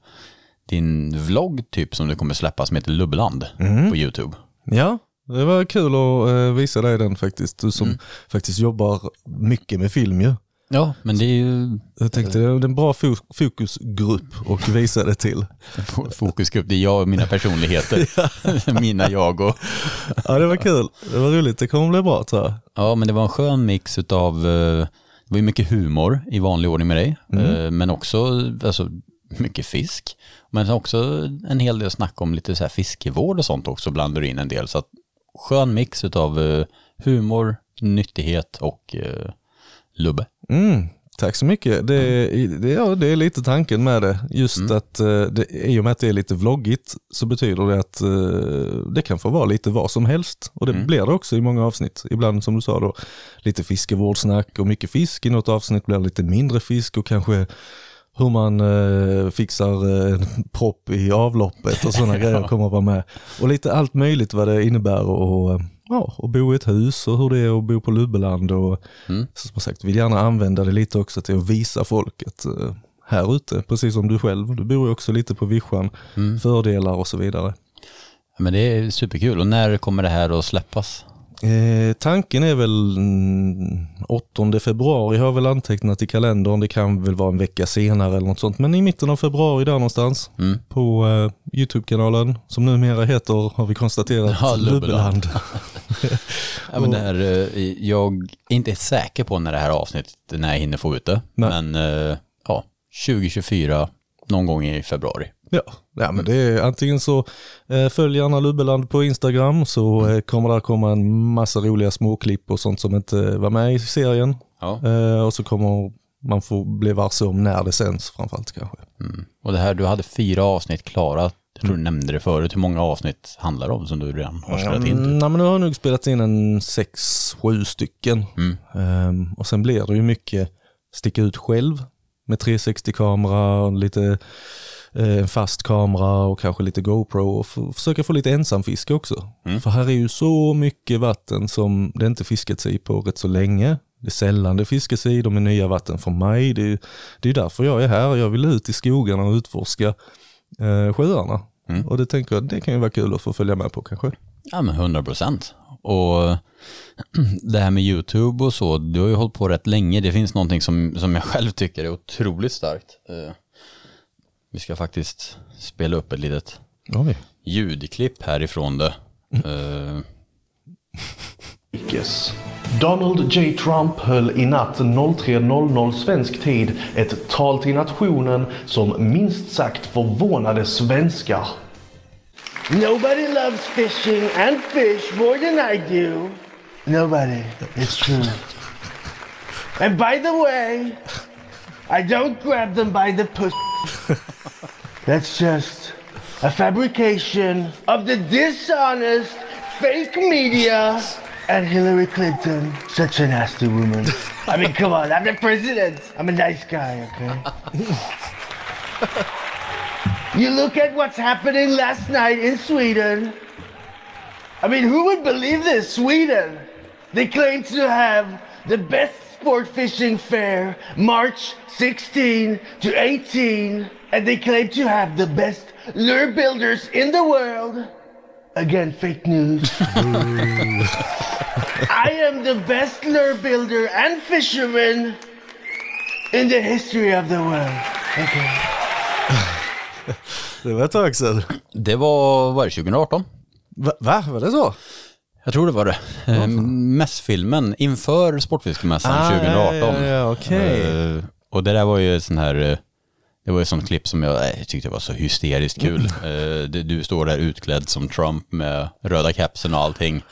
din vlogg typ som det kommer släppas som heter Lubbeland på YouTube. Ja, det var kul att eh, visa dig den faktiskt. Du som faktiskt jobbar mycket med film ju. Ja, men det är ju Jag tänkte det är en bra fo- fokusgrupp och visa det till. fokusgrupp, det är jag och mina personligheter. mina jag och Ja, det var kul. Det var roligt. Det kommer bli bra tror jag. Ja, men det var en skön mix utav, eh, det var ju mycket humor i vanlig ordning med dig, eh, men också alltså, mycket fisk. Men också en hel del snack om lite så här fiskevård och sånt också blandar in en del. Så att skön mix utav eh, humor, nyttighet och lubbe. Mm, tack så mycket. Det, är- det, ja, det är lite tanken med det. Just att eh, det, i och med att det är lite vloggigt så betyder det att eh, det kan få vara lite vad som helst. Och det blir det också i många avsnitt. Ibland som du sa då, lite fiskevårdssnack och mycket fisk. I något avsnitt blir det lite mindre fisk och kanske hur man eh, fixar eh, propp i avloppet och sådana grejer kommer att vara med. Och lite allt möjligt vad det innebär och, ja, att bo i ett hus och hur det är att bo på Lubbeland och Mm. som sagt, vill gärna använda det lite också till att visa folket eh, här ute, precis som du själv. Du bor ju också lite på vischan, fördelar och så vidare. Men det är superkul. Och när kommer det här att släppas? Eh, tanken är väl mm, 8 februari har jag väl antecknat i kalendern. Det kan väl vara en vecka senare eller något sånt. Men i mitten av februari där någonstans Mm. på eh, YouTube-kanalen som numera heter, har vi konstaterat, Ja, Lubbeland. Lubbeland. Ja, men det här, eh, jag är inte säker på när det här avsnittet, när jag hinner få ut det. Nej. Men eh, ja, 2024, någon gång i februari. Ja, ja men det är antingen så eh, följ gärna Lubbeland på Instagram så eh, kommer det komma en massa roliga småklipp och sånt som inte var med i serien. Ja. Eh, och så kommer man få bli varse om när det sänds framförallt kanske. Mm. Och det här, du hade fyra avsnitt klara Jag tror du nämnde det förut, hur många avsnitt handlar det om som du redan har spelat in? Mm, nej, men nu har jag nog spelat in en sex, sju stycken. Mm. Ehm, och sen blir det ju mycket sticka ut själv med 360-kamera, och lite en fast kamera och kanske lite GoPro och försöka få lite ensamfiske också. Mm. För här är ju så mycket vatten som det inte fiskats i på rätt så länge. Det är sällan det fiskas i, de är nya vatten för mig. Det är, det är därför jag är här. Jag vill ut i skogarna och utforska eh, sjöarna. Mm. Och det tänker jag, det kan ju vara kul att få följa med på kanske. Ja men 100 procent. Och det här med YouTube och så, du har ju hållit på rätt länge. Det finns någonting som, som jag själv tycker är otroligt starkt. Vi ska faktiskt spela upp ett litet Oj. ljudklipp härifrån det. Eh, Yes. Donald J. Trump höll i natt 03.00 svensk tid ett tal till nationen som minst sagt förvånade svenskar. Nobody loves fishing and fish more than I do. Nobody. It's true. and by the way, I don't grab them by the pussy. That's just a fabrication of the dishonest fake media and Hillary Clinton. Such a nasty woman. I mean, come on, I'm the president. I'm a nice guy, okay? You look at what's happening last night in Sweden. I mean, who would believe this? Sweden. They claim to have the best sport fishing fair March 16 to 18, and they claim to have the best lure builders in the world. Again, fake news. I am the best lure builder and fisherman in the history of the world. Okay. Det var ett tag sedan. det var, var det 2018? Va? Va? Var det så? Jag tror det var det. Eh, Mässfilmen inför Sportfiskemässan 2018. Ah, Ja, ja, okej. Eh, och det där var ju sån här, eh, det var ju sånt klipp som jag, eh, jag tyckte var så hysteriskt kul. Eh, det- du står där utklädd som Trump med röda kepsen och allting.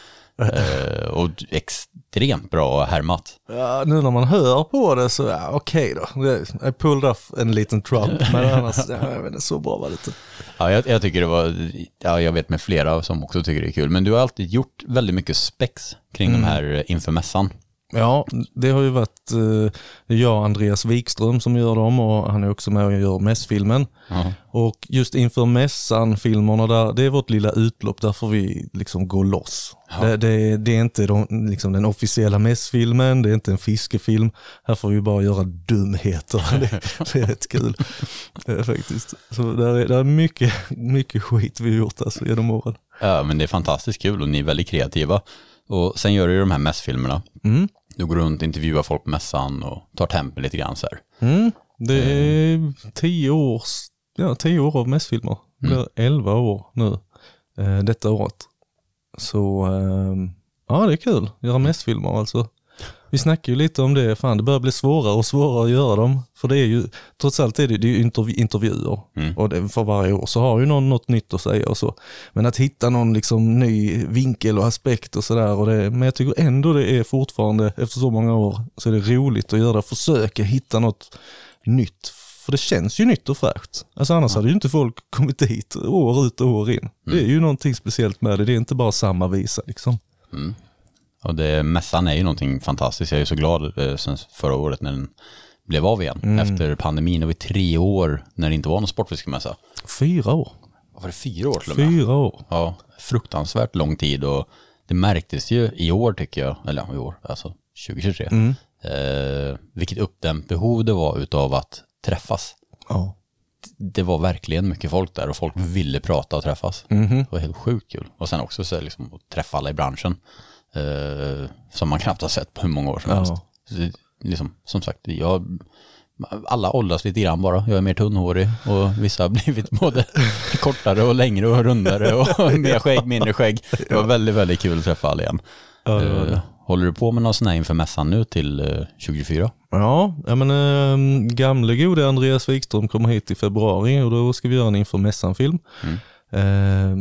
Eh, och extremt bra härmat. Ja, nu när man hör på det så, ja, okej då. Det- I pulled off en liten Trump, men annars, ja, jag vet inte, så bra var det inte. Ja, jag, jag tycker det var, ja, jag vet med flera som också tycker det är kul. Men du har alltid gjort väldigt mycket spex kring de här inför mässan. Ja, det har ju varit eh, jag Andreas Wikström som gör dem och han är också med och gör mässfilmen. Ja. Och just inför mässan-filmerna där, det är vårt lilla utlopp, där får vi liksom gå loss. Det, det, det är inte de, liksom den officiella mässfilmen, det är inte en fiskefilm. Här får vi bara göra dumheter. Det, det är rätt kul faktiskt. Så där är, där är mycket, mycket skit vi har gjort alltså genom åren. Ja, men det är fantastiskt kul och ni är väldigt kreativa. Och sen gör du ju de här mässfilmerna. Mm. Du går runt, intervjuar folk på mässan och tar tempen lite grann så här. Mm. Det är tio års, ja, tio år av mässfilmer. Det blir elva år nu, eh, detta året. Så ehm, ja, det är kul att göra mässfilmer alltså. Vi snackar ju lite om det, fan det börjar bli svårare och svårare att göra dem. För det är ju, trots allt är det, det är ju intervju, intervjuer. Och det, för varje år så har ju någon något nytt att säga och så. Men att hitta någon liksom ny vinkel och aspekt och sådär. Men jag tycker ändå det är fortfarande, efter så många år, så är det roligt att göra, försöka hitta något nytt. För det känns ju nytt och fräscht. Alltså annars hade ju inte folk kommit dit år ut och år in. Det är ju någonting speciellt med det, det är inte bara samma visa liksom. Och det, mässan är ju någonting fantastiskt. Jag är så glad eh, sen förra året när den blev av igen. Mm. Efter pandemin, det var tre år när det inte var någon sportfiskemässa. Fyra år. Var det fyra år till och med? Fyra år. Ja, fruktansvärt lång tid och det märktes ju i år tycker jag, eller i år, alltså 2023, Mm. eh, vilket uppdämt behov det var utav att träffas. Ja. Det var verkligen mycket folk där och folk ville prata och träffas. Mhm. Det var helt sjukt kul. Och sen också så liksom, att träffa alla i branschen, eh, som man knappt har sett på hur många år som Ja. helst. Så liksom, som sagt, jag, alla åldras lite grann bara. Jag är mer tunnhårig och vissa har blivit både kortare och längre och rundare och mer skägg, mindre skägg. Det var väldigt, väldigt kul att träffa alla igen. Ja, det var det. Eh, Håller du på med någon sån här inför mässan nu till eh, 2024? Ja, ja men äh, gamle gode Andreas Wikström kommer hit i februari och då ska vi göra en inför mässan-film. Eh,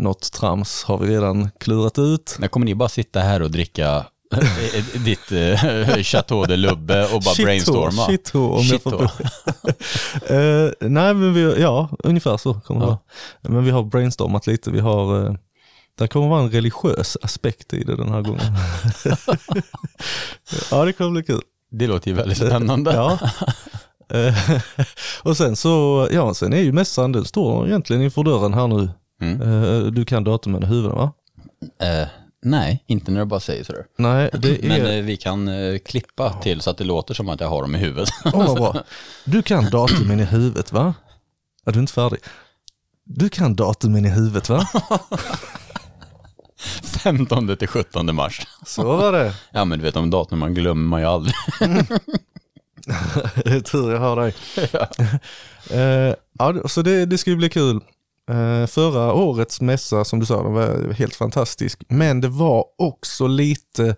något trams har vi redan klurat ut. När kommer ni bara sitta här och dricka Ditt uh, Chateau de Lubbe och bara Shit brainstorma. Shit om jag får. Eh, Nej, men vi, ja, ungefär så kommer det Ja. vara. Men vi har brainstormat lite. Vi har, uh, det kommer vara en religiös aspekt i det den här gången. ja, det kommer bli kul. Det låter ju väldigt spännande. Ja. Eh, och sen så, ja, sen är ju mässan, den står egentligen inför dörren här nu. Mm. Eh, Du kan datumen i huvudet va? Eh, nej, inte när du bara säger sådär. Nej, det Men är... eh, vi kan klippa till så att det låter som att jag har dem i huvudet. Vad bra. Du kan datumen i huvudet va? Ja, du är inte färdig. Du kan datumen i huvudet va? 15 till 17 mars. Så var det. Ja men du vet om datum man glömmer man ju aldrig. Det är tur jag har dig. Eh, ja, så det, det ska ju bli kul. Eh, förra årets mässa, som du sa, den var helt fantastisk. Men det var också lite,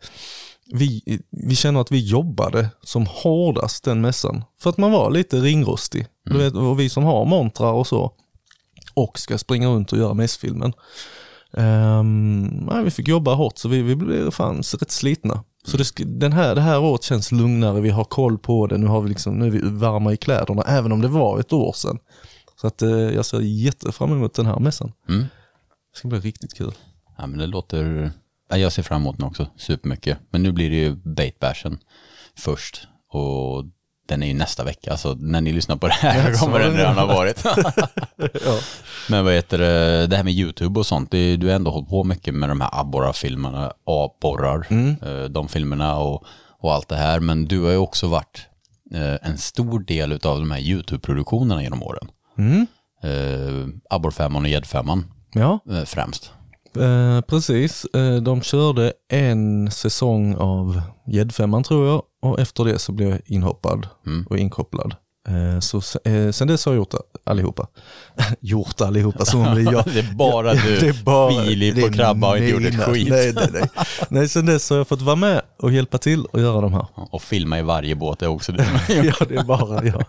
vi, vi känner att vi jobbade som hårdast den mässan. För att man var lite ringrostig. Du vet, och vi som har montrar och så, och ska springa runt och göra mässfilmen. Um, nej, vi fick jobba hårt så vi, vi blev fan rätt slitna. Så det, den här, det här året känns lugnare, vi har koll på det, nu, har vi liksom, nu är vi varma i kläderna, även om det var ett år sedan. Så att eh, jag ser jättefram emot den här mässan. Mm. Det ska bli riktigt kul. Ja men det låter, ja, jag ser fram emot den också supermycket. Men nu blir det ju bait bashen först och den är ju nästa vecka, alltså när ni lyssnar på det här Ja, så kommer den redan ha varit. Ja. Men vad heter det, det här med YouTube och sånt, det, du har ändå hållit på mycket med de här abborrar-filmerna, abborrar, eh, de filmerna och, och allt det här. Men du har ju också varit eh, en stor del av de här YouTube-produktionerna genom åren. Mm. Eh, Abborrfemman och Gäddfemman Ja, främst. eh, precis. De körde en säsong av Gäddfemman tror jag och efter det så blev jag inhoppad Mm. och inkopplad. Eh, så eh, sen dess har jag gjort allihopa. gjort allihopa som om det är jag. Det är bara du, Det är bara- Filip och Krabba har inte gjort ett skit. Nej, nej, nej. nej, sen dess har jag fått vara med och hjälpa till och göra de här. Och filma i varje båt är också du. ja, det är bara jag.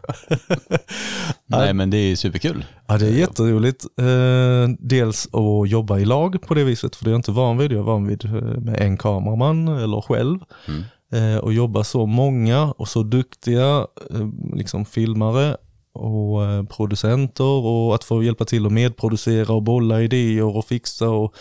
Nej men det är superkul. Ja, det är jätteroligt. Eh, dels att jobba i lag på det viset, för det är jag inte van vid. Jag är van vid med en kameraman eller själv. Mm. Eh, och jobba så många och så duktiga eh, liksom filmare och eh, producenter och att få hjälpa till att medproducera och bolla idéer och fixa och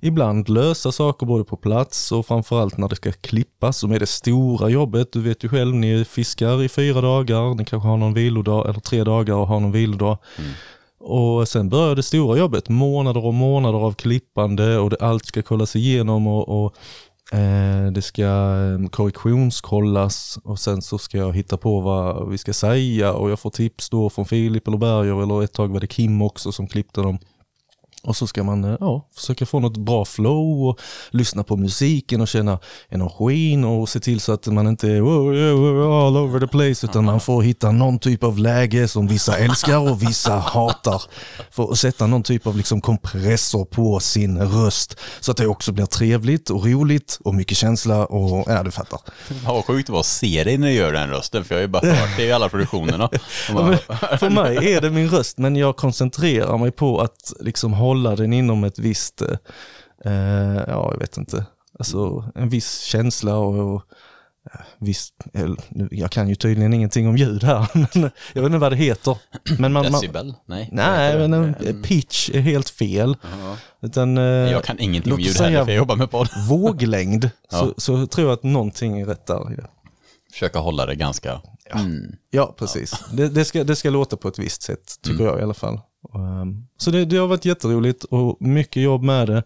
ibland lösa saker både på plats och framförallt när det ska klippas som är det stora jobbet. Du vet ju själv, ni fiskar i fyra dagar, ni kanske har någon vilodag eller tre dagar och har någon vilodag. Och sen börjar det stora jobbet, månader och månader av klippande och det, allt ska kollas igenom och, och Eh, det ska ehm, korrektionskollas och sen så ska jag hitta på vad vi ska säga och jag får tips då från Filip eller Berger eller ett tag var det Kim också som klippte dem. Och så ska man eh, ja, försöka få något bra flow och lyssna på musiken och känna energin och se till så att man inte är "Wow, wow, wow, all over the place utan man får hitta någon typ av läge som vissa älskar och vissa hatar. För att sätta någon typ av liksom kompressor på sin röst så att det också blir trevligt och roligt och mycket känsla och ja du fattar. Ja, vad sjukt det var att se dig när du gör den rösten, för jag har ju bara hört det i alla produktionerna. Bara, För mig är det min röst, men jag koncentrerar mig på att liksom hålla den inom ett visst, eh, ja jag vet inte, alltså en viss känsla och, och eh, viss, eller, nu- jag kan ju tydligen ingenting om ljud här, men jag vet inte vad det heter. Men man, Decibel? Nej. nej, men en Mm. pitch är helt fel. Ja. Utan, eh, Jag kan ingenting om ljud heller, för jag jobbar med podd. våglängd, Ja. så, så tror jag att någonting är rätt där. Försöka hålla det ganska... Mm. Ja, precis. Det, det, ska, det ska låta på ett visst sätt, tycker Mm. jag i alla fall. Um, så det, det har varit jätteroligt och mycket jobb med det.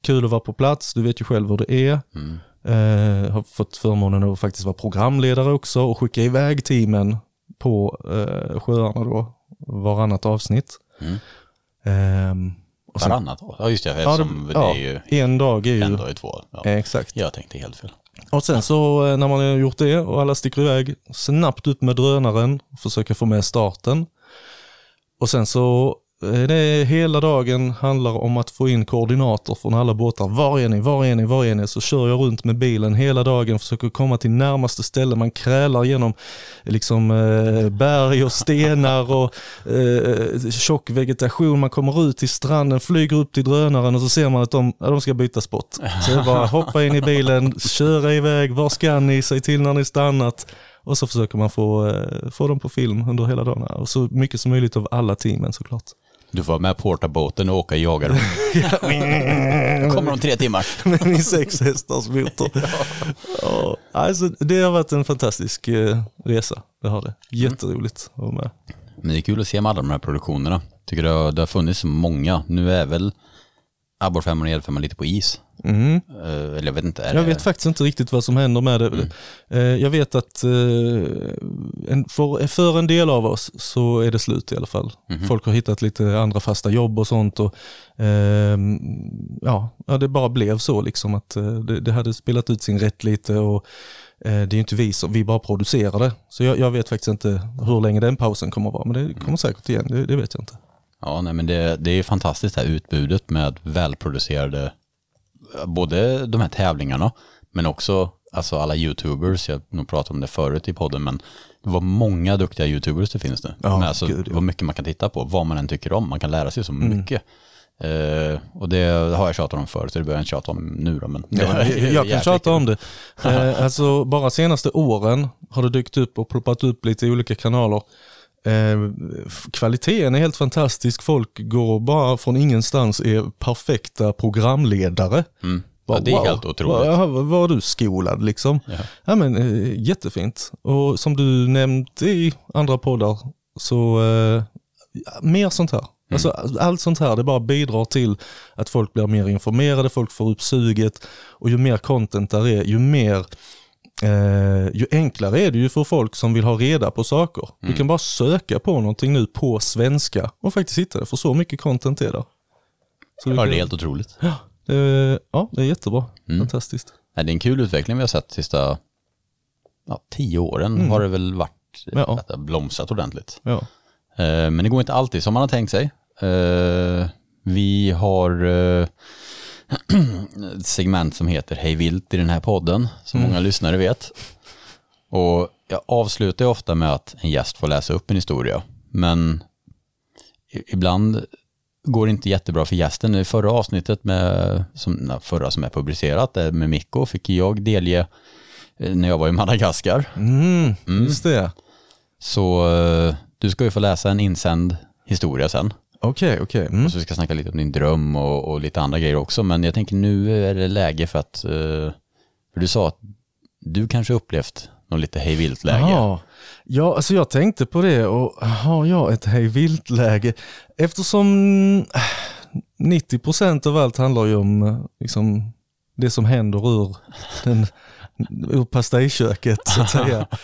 Kul att vara på plats, du vet ju själv hur det är. Mm. Eh, har fått förmånen att faktiskt vara programledare också och skicka iväg teamen på uh, sjöarna då, varannat avsnitt. Mm. Ehm, och sen- Varannat år? Ja just det, ja, eftersom det, ja, är ju en dag är ju... en dag i två. Ja. eh, Exakt. Jag tänkte helt fel. Och sen så eh, när man har gjort det och alla sticker iväg, snabbt upp med drönaren, försöka få med starten. Och sen så eh, Det är hela dagen handlar om att få in koordinater från alla båtar. Var är ni? Var är ni? Var är ni? Så kör jag runt med bilen hela dagen, försöker komma till närmaste ställe. Man krälar genom eh, liksom, eh, berg och stenar och eh, tjock vegetation. Man kommer ut till stranden, flyger upp till drönaren och så ser man att de, ja, de ska byta spot. Så det är bara hoppa in i bilen, köra iväg, var ska ni? Säg till när ni stannat. Och så försöker man få, eh, få dem på film under hela dagen. Och så mycket som möjligt av alla teamen såklart. Du får vara med porta båten och åka jagare. Kommer om tre timmar. med min sex hästars motor. ja. Alltså, det har varit en fantastisk eh, resa, det har det. Jätteroligt att vara med. Men det är kul att se med alla de här produktionerna. Tycker det har, det har funnits många. Nu är väl Abborre 5 och Edfemman lite på is. Mm. Eh, eller jag vet inte. Jag det- vet faktiskt inte riktigt vad som händer med det. Eh, Jag vet att eh, för, för en del av oss så är det slut i alla fall. Folk har hittat lite andra fasta jobb och sånt. Och, ehm, ja, det bara blev så liksom att det, det hade spelat ut sin rätt lite och det är ju inte vi som, vi bara producerar det. Så jag, jag vet faktiskt inte hur länge den pausen kommer att vara, men det kommer säkert igen, det, det vet jag inte. Ja, nej, men det, det är fantastiskt det här utbudet med välproducerade, både de här tävlingarna, men också alltså alla YouTubers, jag har nog pratat om det förut i podden, men det var många duktiga YouTubers det finns nu. Ja, alltså, gud, ja. vad mycket man kan titta på, vad man än tycker om, man kan lära sig så Mm. mycket. Eh, och det har jag tjatat om förut, så det behöver jag inte tjata om nu då. Men Ja, jag, jag kan tjata om det. Eh, alltså bara senaste åren har det dykt upp och ploppat upp lite i olika kanaler. Eh, kvaliteten är helt fantastisk. Folk går bara från ingenstans är perfekta programledare. Mm. Bara, Ja, det är wow, helt otroligt. Var, var du skolad liksom? Ja. Ja. men, eh, jättefint. Och som du nämnt i andra poddar så eh, mer sånt här. Alltså, allt sånt här det bara bidrar till att folk blir mer informerade, folk får upp suget och ju mer content där är, ju mer Eh, ju enklare är det ju för folk som vill ha reda på saker. Du kan bara söka på någonting nu på svenska och faktiskt hitta det, för så mycket content är där. Så Ja, kan- det är helt otroligt. Ja, det, ja, det är jättebra. Mm. Fantastiskt. Det är en kul utveckling vi har sett de sista ja, tio åren har det väl varit Mm. Ja. att det har blomstrat ordentligt. Ja. Eh, Men det går inte alltid som man har tänkt sig. Eh, Vi har eh, ett segment som heter Hej vilt i den här podden, som många lyssnare vet. Och jag avslutar ofta med att en gäst får läsa upp en historia, men ibland går det inte jättebra för gästen. I förra avsnittet, med, som, förra som är publicerat, med Mikko, fick jag delge eh, när jag var i Madagaskar. Mm, just det. Så eh, du ska ju få läsa en insänd historia sen. Okej, okej. Mm. Och så ska jag snacka lite om din dröm och, och lite andra grejer också. Men jag tänker nu är det läge för att, eh, för du sa att du kanske upplevt något lite hej vilt läge. Ja, ja, alltså jag tänkte på det och har jag ett hej vilt läge eftersom eh, 90% av allt handlar ju om eh, liksom, det som händer ur, den, ur pastejköket så att säga.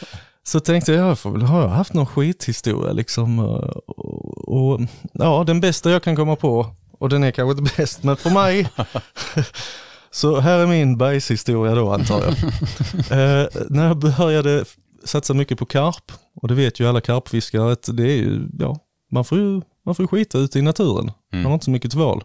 Så tänkte jag, jag får väl, har jag haft någon skithistoria liksom? eh, Och, och, ja, den bästa jag kan komma på, och den är kanske inte bäst, men för mig Så här är min bajshistoria då antar jag. eh, när jag började satsa mycket på karp, och det vet ju alla karpfiskare att det är ju, ja, man får ju, man får ju skita ute i naturen. Man har inte så mycket till val.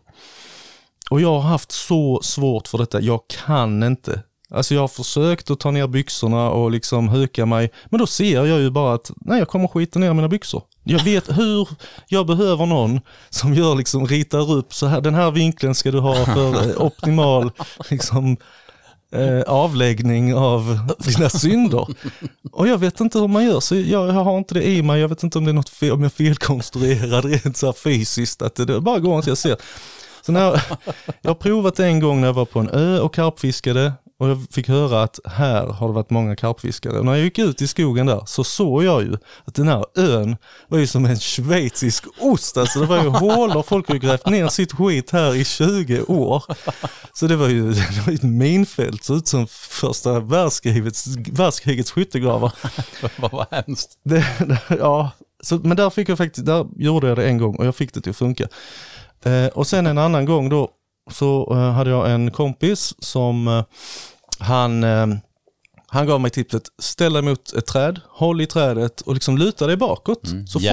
Och jag har haft så svårt för detta, jag kan inte. Alltså jag har försökt att ta ner byxorna och liksom huka mig, men då ser jag ju bara att nej, jag kommer skita ner mina byxor. Jag vet hur jag behöver någon som gör liksom, ritar upp så här, den här vinkeln ska du ha för eh, optimal liksom, eh, avläggning av dina synder. Och jag vet inte hur man gör, så jag, jag har inte det i mig. Jag vet inte om det är något fel, om jag felkonstruerad rent så här fysiskt, att det, det bara går inte, jag ser. Så när jag, jag har provat en gång när jag var på en ö och karpfiskade och jag fick höra att här har det varit många karpfiskare. Och när jag gick ut i skogen där så såg jag ju att den här ön var ju som en schweizisk ost. Alltså det var ju hålor, folk har ju grävt ner sitt skit här i 20 år. Så det var ju, det var ett minfält, så ut som första världskrigets, världskrigets skyttegravar. Vad var hemskt. Det, ja, så, men där fick jag faktiskt, där gjorde jag det en gång och jag fick det till att funka. Eh, och sen en annan gång då så eh, hade jag en kompis som eh, han, eh, Han gav mig tipset, ställ dig mot ett träd, håll i trädet och liksom luta dig bakåt. Mm, Så, får,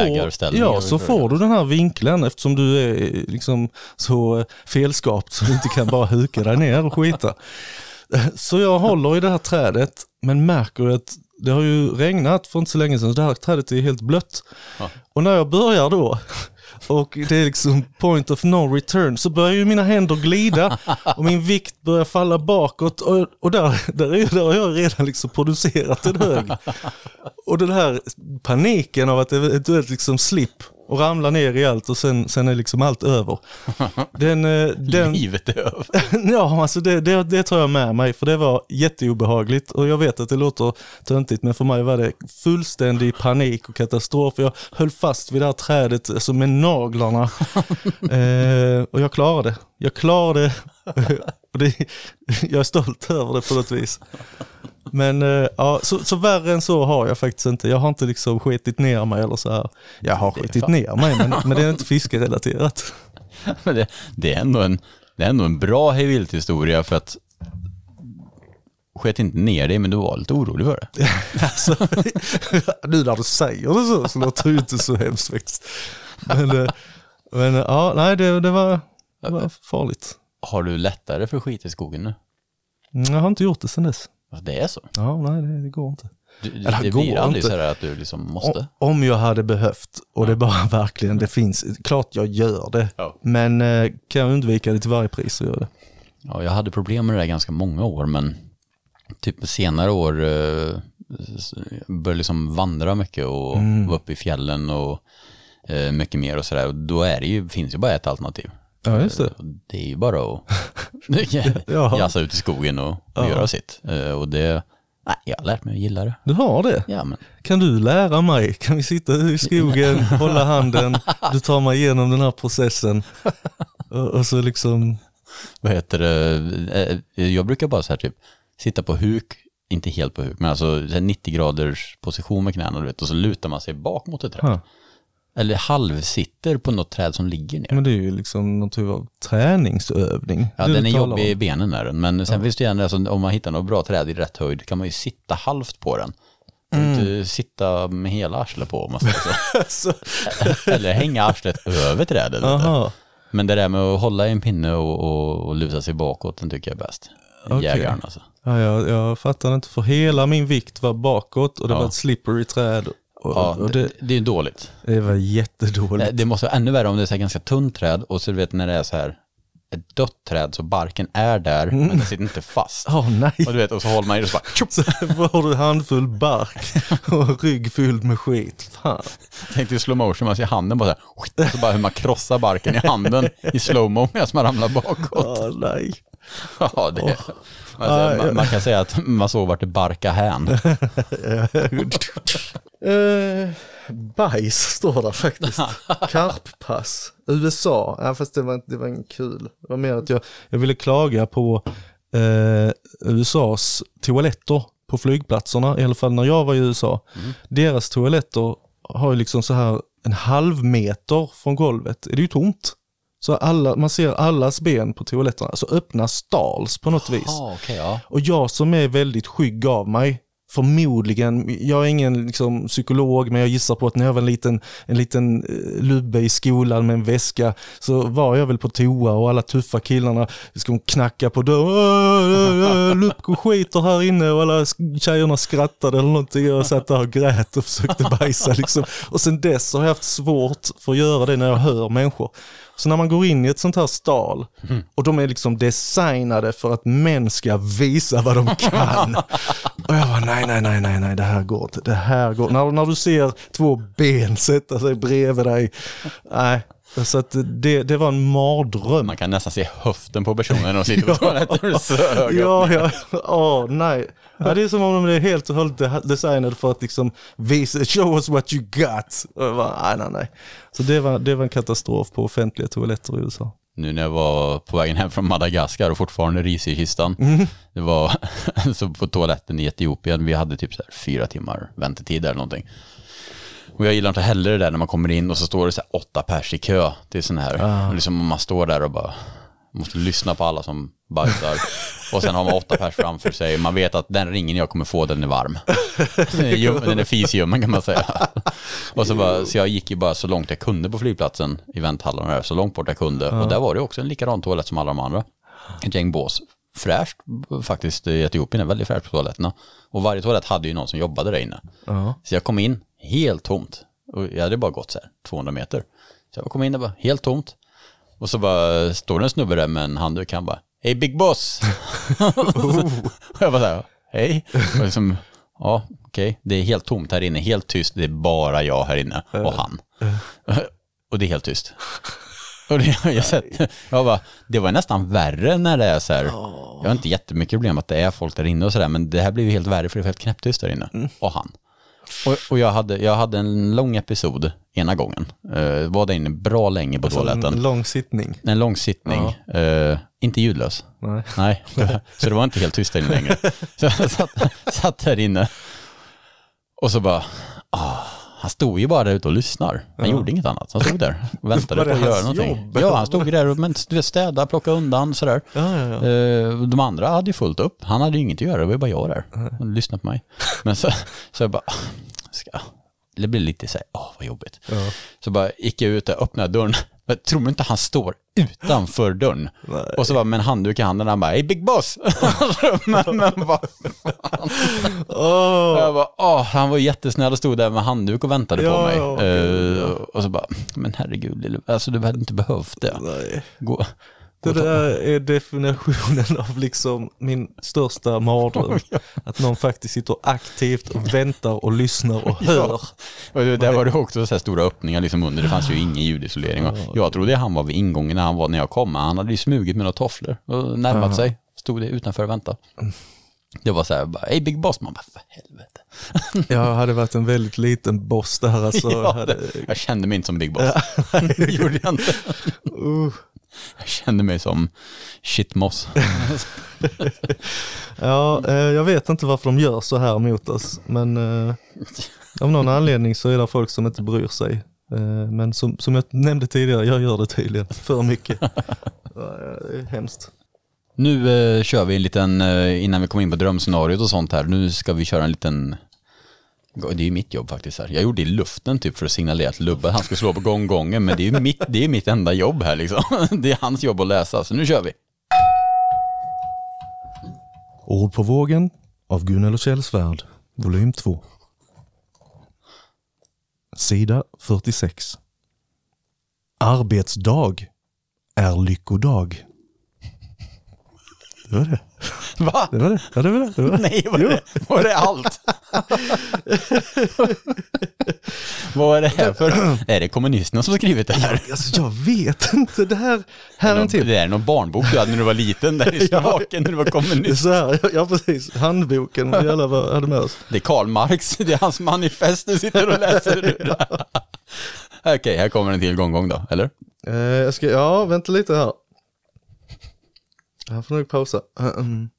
ja, så får du den här vinkeln eftersom du är liksom så felskapt så du inte kan bara huka dig ner och skita. Så jag håller i det här trädet men märker att det har ju regnat för inte så länge sedan så det här trädet är helt blött. Ja. Och när jag börjar då och det är liksom point of no return så börjar ju mina händer glida och min vikt börjar falla bakåt och, och där, där, är, där har jag redan liksom producerat en hög. Och den här paniken av att eventuellt liksom slipp och ramla ner i allt och sen, sen är liksom allt över. Den, eh, den, Livet är över. ja, alltså det, det, det tar jag med mig för det var jätteobehagligt och jag vet att det låter töntigt men för mig var det fullständig panik och katastrof. Jag höll fast vid det här trädet alltså med naglarna eh, och jag klarade det. Jag klarade det. och det. Jag är stolt över det på något vis. Men eh, ja, så, så värre än så har jag faktiskt inte. Jag har inte liksom skitit ner mig eller så här. Jag har skitit ner mig men, men det är inte fiskerelaterat. Men det, det, är ändå en, det är ändå en bra hej vilt-historia för att sket inte ner dig men du var lite orolig för det. Alltså, nu när du säger det så, så låter det inte så hemskt faktiskt. Men, eh, men ja, nej det, det, var, det var farligt. Har du lättare för skit i skogen nu? Mm, Jag har inte gjort det sen dess. Det är så? Ja, nej det, det går inte. Du, Eller, det går blir aldrig inte. så här att du liksom måste? O- Om jag hade behövt och det bara verkligen, det finns, klart jag gör det. Ja. Men eh, kan jag undvika det till varje pris så gör det. Ja, jag hade problem med det där ganska många år, men typ senare år eh, började liksom vandra mycket och Mm. vara uppe i fjällen och eh, mycket mer och sådär. Då är det ju, finns ju bara ett alternativ. Ja, just det. Och Det är ju bara att Ja. jassa ut i skogen och, och Ja. göra sitt. Eh, och det, nej, jag har lärt mig att gilla det. Du har det? Ja, men Kan du lära mig? Kan vi sitta i skogen, hålla handen, du tar mig igenom den här processen. Och, och så liksom, vad heter det, Eh, jag brukar bara så här typ sitta på huk, inte helt på huk, men alltså så här 90 graders position med knäna du vet, och så lutar man sig bak mot ett träd. Ja. Eller halvsitter på något träd som ligger ner. men det är ju liksom någon typ av träningsövning. Ja, den är jobbig i benen är den, men sen finns det ju en, alltså, om man hittar något bra träd i rätt höjd kan man ju sitta halvt på den. Mm. Inte sitta med hela arslet på om man säger så. Alltså, Eller hänga arslet över trädet. Men det där med att hålla i en pinne och, och, och luta sig bakåt, den tycker jag är bäst. Okej. Jägaren alltså. Ja, jag, jag fattar inte, för hela min vikt var bakåt och det Ja. var ett slippery träd. Och, Ja, och det, det, är dåligt. det var jättedåligt. Det måste vara ännu värre om det är så här ganska tunt träd och så du vet när det är så här ett dött träd så barken är där men den sitter inte fast. Åh nej, Och du vet, och så håller man i det och så bara tjopp! så får du handfull bark och rygg fylld med skit. Fan. Tänk dig slow motion, man ser handen bara så här, och så bara hur man krossar barken i handen i slowmo medan man ramlar bakåt. Åh nej. Ja, det, alltså, Ja, ja. man, man kan säga att man såg vart det barkade hän. Eh, bajs står där faktiskt. Karppass. USA. Ja, fast det var, det var inte kul. Det var mer att jag, jag ville klaga på eh, USAs toaletter på flygplatserna. I alla fall när jag var i USA. Deras toaletter har ju liksom så här en halv meter från golvet. Är det ju tomt. Så alla, man ser allas ben på toaletterna. Så öppna stals på något vis. Okej, ja. Och jag som är väldigt skygg av mig, förmodligen, jag är ingen liksom, psykolog men jag gissar på att när jag var en liten, en liten eh, lubbe i skolan med en väska så var jag väl på toa och alla tuffa killarna ska knacka på dörren. Lupko skiter här inne och alla tjejerna skrattade eller någonting. Jag satt där och grät och försökte bajsa liksom. Och sen dess har jag haft svårt för att göra det när jag hör människor. Så när man går in i ett sånt här stal och de är liksom designade för att män ska visa vad de kan. och jag bara nej, nej, nej, nej, nej, det här går inte. Det här går när, när du ser två ben sätta sig bredvid dig. Nej, så att det, det var en mardröm. Man kan nästan se höften på personen och sitter på toaletten och sög. Ja, ja, åh nej. Ja, det är som om de är helt och hållet de- designade för att liksom visa, show us what you got. Och jag bara, nej, nej, nej. Så det var, det var en katastrof på offentliga toaletter i USA. Nu när jag var på vägen hem från Madagaskar och fortfarande ris i kistan. Det var så på toaletten i Etiopien, vi hade typ så fyra timmar väntetid eller någonting. Och jag gillar inte heller det där när man kommer in och så står det så här åtta pers i kö till sån här. Och liksom man står där och bara, måste lyssna på alla som bajsar. Och sen har man åtta pers framför sig. Man vet att den ringen jag kommer få, den är varm. Den är, är fisljummen kan man säga. Och så, bara, så jag gick ju bara så långt jag kunde på flygplatsen, i vänthallen där, så långt bort jag kunde. Och där var det också en likadan toalett som alla de andra. Ett gäng bås. Fräscht faktiskt i Etiopien, är väldigt fräscht på toaletterna. Och varje toalett hade ju någon som jobbade där inne. Ja. Så jag kom in helt tomt. Och jag hade bara gått så här 200 meter. Så jag kom in där bara helt tomt. Och så bara står det en snubbe där med en handduk. Han bara, hej big boss. och jag bara så här, hej. Och liksom, ja okej, det är helt tomt här inne, helt tyst. Det är bara jag här inne och han. och det är helt tyst. Och det, jag, sett, jag bara, det var nästan värre när det är så här, jag har inte jättemycket problem att det är folk där inne och sådär, men det här blev ju helt värre för det var helt knäpptyst där inne. Och han. Och, och jag, hade, jag hade en lång episod ena gången. Uh, var där inne bra länge på Alltså toaletten. en lång sittning. En lång sittning. Eh, inte ljudlös. Nej. Nej, det var, så det var inte helt tyst där inne längre. Så jag satt, satt där inne och så bara, ah, han stod ju bara där ute och lyssnar. Han gjorde inget annat. Han stod där och väntade på att göra någonting. jobb? Ja, han stod där och men, du vet, städa, plocka undan sådär. Ja, ja, ja. Eh, De andra hade ju fullt upp. Han hade ju inget att göra, det var ju bara jag där. Han lyssnade på mig. Men så, så jag bara, ska, det blev lite så här, åh vad jobbigt. Så bara gick jag ut och öppnade dörren. Jag tror inte han står utanför dörren. Och så bara med en handduk i handen, han bara, hey big boss! men, men vad fan. Jag bara, åh, han var jättesnäll och stod där med handduk och väntade på Ja, mig. ja, okej, Eh, Och så bara, men herregud, alltså du hade inte behövt det. Nej. Gå. Det där är definitionen av liksom min största mardröm. Att någon faktiskt sitter aktivt och väntar och lyssnar och hör. Och det- där var det också så stora öppningar liksom under, det fanns ju ingen ljudisolering. Och jag trodde han var vid ingången när han var när jag kom, han hade ju smugit med några tofflor och närmat sig. Stod det utanför och väntade. Det var så här, bara, hej Big Boss, man bara, för helvete. Jag hade varit en väldigt liten boss där alltså. ja, hade, jag kände mig inte som Big Boss. det gjorde jag inte. uh, Jag kände mig som shitmoss. ja, eh, jag vet inte varför de gör så här mot oss. Men eh, av någon anledning så är det folk som inte bryr sig. Eh, men som, som jag nämnde tidigare, jag gör det tydligen för mycket. Ja, det är hemskt. Nu eh, kör vi en liten, eh, innan vi kommer in på drömscenariot och sånt här, nu ska vi köra en liten det är ju mitt jobb faktiskt här. Jag gjorde det i luften typ för att signalera till Lubbe han skulle slå på gånggången, men det är ju mitt, det är mitt enda jobb här liksom. Det är hans jobb att läsa, så nu kör vi. Ord på vågen av Gunnel och Kjell Svärd, volym 2. Sida 46. Arbetsdag är lyckodag. Det var det. Va? Det var det. Ja, det var det. det, var det. Nej, var det, var det allt? Vad är det här för? Är det kommunisterna som har skrivit det här? Alltså jag vet inte. Det här, här är en till. Det är någon barnbok du hade när du var liten, där i Slovakien när du var kommunist. så här, ja precis. Handboken vi alla hade med oss. Det är Karl Marx, det är hans manifest du sitter och läser. Okej, här kommer en till gånggång då, eller? Eh, jag ska, ja, vänta lite här. Jag får nog pausa. Uh, um.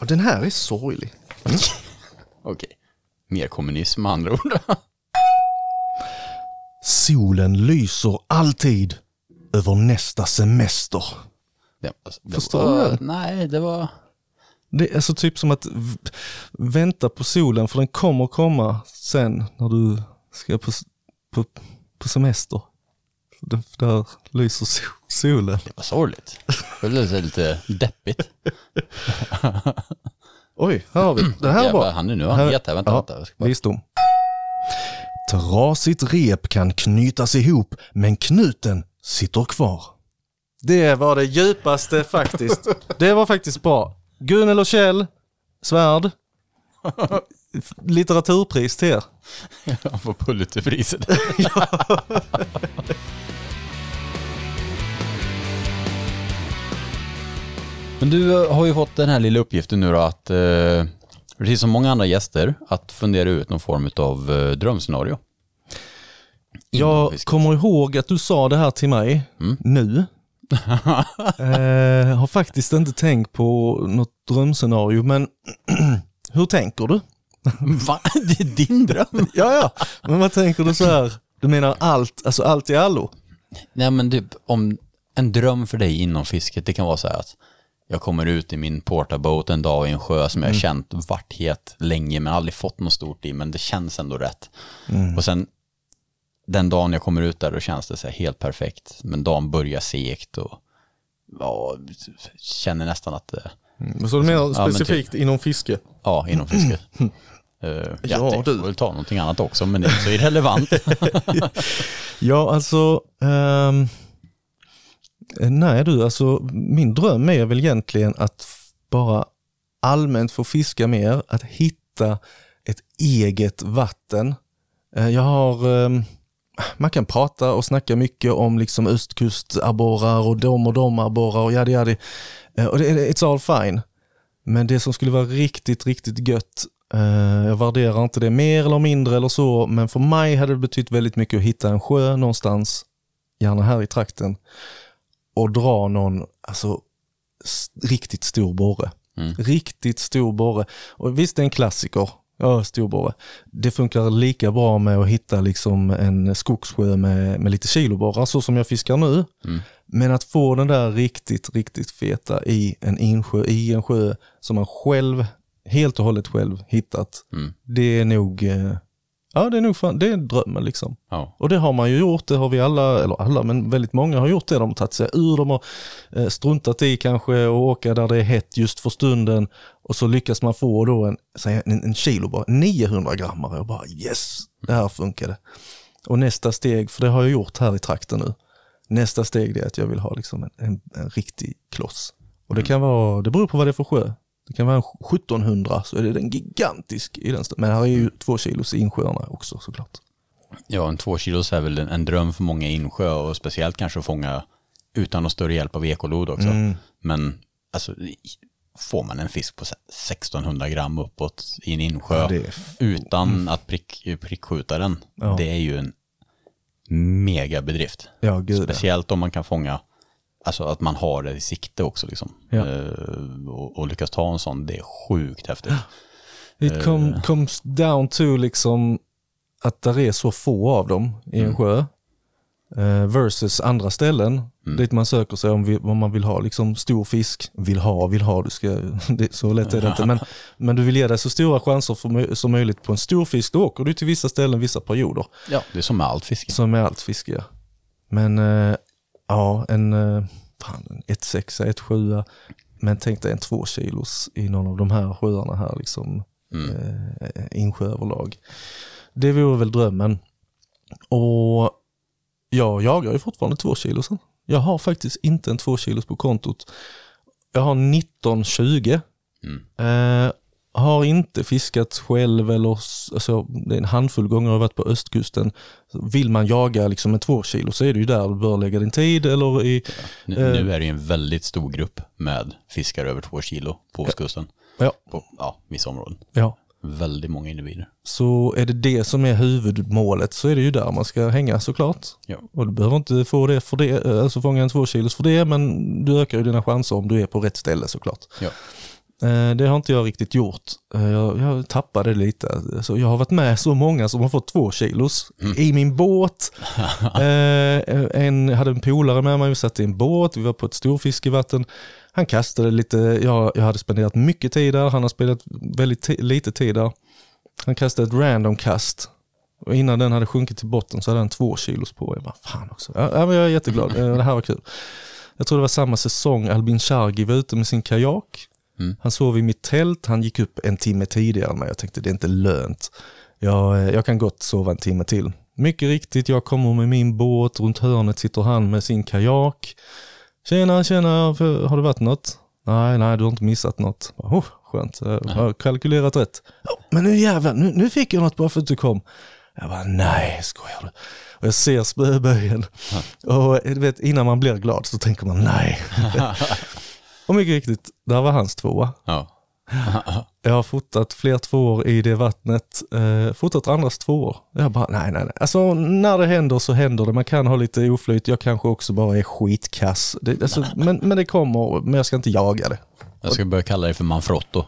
Ja, den här är sorglig. Okej. Mer kommunism med andra ord. Solen lyser alltid över nästa semester. Det, det Förstår var, du? Nej, det var... Det är alltså typ som att vänta på solen för den kommer komma sen när du ska på, på, på semester. Där lyser so- solen. Det var sorgligt. Det lät lite deppigt. Oj, här har vi. Det här bra. han är nu han het här. Vänta, Ja, vänta. Jag ska bara... Visdom. Trasigt rep kan knytas ihop, men knuten sitter kvar. Det var det djupaste faktiskt. Det var faktiskt bra. Gunnel och Kjell, Svärd. Litteraturpris till er. Han får Pulitzerpriset. Men du eh, har ju fått den här lilla uppgiften nu då att, eh, precis som många andra gäster, att fundera ut någon form av eh, drömscenario. Jag kommer ihåg att du sa det här till mig nu. eh, har faktiskt inte tänkt på något drömscenario, men hur tänker du? Va? Det är din dröm? Ja, ja, men vad tänker du så här? Du menar allt, alltså allt i allo? Nej men typ om, en dröm för dig inom fisket, det kan vara så här att jag kommer ut i min portabåt en dag i en sjö som jag har känt vart het länge men aldrig fått något stort i men det känns ändå rätt. Och sen den dagen jag kommer ut där då känns det så här helt perfekt men dagen börjar segt och ja, känner nästan att det, Men så är det mer Ja, men specifikt inom fiske. ja inom fisket. Uh, Ja, jag tänkte du. väl ta någonting annat också men det är så irrelevant. Ja, alltså... ehm, Eh, nej du, alltså min dröm är väl egentligen att bara allmänt få fiska mer, att hitta ett eget vatten. Eh, jag har, ehm, man kan prata och snacka mycket om liksom östkustabborrar och de och de abborrar och jadi jadi. Eh, och det, it's all fine. Men det som skulle vara riktigt, riktigt gött, jag värderar inte det mer eller mindre eller så, men för mig hade det betytt väldigt mycket att hitta en sjö någonstans, gärna här i trakten, och dra någon, alltså riktigt stor borre. Mm. Riktigt stor borre. Och visst, det är en klassiker. Ja, stor borre. Det funkar lika bra med att hitta liksom en skogssjö med, med lite kiloborrar, så som jag fiskar nu. Mm. Men att få den där riktigt, riktigt feta i en insjö, i en sjö som man själv, helt och hållet själv hittat. Mm. Det är nog, eh, ja det är nog fan, det är drömmen liksom. Ja. Och det har man ju gjort, det har vi alla, eller alla, men väldigt många har gjort det. De har tagit sig ur, de har eh, struntat i kanske och åka där det är hett just för stunden. Och så lyckas man få då en, en, en kilo bara, 900 grammare och bara yes, det här funkade. Och nästa steg, för det har jag gjort här i trakten nu. Nästa steg är att jag vill ha liksom en, en, en riktig kloss. Och det kan vara, det beror på vad det är för sjö. Det kan vara en 1700 så är det en gigantisk i den. Men här är ju två kilos i insjöarna också såklart. Ja, en två kilos är väl en, en dröm för många insjö och speciellt kanske att fånga utan någon större hjälp av ekolod också. Mm. Men alltså, får man en fisk på så här 1600 gram uppåt i en insjö Ja, utan att prick, prickskjuta den, Ja. det är ju en megabedrift. Ja. Speciellt om man kan fånga, alltså att man har det i sikte också liksom. Ja. Eh, och, och lyckas ta en sån, det är sjukt häftigt. It com, comes down to liksom att där är så få av dem i en sjö. eh, versus andra ställen dit man söker sig om, vi, om man vill ha liksom stor fisk. Vill ha, vill ha, du ska, det, så lätt är det inte. Men, men du vill ge dig så stora chanser för, som möjligt på en stor fisk. Då åker du till vissa ställen, vissa perioder. Ja, det är som med allt fiske. Som med allt fiske. ja. Men ja, en, eh, fan, en 1,6, 1,7. Men tänk dig en 2 kilos i någon av de här sjöarna här, liksom eh, insjö överlag. Det vore väl drömmen. Och jag jagar ju fortfarande 2 kilosen. Jag har faktiskt inte en 2 kilos på kontot. Jag har 1920. Eh, har inte fiskat själv eller alltså, det är en handfull gånger jag har varit på östkusten. Vill man jaga liksom en två kilo så är det ju där du bör lägga din tid eller i, Nu, Eh. nu är det ju en väldigt stor grupp med fiskar över två kilo på ostkusten. ja, På ja, vissa områden. ja. Väldigt många individer. Så är det det som är huvudmålet så är det ju där man ska hänga såklart. Ja. Och du behöver inte få det för det, eh, alltså fånga en två kilos för det, men du ökar ju dina chanser om du är på rätt ställe såklart. Ja. Eh, Det har inte jag riktigt gjort. Eh, Jag, jag tappade lite. Så jag har varit med så många som har fått två kilos i min båt. Eh, en, jag hade en polare med mig, vi satt i en båt, vi var på ett storfiskevatten. Han kastade lite, jag, jag hade spenderat mycket tid där, han har spelat väldigt lite tid där. Han kastade ett random kast. Och innan den hade sjunkit till botten så hade han två kilos på. Jag bara, fan också. Ja, men jag är jätteglad, det här var kul. Jag tror det var samma säsong Albin Chargi var ute med sin kajak. Han sov i mitt tält, han gick upp en timme tidigare mig. Jag tänkte det är inte lönt. Jag, eh, jag kan gott sova en timme till. Mycket riktigt, jag kommer med min båt, runt hörnet sitter han med sin kajak. Tjena, tjena, har det varit något? Nej, nej, du har inte missat något. Oh, skönt, jag har kalkylerat rätt. "Ja, men nu jävlar, nu, nu fick jag något bara för att du kom. Jag bara, nej, skojar du? Och jag ser spöböjen. Och eh, du vet, innan man blir glad så tänker man nej. och mycket riktigt, där var hans tvåa. Ja. Jag har fotat fler tvåor i det vattnet, eh, fotat andras tvåor. Jag bara, nej, nej, nej. Alltså när det händer så händer det. Man kan ha lite oflyt, jag kanske också bara är skitkass. Det, alltså, men, men det kommer, men jag ska inte jaga det. Jag ska börja kalla dig för Manfrotto.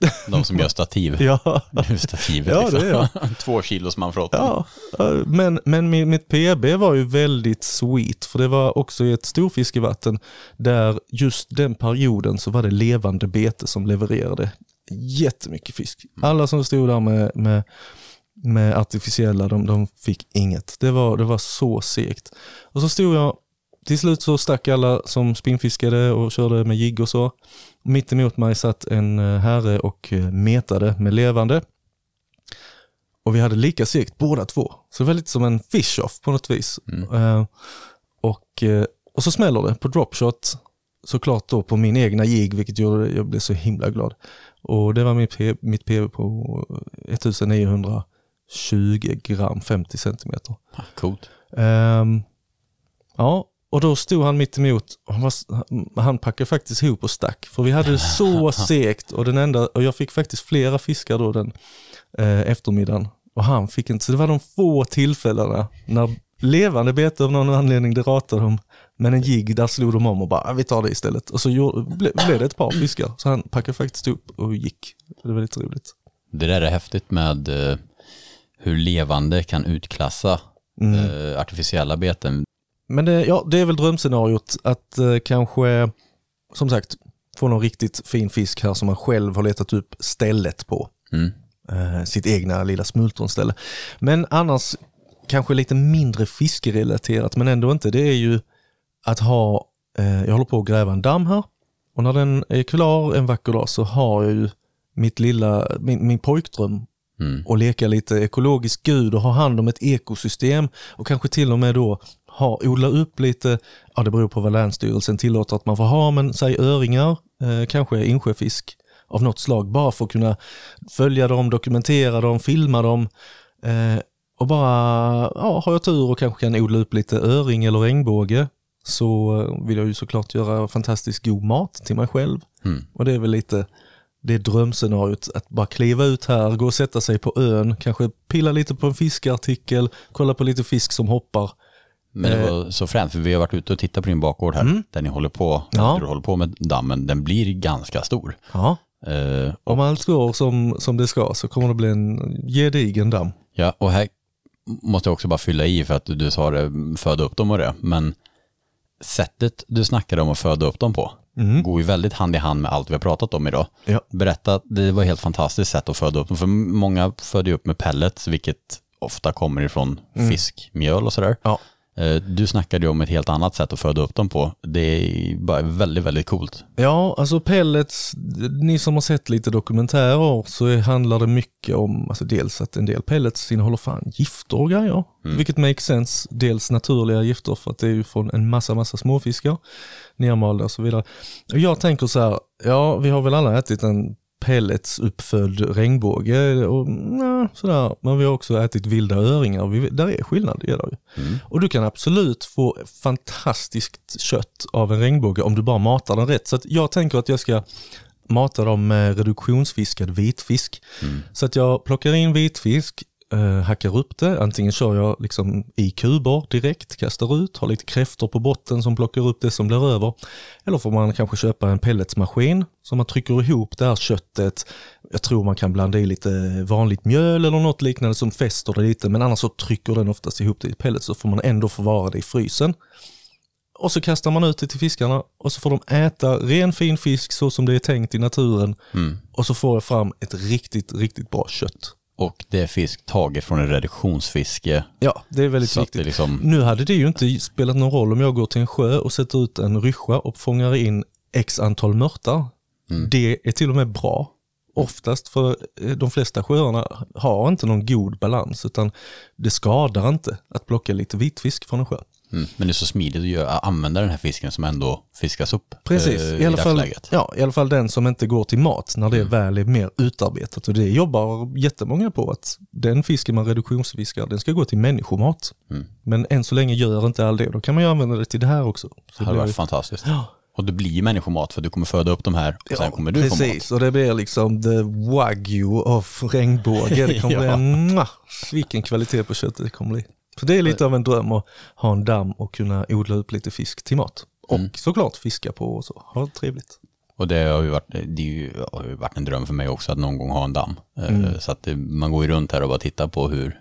De som gör stativ. Ja, stativet Ja, det är jag. liksom. Två kilos manfrotten. ja. eh, men, men mitt PB var ju väldigt sweet, för det var också i ett storfiskevatten där just den perioden så var det levande bete som levererade jättemycket fisk. Alla som stod där med, med, med artificiella, de, de fick inget. Det var, det var så segt. Och så stod jag, till slut så stack alla som spinnfiskade och körde med jigg och så. Mitt emot mig satt en eh, herre och eh, metade med levande. Och vi hade lika segt båda två. Så det var lite som en fish-off på något vis. Eh, och, och så smäller det på dropshot, såklart då på min egna jigg, vilket gjorde jag blev så himla glad. Och det var mitt, mitt PV på 1920 gram 50 centimeter. Coolt. Ehm, ja, och då stod han mitt emot. och Han, var, han packade faktiskt ihop och stack. För vi hade det så segt och, den enda, och jag fick faktiskt flera fiskar då den eh, eftermiddagen. Och han fick inte, så det var de få tillfällena när levande bete av någon anledning, det ratade de. Men en jigg, där slog de om och bara, "Ah, vi tar det istället. Och så gjorde, ble, blev det ett par fiskar. Så han packade faktiskt upp och gick. Det var lite roligt. Det där är häftigt med eh, hur levande kan utklassa Mm. eh, artificiella beten. Men det, ja, det är väl drömscenariot att eh, kanske, som sagt, få någon riktigt fin fisk här som man själv har letat upp stället på. Mm. Eh, sitt egna lilla smultronställe. Men annars kanske lite mindre fiskerelaterat, men ändå inte. Det är ju att ha, eh, jag håller på att gräva en damm här och när den är klar en vacker dag så har jag ju mitt lilla, min, min pojkdröm Mm. och leka lite ekologisk gud och ha hand om ett ekosystem och kanske till och med då ha, odla upp lite, ja det beror på vad Länsstyrelsen tillåter att man får ha, men säg öringar, eh, kanske insjöfisk av något slag, bara för att kunna följa dem, dokumentera dem, filma dem eh, och bara, ja har jag tur och kanske kan odla upp lite öring eller regnbåge så vill jag ju såklart göra fantastiskt god mat till mig själv. Mm. Och det är väl lite det är drömscenariot, att bara kliva ut här, gå och sätta sig på ön, kanske pilla lite på en fiskartikel, kolla på lite fisk som hoppar. Men det var så fränt, för vi har varit ute och tittat på din bakgård här, där ni håller på, Mm. Ja. du håller på med dammen. Den blir ganska stor. Ja. Eh, Om allt går som, som det ska så kommer det bli en gedigen damm. Ja, och här måste jag också bara fylla i för att du sa det, föda upp dem och det, men sättet du snackade om att föda upp dem på går ju väldigt hand i hand med allt vi har pratat om idag. Ja. Berätta, det var ett helt fantastiskt sätt att föda upp dem, för många föder ju upp med pellets, vilket ofta kommer ifrån fiskmjöl och sådär. Ja. Eh, Du snackade ju om ett helt annat sätt att föda upp dem på. Det är bara väldigt, väldigt coolt. Ja, alltså pellets, ni som har sett lite dokumentärer så handlar det mycket om, alltså dels att en del pellets innehåller fan gifter och grejer, vilket makes sense. Dels naturliga gifter för att det är ju från en massa, massa småfiskar, nermalda och så vidare. Och jag tänker så här, ja vi har väl alla ätit en pelletsuppfödd regnbåge och nja, sådär. Men vi har också ätit vilda öringar. Vi, där är skillnad, det är ju. Och du kan absolut få fantastiskt kött av en regnbåge om du bara matar den rätt. Så jag tänker att jag ska mata dem med reduktionsfiskad vitfisk. Så att jag plockar in vitfisk, eh, hackar upp det, antingen kör jag liksom i kuber direkt, kastar ut, har lite kräftor på botten som plockar upp det som blir över. Eller får man kanske köpa en pelletsmaskin som man trycker ihop det här köttet. Jag tror man kan blanda i lite vanligt mjöl eller något liknande som fäster det lite, men annars så trycker den oftast ihop det i pellets så får man ändå förvara det i frysen. Och så kastar man ut det till fiskarna och så får de äta ren fin fisk så som det är tänkt i naturen. Och så får jag fram ett riktigt, riktigt bra kött. Och det är fisk taget från en reduktionsfiske. Ja, det är väldigt Så viktigt. liksom, Nu hade det ju inte spelat någon roll om jag går till en sjö och sätter ut en ryscha och fångar in x antal mörtar. Det är till och med bra. Oftast för eh, de flesta sjöarna har inte någon god balans utan det skadar inte att plocka lite vitfisk från en sjö. Mm, men det är så smidigt att göra, använda den här fisken som ändå fiskas upp. Precis, eh, i, alla fall, ja, i alla fall den som inte går till mat när det väl är mer utarbetat. Och det jobbar jättemånga på att den fisken man reduktionsfiskar, den ska gå till människomat. Men än så länge gör inte all det, då kan man ju använda det till det här också. Så Det hade varit fantastiskt. Ja. Och det blir människomat för du kommer föda upp de här och sen kommer du få mat. precis, och det blir liksom the wagyu of regnbåge. Det kommer Ja. bli vilken kvalitet på köttet det kommer bli. Så det är lite av en dröm att ha en damm och kunna odla upp lite fisk till mat. Och Mm. såklart fiska på och så, ha det trevligt. Och det har ju varit, det ju, har ju varit en dröm för mig också att någon gång ha en damm. Eh, Mm. Så att det, man går ju runt här och bara tittar på hur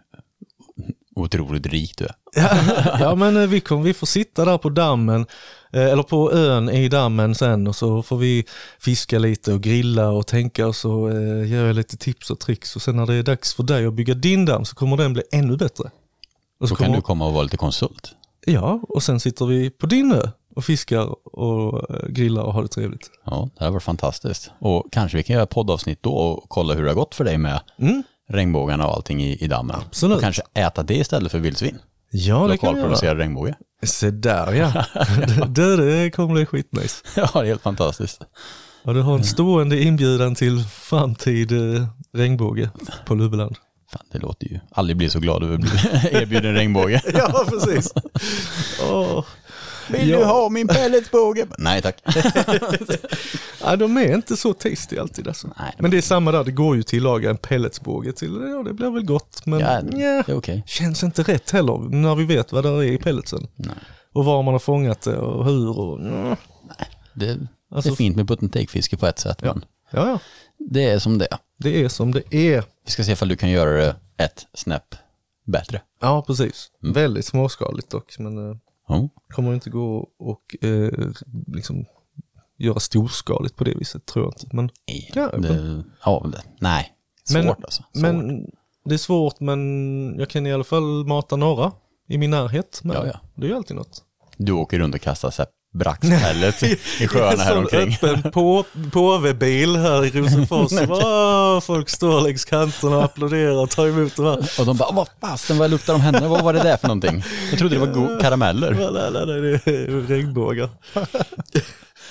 otroligt rik du är. ja men eh, vi, kommer, vi får sitta där på dammen, eh, eller på ön i dammen sen och så får vi fiska lite och grilla och tänka och så eh, ger jag lite tips och tricks och sen när det är dags för dig att bygga din damm så kommer den bli ännu bättre. Och Så kommer, kan du komma och vara lite konsult. Ja, och sen sitter vi på din ö och fiskar och eh, grillar och har det trevligt. Ja, det här var fantastiskt. Och kanske vi kan göra ett poddavsnitt då och kolla hur det har gått för dig med Mm. regnbågarna och allting i, i dammen. Absolut. Och kanske äta det istället för vildsvin. Ja, det kan vi göra. Regnbåge. Se där ja. det, det kommer bli skitnice. Ja, det är helt fantastiskt. Ja, du har en stående inbjudan till framtid eh, regnbåge på Lubbeland. Fan, det låter ju, aldrig blir så glad över att bli erbjuden regnbåge. Ja, precis. Åh. Vill Ja. du ha min pelletsbåge? Nej tack. Ja, de är inte så tasty alltid alltså. Nej, Men det är samma där, det går ju till att laga en pelletsbåge till, ja det blir väl gott men Ja, nja, det är okej. känns inte rätt heller när vi vet vad det är i pelletsen. Nej. Och var man har fångat det och hur och nja. Det, Alltså- det är fint med put and take-fiske på ett sätt, men Ja, ja, det är som det är. Det är som det är. Vi ska se ifall du kan göra det ett snäpp bättre. Ja, precis. Väldigt småskaligt dock, men eh, Ja. kommer inte gå och eh, liksom göra storskaligt på det viset tror jag inte. Men, Nej, Ja, det, ja, det, nej. Svårt Men- alltså. Svårt. men det är svårt men jag kan i alla fall mata några i min närhet. Men Ja, ja. Det är ju alltid något. Du åker runt och kastar braxpellets i sjöarna här omkring. En öppen på, påvebil här i Rosengfors. Åh, folk står längs kanterna och applåderar och tar emot de här. Och de bara, vad fasen vad luktar de henne? Vad var det där för någonting? Jag trodde det var karameller. Nej, nej, nej, det är regnbågar.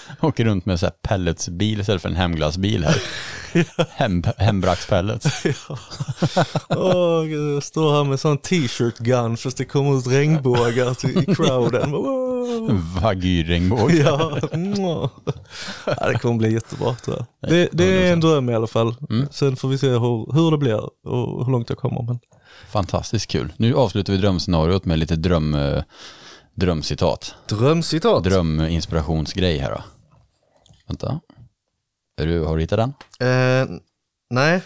Åker runt med så här pelletsbil istället för en hemglassbil här. Hem, hembraxpellets. Åh, gud, jag står här med sån t-shirt gun fast det kommer ut regnbågar i crowden. Wow. Vagyregnbåge. Ja, ja, det kommer bli jättebra tror jag. Det, det är en dröm i alla fall. Sen får vi se hur, hur det blir och hur långt jag kommer. Men Fantastiskt kul. Nu avslutar vi drömscenariot med lite dröm, eh, drömcitat. drömcitat. Dröminspirationsgrej här då. Vänta. Är du, har du hittat den? Eh, nej,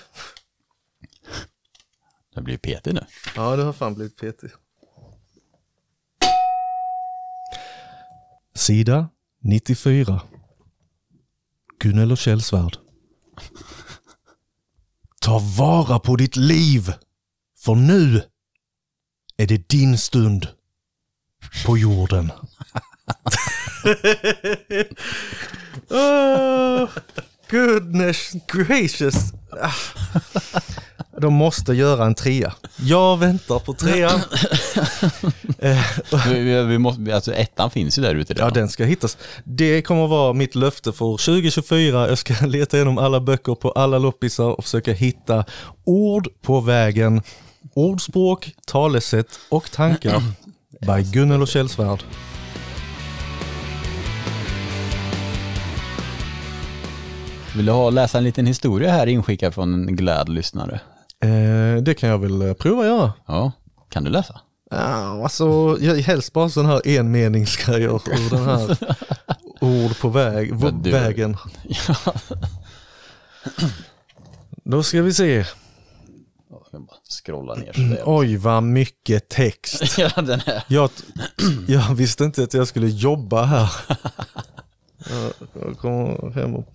Det blir Peter nu. ja det har fan blivit petig. Sida 94. Gunnel och Källsvärd. Ta vara på ditt liv, för nu är det din stund på jorden. oh, goodness gracious. De måste göra en trea. Jag väntar på trean. Vi, vi, vi måste, alltså ettan finns ju där ute Ja, redan. den ska hittas. Det kommer att vara mitt löfte för 2024. Jag ska leta igenom alla böcker på alla loppisar och försöka hitta ord på vägen. Ordspråk, talesätt och tankar by Gunnel och Källsvärd. Vill du ha, läsa en liten historia här inskickad från en glad lyssnare? Eh, det kan jag väl eh, prova göra. Ja, kan du läsa? Ja, alltså, jag helst bara sån här enmeningsgrejer ur den här ord på väg, du- vägen. Då ska vi se. Jag bara scrolla ner så det Oj, vad mycket text. Ja, den är. Jag, jag visste inte att jag skulle jobba här. Jag kommer hem och...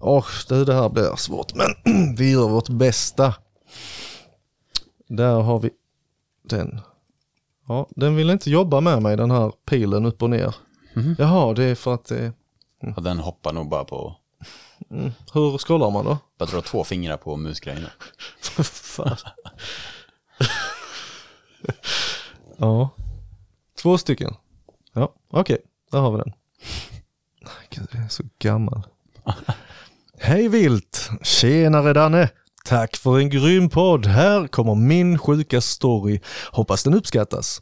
Åh, det, det här blir svårt, men vi gör vårt bästa. Där har vi den. Ja, den vill inte jobba med mig, den här pilen upp och ner. Jaha, det är för att det... Ja, den hoppar nog bara på, Mm. Hur scrollar man då? bara dra två fingrar på musgrejen. Fan. ja. Två stycken. Ja, okej. Där har vi den. Gud, jag är så gammal. Hej vilt! Tjenare Danne! Tack för en grym podd. Här kommer min sjuka story. Hoppas den uppskattas.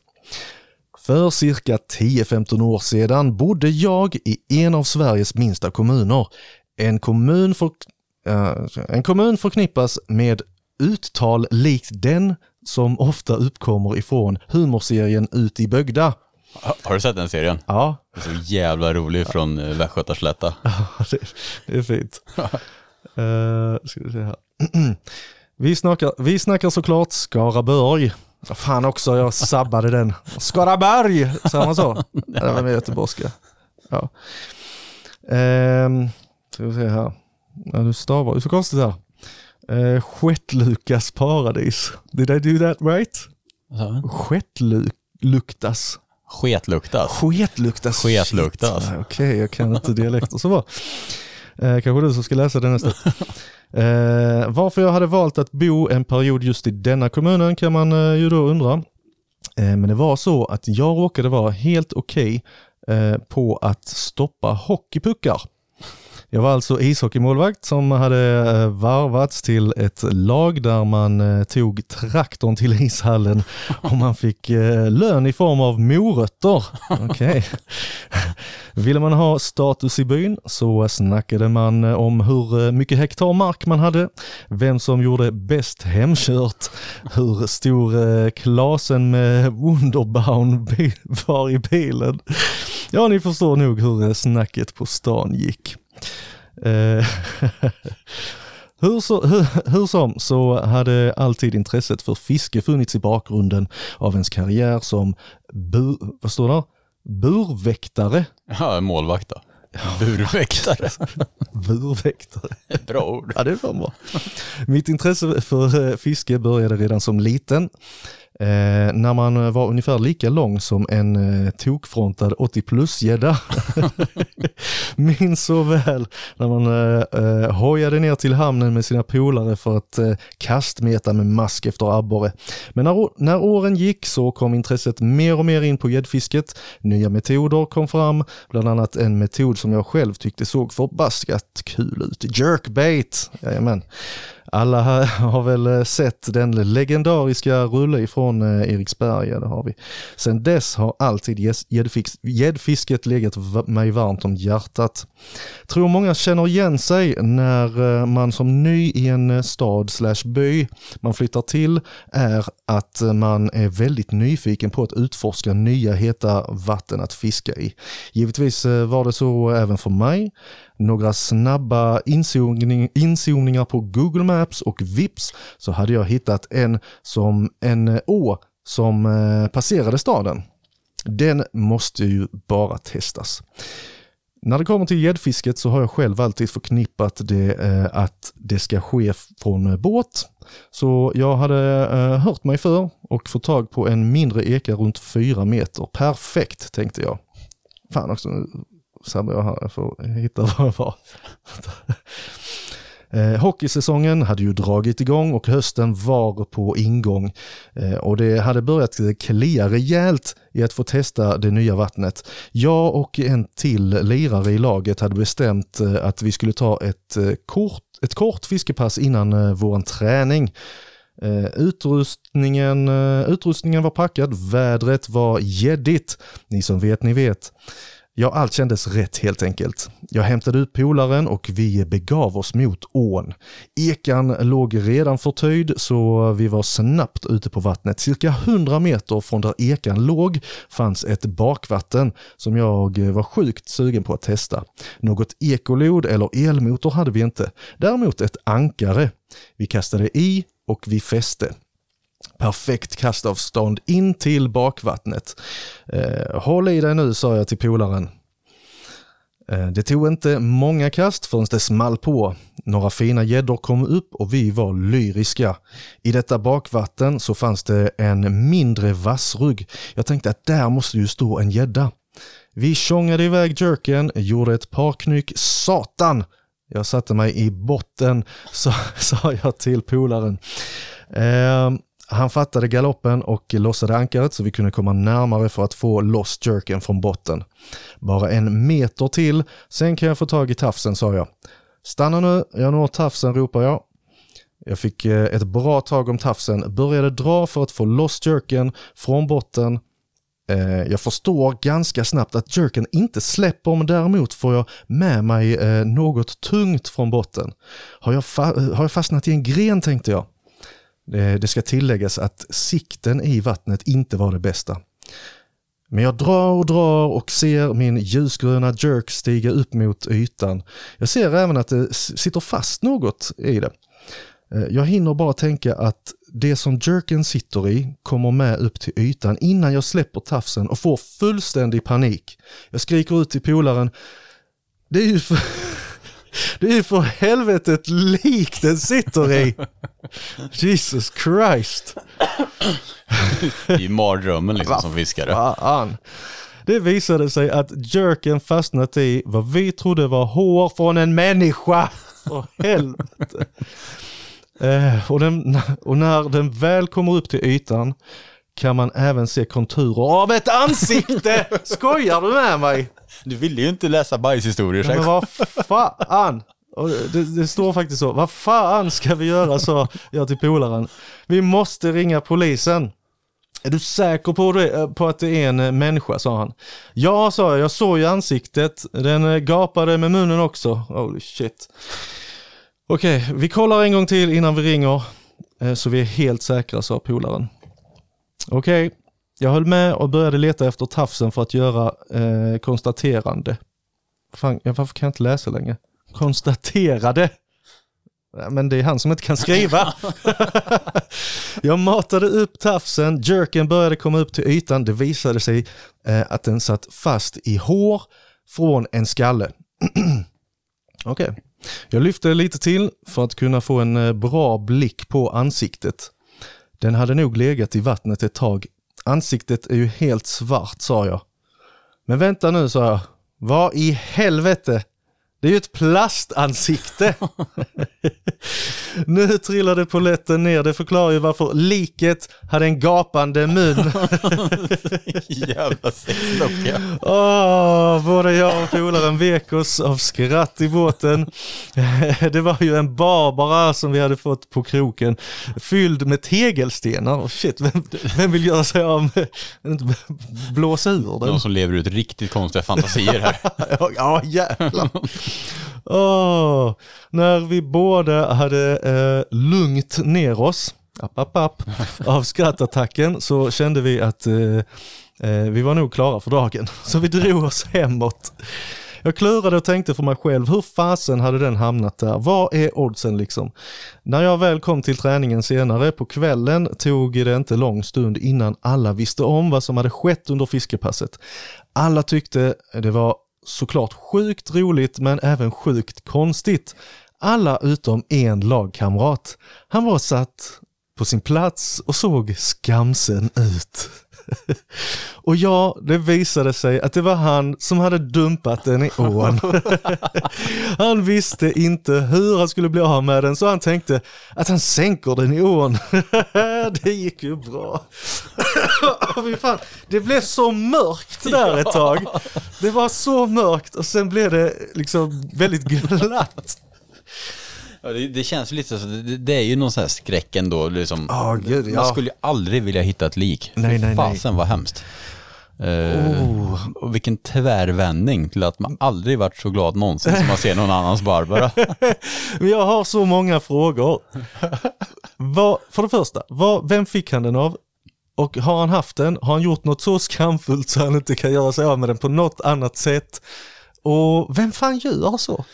För cirka 10-15 år sedan bodde jag i en av Sveriges minsta kommuner. En kommun, för, eh, en kommun förknippas med uttal likt den som ofta uppkommer ifrån humorserien Ut i Bögda. Ha- Har du sett den serien? Ja, Så jävla rolig från eh, Västgötaslätta. Ja, det, det är fint. Uh, ska vi se här. vi, snackar, vi snackar såklart Skaraborg. Fan också, jag sabbade den. Skaraborg, sa man så? det var med göteborgska. Ja. Um, ska vi se här. Ja, du stavar ju så konstigt här. Uh, Skettlukas paradis. Did I do that right? Sketluktas. Sketluktas. Sketluktas. Sketluktas. Okej, okay, jag kan inte dialekter så bra. Eh, kanske du som ska läsa det nästa. eh, varför jag hade valt att bo en period just i denna kommunen kan man eh, ju då undra. Eh, men det var så att jag råkade vara helt okej okay, eh, på att stoppa hockeypuckar. Jag var alltså ishockeymålvakt som hade eh, varvats till ett lag där man eh, tog traktorn till ishallen och man fick eh, lön i form av morötter. Okay. Ville man ha status i byn så snackade man om hur mycket hektar mark man hade, vem som gjorde bäst hemkört, hur stor klasen med Wunderbaum var i bilen. Ja, ni förstår nog hur snacket på stan gick. Eh, hur, så, hur, hur, som så hade alltid intresset för fiske funnits i bakgrunden av ens karriär som bur, vad står det? burväktare. Ja, målvakt då. Burväktare. Burväktare. Bra ord. Ja, det är bra. Mitt intresse för eh, fiske började redan som liten. Eh, när man eh, var ungefär lika lång som en eh, tokfrontad 80 plus-gädda. Minns så väl när man eh, eh, hojade ner till hamnen med sina polare för att eh, kastmeta med mask efter abborre. Men när, när åren gick så kom intresset mer och mer in på gäddfisket. Nya metoder kom fram, bland annat en metod som jag själv tyckte såg förbaskat kul ut. Jerkbait, jajamän. Alla har väl eh, sett den legendariska rulle ifrån eh, Eriksberg, ja det har vi. Sen dess har alltid gäddfisket legat mig varmt om hjärtat. Tror många känner igen sig när eh, man som ny i en stad slash by man flyttar till är att man är väldigt nyfiken på att utforska nya heta vatten att fiska i. Givetvis var det så även för mig några snabba inzoomning, inzoomningar på Google Maps och Vips så hade jag hittat en som en å som eh, passerade staden. Den måste ju bara testas. När det kommer till gäddfisket så har jag själv alltid förknippat det eh, att det ska ske från eh, båt. Så jag hade eh, hört mig för och fått tag på en mindre eka runt fyra meter. Perfekt tänkte jag. Fan också, sabbar jag här hitta vad det var. Eh, hockeysäsongen hade ju dragit igång och hösten var på ingång eh, och det hade börjat klia rejält i att få testa det nya vattnet. Jag och en till lirare i laget hade bestämt eh, att vi skulle ta ett eh, kort, ett kort fiskepass innan eh, träning. Eh, utrustningen, eh, utrustningen var packad, vädret var gäddigt. Ni som vet, ni vet. Ja, allt kändes rätt helt enkelt. Jag hämtade ut polaren och vi begav oss mot ån. Ekan låg redan förtöjd så vi var snabbt ute på vattnet. Cirka 100 meter från där ekan låg fanns ett bakvatten som jag var sjukt sugen på att testa. Något ekolod eller elmotor hade vi inte. Däremot ett ankare. Vi kastade i och vi fäste perfekt kastavstånd in till bakvattnet. Eh, håll i dig nu, sa jag till polaren. Eh, det tog inte många kast förrän det small på. Några fina gäddor kom upp och vi var lyriska. I detta bakvatten så fanns det en mindre vassrugg. Jag tänkte att där måste ju stå en gädda. Vi tjongade iväg jerken, gjorde ett par knyck. Satan! Jag satte mig i botten, sa, sa jag till polaren. Eh, han fattade galoppen och lossade ankaret så vi kunde komma närmare för att få loss jerken från botten. Bara en meter till, sen kan jag få tag i tafsen, sa jag. Stanna nu, jag når tafsen, ropar jag. Jag fick eh, ett bra tag om tafsen, började dra för att få loss jerken från botten. Eh, jag förstår ganska snabbt att jerken inte släpper, men däremot får jag med mig eh, något tungt från botten. Har jag, har jag fastnat i en gren, tänkte jag. Eh, det ska tilläggas att sikten i vattnet inte var det bästa. Men jag drar och drar och ser min ljusgröna jerk stiga upp mot ytan. Jag ser även att det sitter fast något i det. Eh, jag hinner bara tänka att det som jerken sitter i kommer med upp till ytan innan jag släpper tafsen och får fullständig panik. Jag skriker ut till polaren. Det är ju för, det är ju för helvete ett lik den sitter i. Jesus Christ. Det är ju mardrömmen liksom som fiskare. Fan. Det visade sig att jerken fastnat i vad vi trodde var hår från en människa. Åh helvete. Eh, och, den, och när den väl kommer upp till ytan kan man även se konturer av ett ansikte! Skojar du med mig? Du ville ju inte läsa bajshistorier. Ja, men vad fan? Och det, det står faktiskt så. Vad fan ska vi göra, sa jag till polaren. Vi måste ringa polisen. Är du säker på, det, på att det är en eh, människa, sa han. Ja, sa jag. Jag såg ju ansiktet. Den eh, gapade med munnen också. Holy shit. Okej, vi kollar en gång till innan vi ringer. eh, Så vi är helt säkra, sa polaren. Okej, jag höll med och började leta efter tafsen för att göra eh, konstaterande. Fan, ja, varför kan jag inte läsa längre? Konstaterade. Men det är han som inte kan skriva. jag matade upp tafsen, jerken började komma upp till ytan. Det visade sig eh, att den satt fast i hår från en skalle. Okej. Jag lyfte lite till för att kunna få en eh, bra blick på ansiktet. Den hade nog legat i vattnet ett tag. Ansiktet är ju helt svart, sa jag. Men vänta nu, sa jag. Vad i helvete? Det är ju ett plastansikte. nu trillade poletten ner. Det förklarar ju varför liket hade en gapande mun. Jävla sexdocka. Åh, både jag och polaren vek oss av skratt i båten. Det var ju en barbara som vi hade fått på kroken, fylld med tegelstenar. Och shit, vem, vem vill göra sig av med, blåsa ur den? De som lever ut riktigt konstiga fantasier här. Ja, ja jävlar. Åh, när vi båda hade eh, lugnt ner oss, app, app, app, av skrattattacken så kände vi att eh, eh, vi var nog klara för dagen. Så vi drog oss hemåt. Jag klurade och tänkte för mig själv, hur fasen hade den hamnat där? Vad är oddsen liksom? När jag väl kom till träningen senare på kvällen tog det inte lång stund innan alla visste om vad som hade skett under fiskepasset. Alla tyckte det var såklart sjukt roligt men även sjukt konstigt. Alla utom en lagkamrat. Han var satt på sin plats och såg skamsen ut. Och ja, det visade sig att det var han som hade dumpat den i ån. Han visste inte hur han skulle bli av med den så han tänkte att han sänker den i ån. Det gick ju bra. Fan. Det blev så mörkt där ett tag. Det var så mörkt och sen blev det liksom väldigt glatt. Det, det känns lite så, det, det är ju någon sån här skräck ändå. Liksom. Ja, gud, ja. Man skulle ju aldrig vilja hitta ett lik. Nej, nej, nej. Fasen vad hemskt. Eh, Och vilken tvärvändning till att man aldrig varit så glad någonsin som man ser någon annans Barbara. Men jag har så många frågor. Vad, för det första, vad, vem fick han den av? Och har han haft den? Har han gjort något så skamfullt så han inte kan göra sig av med den på något annat sätt? Och vem fan gör så?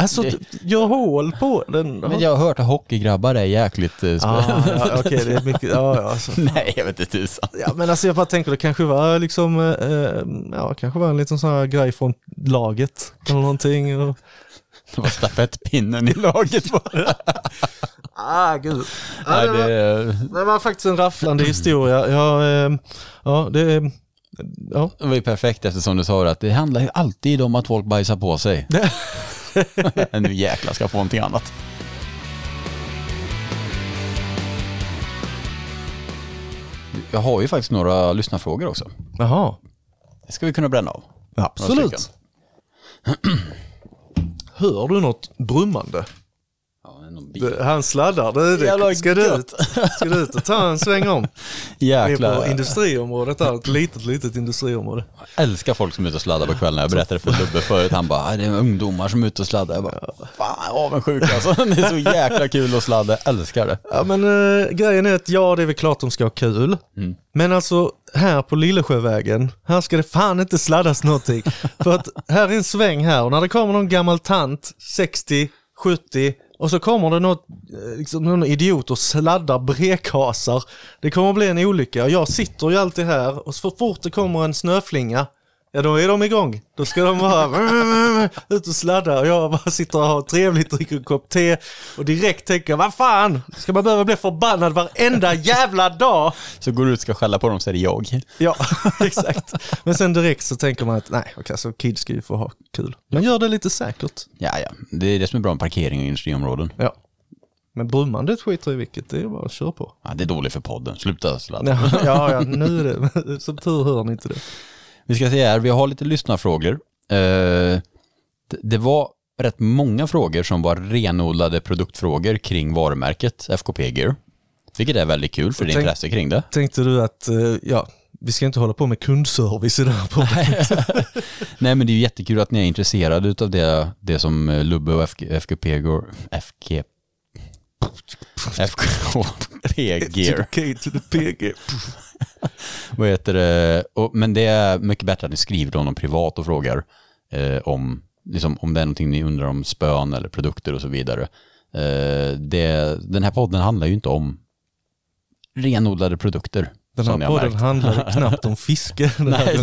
Alltså, Det- gör hål på den. Men jag har hört att hockeygrabbar är jäkligt... eh, Ah, ja, okej, det är mycket, ja, ja, alltså. Nej, jag vet inte tusan. Ja men alltså jag bara tänker det kanske var liksom, eh, ja kanske var en liten sån här grej från laget eller någonting. Och... Det var stafettpinnen i laget bara. Ah gud. Nej, det, Det var faktiskt en rafflande historia. Ja, eh, ja det ja. det var ju perfekt eftersom du sa det, att det handlar ju alltid om att folk bajsar på sig. nu jäklar ska jag få någonting annat. Jag har ju faktiskt några lyssnarfrågor också. Jaha, Det ska vi kunna bränna av. Absolut. Hör du något brummande? Det Han sladdar. Det, Jävla det, ska, du ut, ska du ut och ta en sväng om? Vi är på Jäklar. industriområdet där, ett litet, litet industriområde. Jag älskar folk som är ute och sladdar på kvällen. Jag berättade för Lubbe förut, han bara, "Ah, det är ungdomar som är ute och sladdar. Jag bara, fan avundsjuk alltså. Det är så jäkla kul att sladda, jag älskar det. Ja men eh, grejen är att ja, det är väl klart de ska ha kul. Men alltså här på Lillesjövägen, här ska det fan inte sladdas någonting. För att här är en sväng här och när det kommer någon gammal tant, 60, 70 och så kommer det något, eh, liksom, någon idiot och sladdar brekasar. Det kommer att bli en olycka och jag sitter ju alltid här och så fort det kommer en snöflinga Ja då är de igång. Då ska de bara ut och sladda och jag bara sitter och har trevligt, dricker en kopp te och direkt tänker vad fan, ska man behöva bli förbannad varenda jävla dag? Så går du ut och ska skälla på dem så är det jag. Ja, exakt. Men sen direkt så tänker man att nej, okej, så kids ska ju få ha kul. Men gör det lite säkert. Ja, ja. Det är det som är bra med parkering i industriområden. Ja. Men brummandet skiter i vilket, det är bara att köra på. Ja, det är dåligt för podden. Sluta sladda. Ja, ja, ja nu är det, som tur hör ni inte det. Vi ska se här, vi har lite lyssnarfrågor. Eh, det- det var rätt många frågor som var renodlade produktfrågor kring varumärket FKP Gear. Vilket är väldigt kul för det är tänk- intresse kring det. Tänkte du att, eh, ja, vi ska inte hålla på med kundservice i den här podden. Nej men det är jättekul att ni är intresserade utav det, det som eh, Lubbe och FK, FKP går, FK, FKP Gear, Okej, to the PG. vad heter det? Men det är mycket bättre att ni skriver till honom privat och frågar eh, om, liksom, om det är någonting ni undrar om spön eller produkter och så vidare. Eh, det, den här podden handlar ju inte om renodlade produkter. Den här podden handlar knappt om fiske. Nej,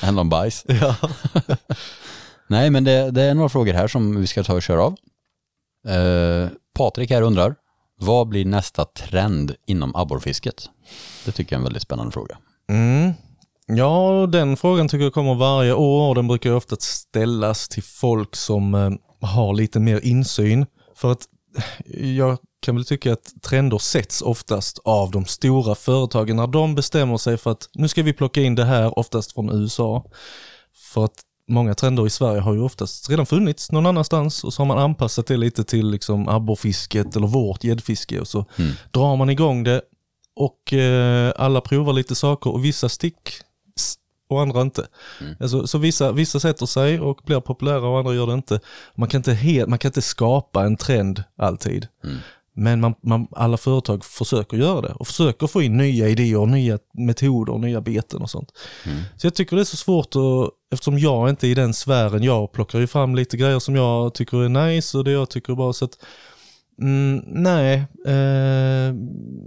handlar om bajs. Ja. Nej, men det, det är några frågor här som vi ska ta och köra av. Patrik här undrar, vad blir nästa trend inom abborrfisket? Det tycker jag är en väldigt spännande fråga. Mm. Ja, den frågan tycker jag kommer varje år och den brukar ju ofta ställas till folk som eh, har lite mer insyn. För att eh, jag kan väl tycka att trender sätts oftast av de stora företagen när de bestämmer sig för att nu ska vi plocka in det här, oftast från USA. För att många trender i Sverige har ju oftast redan funnits någon annanstans och så har man anpassat det lite till liksom abborrfisket eller vårt gäddfiske och så drar man igång det och eh, alla provar lite saker och vissa stick och andra inte. Alltså, så vissa, vissa sätter sig och blir populära och andra gör det inte. Man kan inte, helt, man kan inte skapa en trend alltid. Men man, man, alla företag försöker göra det och försöker få in nya idéer, nya metoder, nya beten och sånt. Så jag tycker det är så svårt att, eftersom jag inte är i den sfären, jag plockar ju fram lite grejer som jag tycker är nice och det jag tycker är bra. Så att, mm, nej, eh,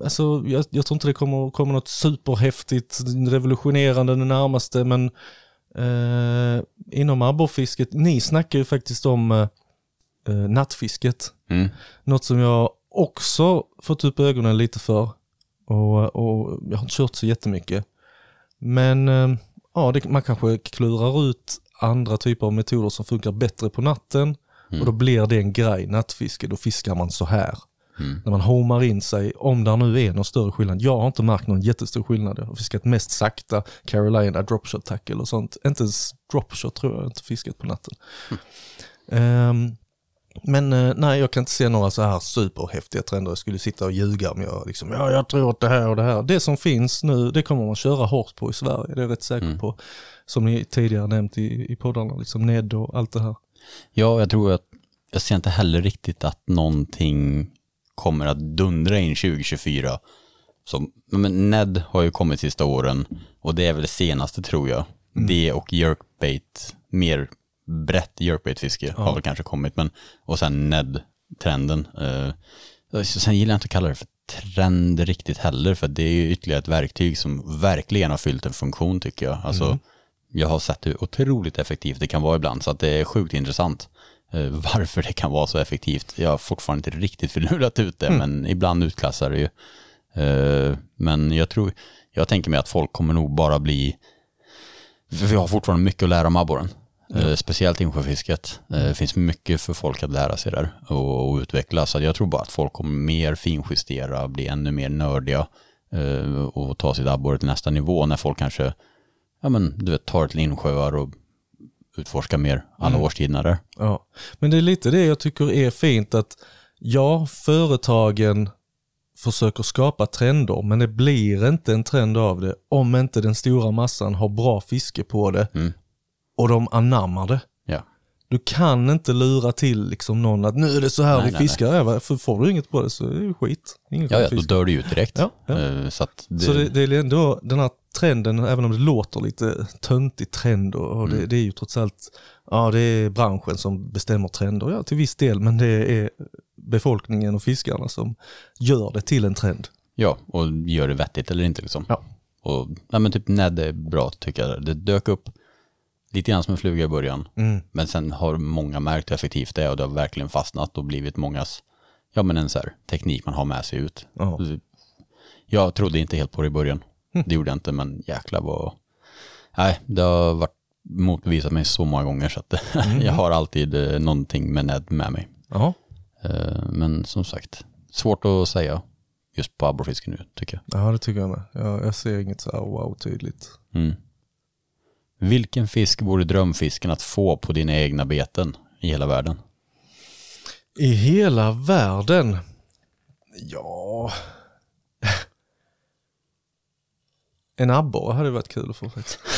alltså jag, jag tror inte det kommer, kommer något superhäftigt, revolutionerande det närmaste, men eh, inom abborrfisket, ni snackar ju faktiskt om eh, eh, nattfisket. Mm. Något som jag också fått upp ögonen lite för. Och, och jag har inte kört så jättemycket. Men eh, ja, det, man kanske klurar ut andra typer av metoder som funkar bättre på natten. Och då blir det en grej, nattfiske, då fiskar man så här. När man homar in sig, om där nu är någon större skillnad. Jag har inte märkt någon jättestor skillnad. Jag har fiskat mest sakta, Carolina dropshot tackle och sånt. Inte ens dropshot tror jag inte fiskat på natten. Ehm, men eh, nej, jag kan inte se några så här superhäftiga trender. Jag skulle sitta och ljuga om jag liksom, ja jag tror att det här och det här. Det som finns nu, det kommer man köra hårt på i Sverige. Det är jag rätt säker på. Som ni tidigare nämnt i, i poddarna, liksom Ned och allt det här. Ja, jag tror att jag ser inte heller riktigt att någonting kommer att dundra in 2024. Så, men Ned har ju kommit sista åren och det är väl det senaste tror jag. Det och jerkbait, mer brett jerkbaitfiske har väl kanske kommit. Men, och sen Ned-trenden. Eh, sen gillar jag inte att kalla det för trend riktigt heller för det är ju ytterligare ett verktyg som verkligen har fyllt en funktion tycker jag. Alltså, Jag har sett hur otroligt effektivt det kan vara ibland så att det är sjukt intressant. Eh, varför det kan vara så effektivt. Jag har fortfarande inte riktigt förlurat ut det men ibland utklassar det ju. Eh, men jag tror, jag tänker mig att folk kommer nog bara bli, för vi har fortfarande mycket att lära om abborren. Eh, speciellt insjöfisket. Eh, det finns mycket för folk att lära sig där och, och utveckla. Så jag tror bara att folk kommer mer finjustera, bli ännu mer nördiga eh, och ta sitt abborre till nästa nivå när folk kanske ja, men, du vet, tar till insjöar och utforskar mer alla årstiderna där. Ja, men det är lite det jag tycker är fint att ja, företagen försöker skapa trender, men det blir inte en trend av det om inte den stora massan har bra fiske på det Mm. Och de anammar det. Ja. Du kan inte lura till liksom någon att nu är det så här Nej, vi nej, fiskar. Nej. För får du inget på det så är det skit. Ingen Ja, ja, då dör det ju ut direkt. Ja, ja. Eh, Så, det, Så det, det är ändå den här trenden, även om det låter lite töntig trend och, och Mm. det, det är ju trots allt, ja det är branschen som bestämmer trender, ja till viss del, men det är befolkningen och fiskarna som gör det till en trend. ja, och gör det vettigt eller inte liksom. Ja. Och, ja, men typ Ned är bra tycker jag. Det dök upp lite grann som en fluga i början. Mm. Men sen har många märkt hur effektivt det är och det har verkligen fastnat och blivit mångas, ja men en så här teknik man har med sig ut. Ja. Jag trodde inte helt på det i början. Det gjorde jag inte, men jäklar vad... Nej, det har varit motbevisat mig så många gånger så att jag har alltid eh, någonting med Ned med mig. Eh, Men som sagt, svårt att säga just på abborrfiske nu tycker ja, det tycker jag med. Jag, jag ser inget så här wow tydligt. jag. Mm. Vilken fisk vore drömfisken att få på dina egna beten i hela världen? I hela världen? Ja... En abborre hade varit kul att få faktiskt.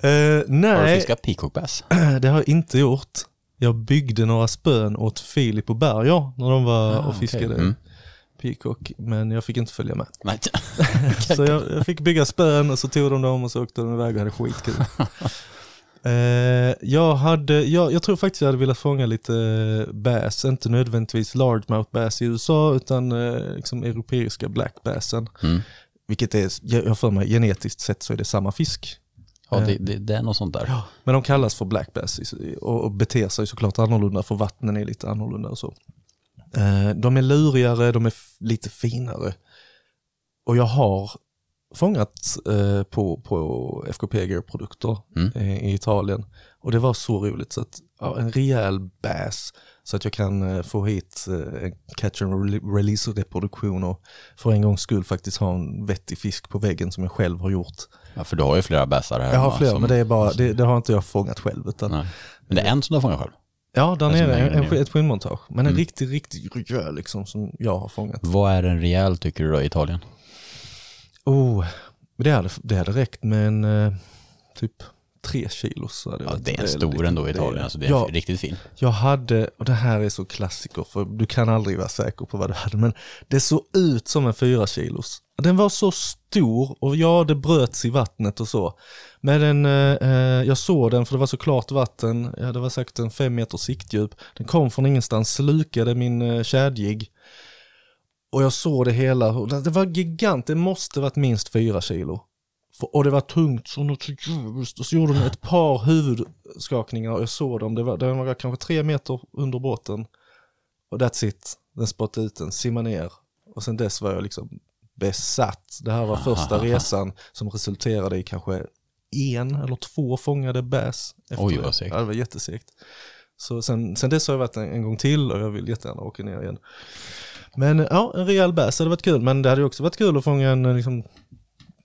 Eh, Har du nej, fiskat peacockbass? det har jag inte gjort. Jag byggde några spön åt Filip och Berger när de var Ah, och fiskade Mm. Peacock, men jag fick inte följa med. Så jag, jag fick bygga spön och så tog de dem och så åkte de iväg och hade skitkul. Eh, jag, hade, jag, jag tror faktiskt jag hade velat fånga lite eh, bass, inte nödvändigtvis largemouth bass i USA utan eh, liksom europeiska black bassen. Mm. Vilket är, jag har för mig genetiskt sett så är det samma fisk. Ja, det, det, det är något sånt där. Men de kallas för black bass och beter sig såklart annorlunda för vattnen är lite annorlunda och så. Eh, de är lurigare, de är lite finare. Och jag har fångat eh, på, på FKP Gear-produkter Mm. eh, i Italien. Och det var så roligt så att ja, en rejäl bass så att jag kan få hit en catch and rele- release reproduktion och för en gångs skull faktiskt ha en vettig fisk på väggen som jag själv har gjort. Ja, för du har ju flera bässar här Jag har flera som- men det är bara, det, det har inte jag fångat själv utan Nej. Men det är en som du har fångat själv. Ja, där som nere, hänger en, ett skinnmontage. Men en Mm. riktigt, riktigt rejäl liksom som jag har fångat. Vad är en rejäl tycker du då i Italien? Oh, det hade, det hade räckt med en eh, typ tre kilos. så hade Ja, det är en stor ändå i Italien, alltså det är ja, riktigt fin. Jag hade, och det här är så klassiker för du kan aldrig vara säker på vad du hade, men det såg ut som en fyra kilos. Den var så stor och ja, det bröts i vattnet och så. Men den, eh, eh, jag såg den för det var så klart vatten, ja, det var säkert en fem meter siktdjup. Den kom från ingenstans, slukade min eh, kedjig. Och jag såg det hela, det var gigant, det måste varit minst fyra kilo. För, och det var tungt så något så djupt. Och så gjorde de ett par huvudskakningar och jag såg dem. Det var, den var kanske tre meter under båten. Och that's it. Den spottade ut den, simmade ner. Och sen dess var jag liksom besatt. Det här var första resan som resulterade i kanske en eller två fångade efter Oj, vad segt. Ja, det var jättesegt. Så sen, sen dess har jag varit en, en gång till och jag vill jättegärna åka ner igen. Men ja, en rejäl bass hade varit kul. Men det hade också varit kul att fånga en liksom,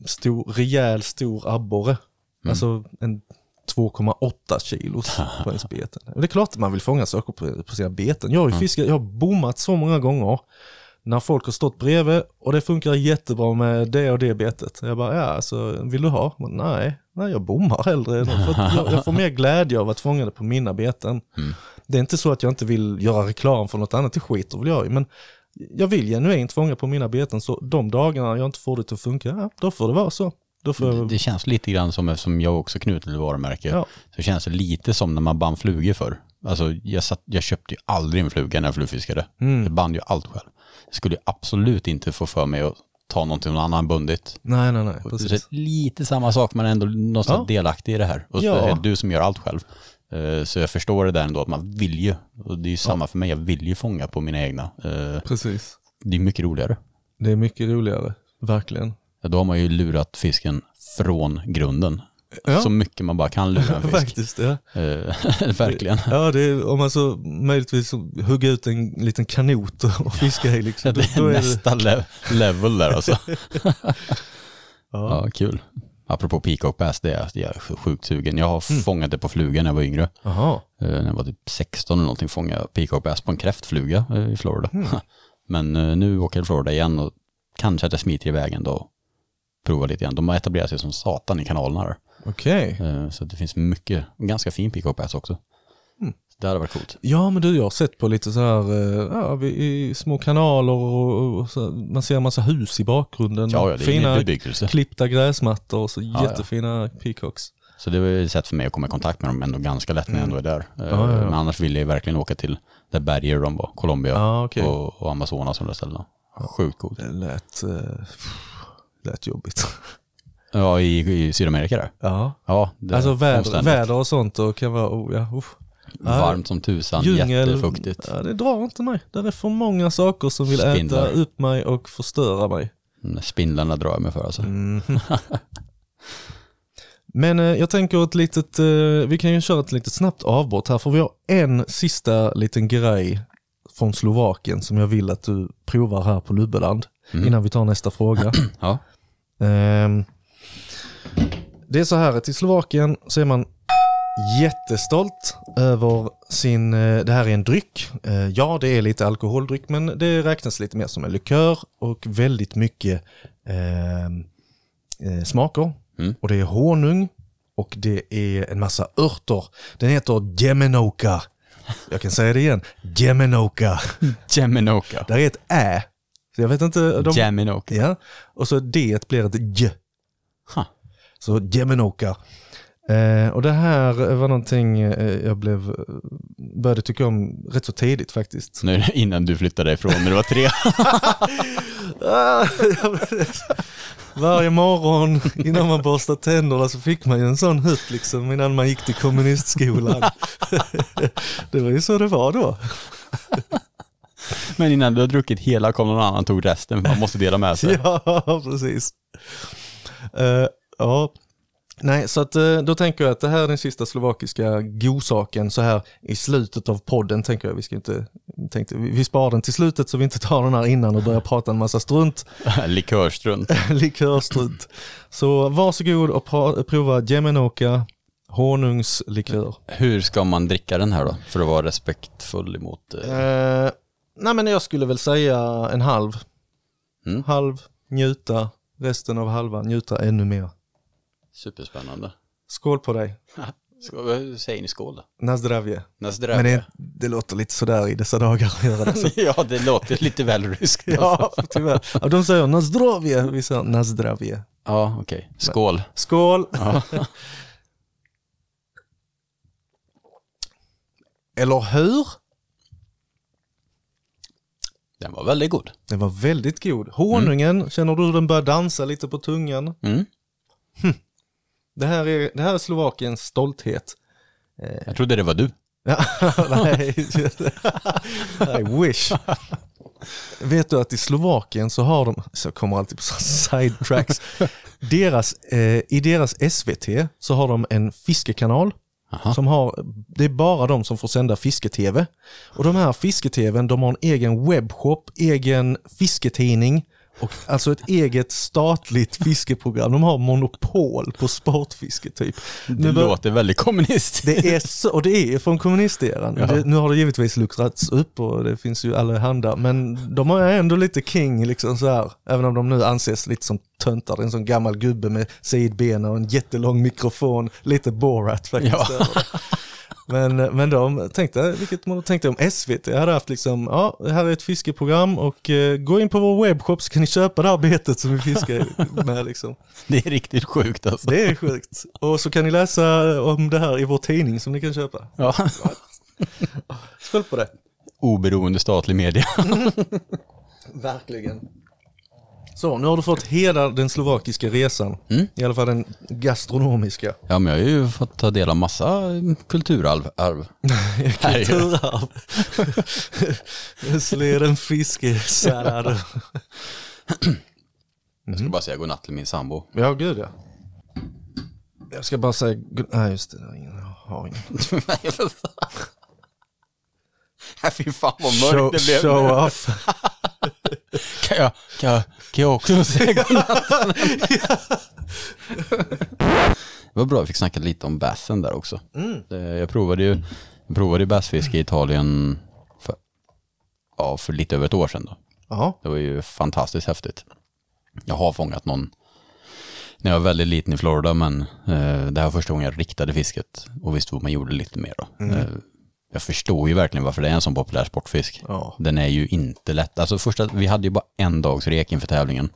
stor, rejäl stor abborre. Alltså en 2,8 kilos på ens beten. Och det är klart att man vill fånga saker på, på sina beten. Jag har ju fiskat, jag har bommat så många gånger när folk har stått bredvid och det funkar jättebra med det och det betet. Jag bara, ja alltså vill du ha? Men, nej, nej jag bommar hellre. För jag, jag får mer glädje av att fånga det på mina beten. Det är inte så att jag inte vill göra reklam för något annat, det skiter väl jag i. Men jag vill genuint fånga på mina beten så de dagarna jag inte får det att funka, ja, då får det vara så. Jag, Det känns lite grann som, eftersom jag också knuten till varumärke, Ja. så känns det lite som när man band flugor för. Alltså jag, satt, jag köpte ju aldrig en fluga när jag flugfiskade. Mm. Jag band ju allt själv. Jag skulle ju absolut inte få för mig att ta någonting någon annan bundit. nej, nej, nej, Så precis. lite samma sak, men ändå någonstans Ja. delaktig i det här. Och Ja. speciellt du som gör allt själv. Eh, Så jag förstår det där ändå, att man vill ju, och det är ju samma för mig, jag vill ju fånga på mina egna. Eh, Precis. Det är mycket roligare. Det är mycket roligare, verkligen. Ja, Då har man ju lurat fisken från grunden. Ja. Så mycket man bara kan lura en fisk. Faktiskt, ja. Eh, Verkligen. Ja, det är, om man så möjligtvis hugga ut en liten kanot och- och fiska i liksom. Då, Det då är är det, nästa le- level där alltså. ja. Ja, kul. Apropå peacock bass, det är jag är sjukt sugen. Jag har fångat det på fluga när jag var yngre. Jaha. Eh, När jag var typ 16 eller någonting fångade jag peacock bass på en kräftfluga eh, i Florida. Men eh, nu åker jag till Florida igen och kanske att jag smiter iväg ändå och provar lite igen. De har etablerat sig som satan i kanalerna där. Okej. Eh, Så det finns mycket, ganska fin peacock bass också. Det hade varit coolt. Ja men du, jag har sett på lite så här, eh, ja, i små kanaler och, och så, man ser en massa hus i bakgrunden. Ja, ja, Fina klippta gräsmattor och så ja. jättefina peacocks. Så det var ju ett sätt för mig att komma i kontakt med dem ändå ganska lätt när jag ändå är där. Eh, Mm. Ja, ja, ja. Men annars ville jag verkligen åka till där berger de var, Colombia Ja, okej. och, och Amazonas och de där ställena. Sjukt coolt. Det lät, eh, lät jobbigt. Ja, i, i Sydamerika där. Ja. Ja, Alltså väder, väder och sånt och kan vara, oh, ja, uff. Varmt som tusan, Djungel, jättefuktigt. ja, det drar inte mig. Det är för många saker som vill Spindlar. äta upp mig och förstöra mig. Mm, Spindlarna drar jag mig för alltså. Mm. Men eh, jag tänker ett litet, eh, vi kan ju köra ett litet snabbt avbrott här för vi har en sista liten grej från Slovakien som jag vill att du provar här på Lubbeland innan vi tar nästa fråga. Ja. Ehm, det är så här att i Slovakien så är man jättestolt över sin, eh, det här är en dryck. Eh, Ja, det är lite alkoholdryck men det räknas lite mer som en likör och väldigt mycket ehm, eh, smaker. Mm. Och det är honung och det är en massa örter. Den heter Gemenoka. Jag kan säga det igen. Gemenoka. Geminoka. Där är ett ä. Så jag vet inte. De, Geminoka. Ja, och så D blir ett J. Ha. Så Gemenoka. Eh, och det här var någonting eh, jag blev, började tycka om rätt så tidigt faktiskt. Nu innan du flyttade ifrån när du var tre. Varje morgon innan man borstade tänderna så fick man ju en sån hutt liksom innan man gick till kommunistskolan. det var ju så det var då. Men innan du har druckit hela kom någon annan tog resten. Man måste dela med sig. Ja, precis. Eh, ja, nej, så att eh, då tänker jag att det här är den sista slovakiska godsaken så här i slutet av podden tänker jag. Vi ska inte, tänkte, vi sparar den till slutet så vi inte tar den här innan och börjar prata en massa strunt, Likörstrunt. likörstrunt. Så varsågod och prova Gemenoka honungslikör. Hur ska man dricka den här då? För att vara respektfull emot... Eh, Eh, nej men jag skulle väl säga en halv. Mm. Halv, njuta, resten av halvan, njuta ännu mer. Superspännande. Skål på dig. Vad säger ni skål då? Nazdravje. Nazdravje. Men det, det låter lite sådär i dessa dagar att göra det. Så. ja, det låter lite väl ryskt. Ja, tyvärr. Ja, de säger nazdravje, vi säger nazdravje. ja okej. Skål. Skål! Ja. Eller hur? Den var väldigt god. Den var väldigt god. Honungen, känner du hur den börjar dansa lite på tungan? Mm. Det här är, det här är Slovakiens stolthet. Jag trodde det var du. Nej, I wish. Vet du att i Slovakien så har de, så jag kommer alltid på sidetracks, deras, eh, i deras SVT så har de en fiskekanal Aha. som har, det är bara de som får sända fiske-tv. Och de här fiske-tvn, de har en egen webbshop, egen fisketidning och alltså ett eget statligt fiskeprogram. De har monopol på sportfiske typ. Det Nu låter väldigt kommunistiskt. det är så, och det är från kommunisteran. Ja. Det, nu har det givetvis luckrats upp och det finns ju allehanda, men de har ändå lite king liksom så här. Även om de nu anses lite som töntar. En sån gammal gubbe med sidbena och en jättelång mikrofon. Lite Borat faktiskt. Ja. Men, men de tänkte, vilket man tänkte om SVT, jag hade haft liksom, ja, det här är ett fiskeprogram och eh, gå in på vår webbshop så kan ni köpa det här betet som vi fiskar med liksom. Det är riktigt sjukt alltså. Det är sjukt. Och så kan ni läsa om det här i vår tidning som ni kan köpa. Ja. Skål på det. Oberoende statlig media. Verkligen. Så, nu har du fått hela den slovakiska resan. Mm. I alla fall den gastronomiska. Ja, men jag har ju fått ta del av massa kulturarv. Arv. Kulturarv. Sleden fiskesallad. Jag ska bara säga godnatt till min sambo. Ja, gud ja. Jag ska bara säga, nej just det, jag har ingen. Fy fan vad mörkt Show, det blev. show off. Kan jag, kan jag, kan jag också säga godnatt? Det var bra, vi fick snacka lite om bassen där också. Det- Jag provade ju jag provade ju bassfiske i Italien för, ja, för lite över ett år sedan. Då. Det var ju fantastiskt häftigt. Jag har fångat någon när jag var väldigt liten i Florida, men eh, det här var första gången jag riktade fisket och visste vad man gjorde lite mer. Då. Eh, jag förstår ju verkligen varför det är en sån populär sportfisk. Ja. Den är ju inte lätt. Alltså första, vi hade ju bara en dags rek inför tävlingen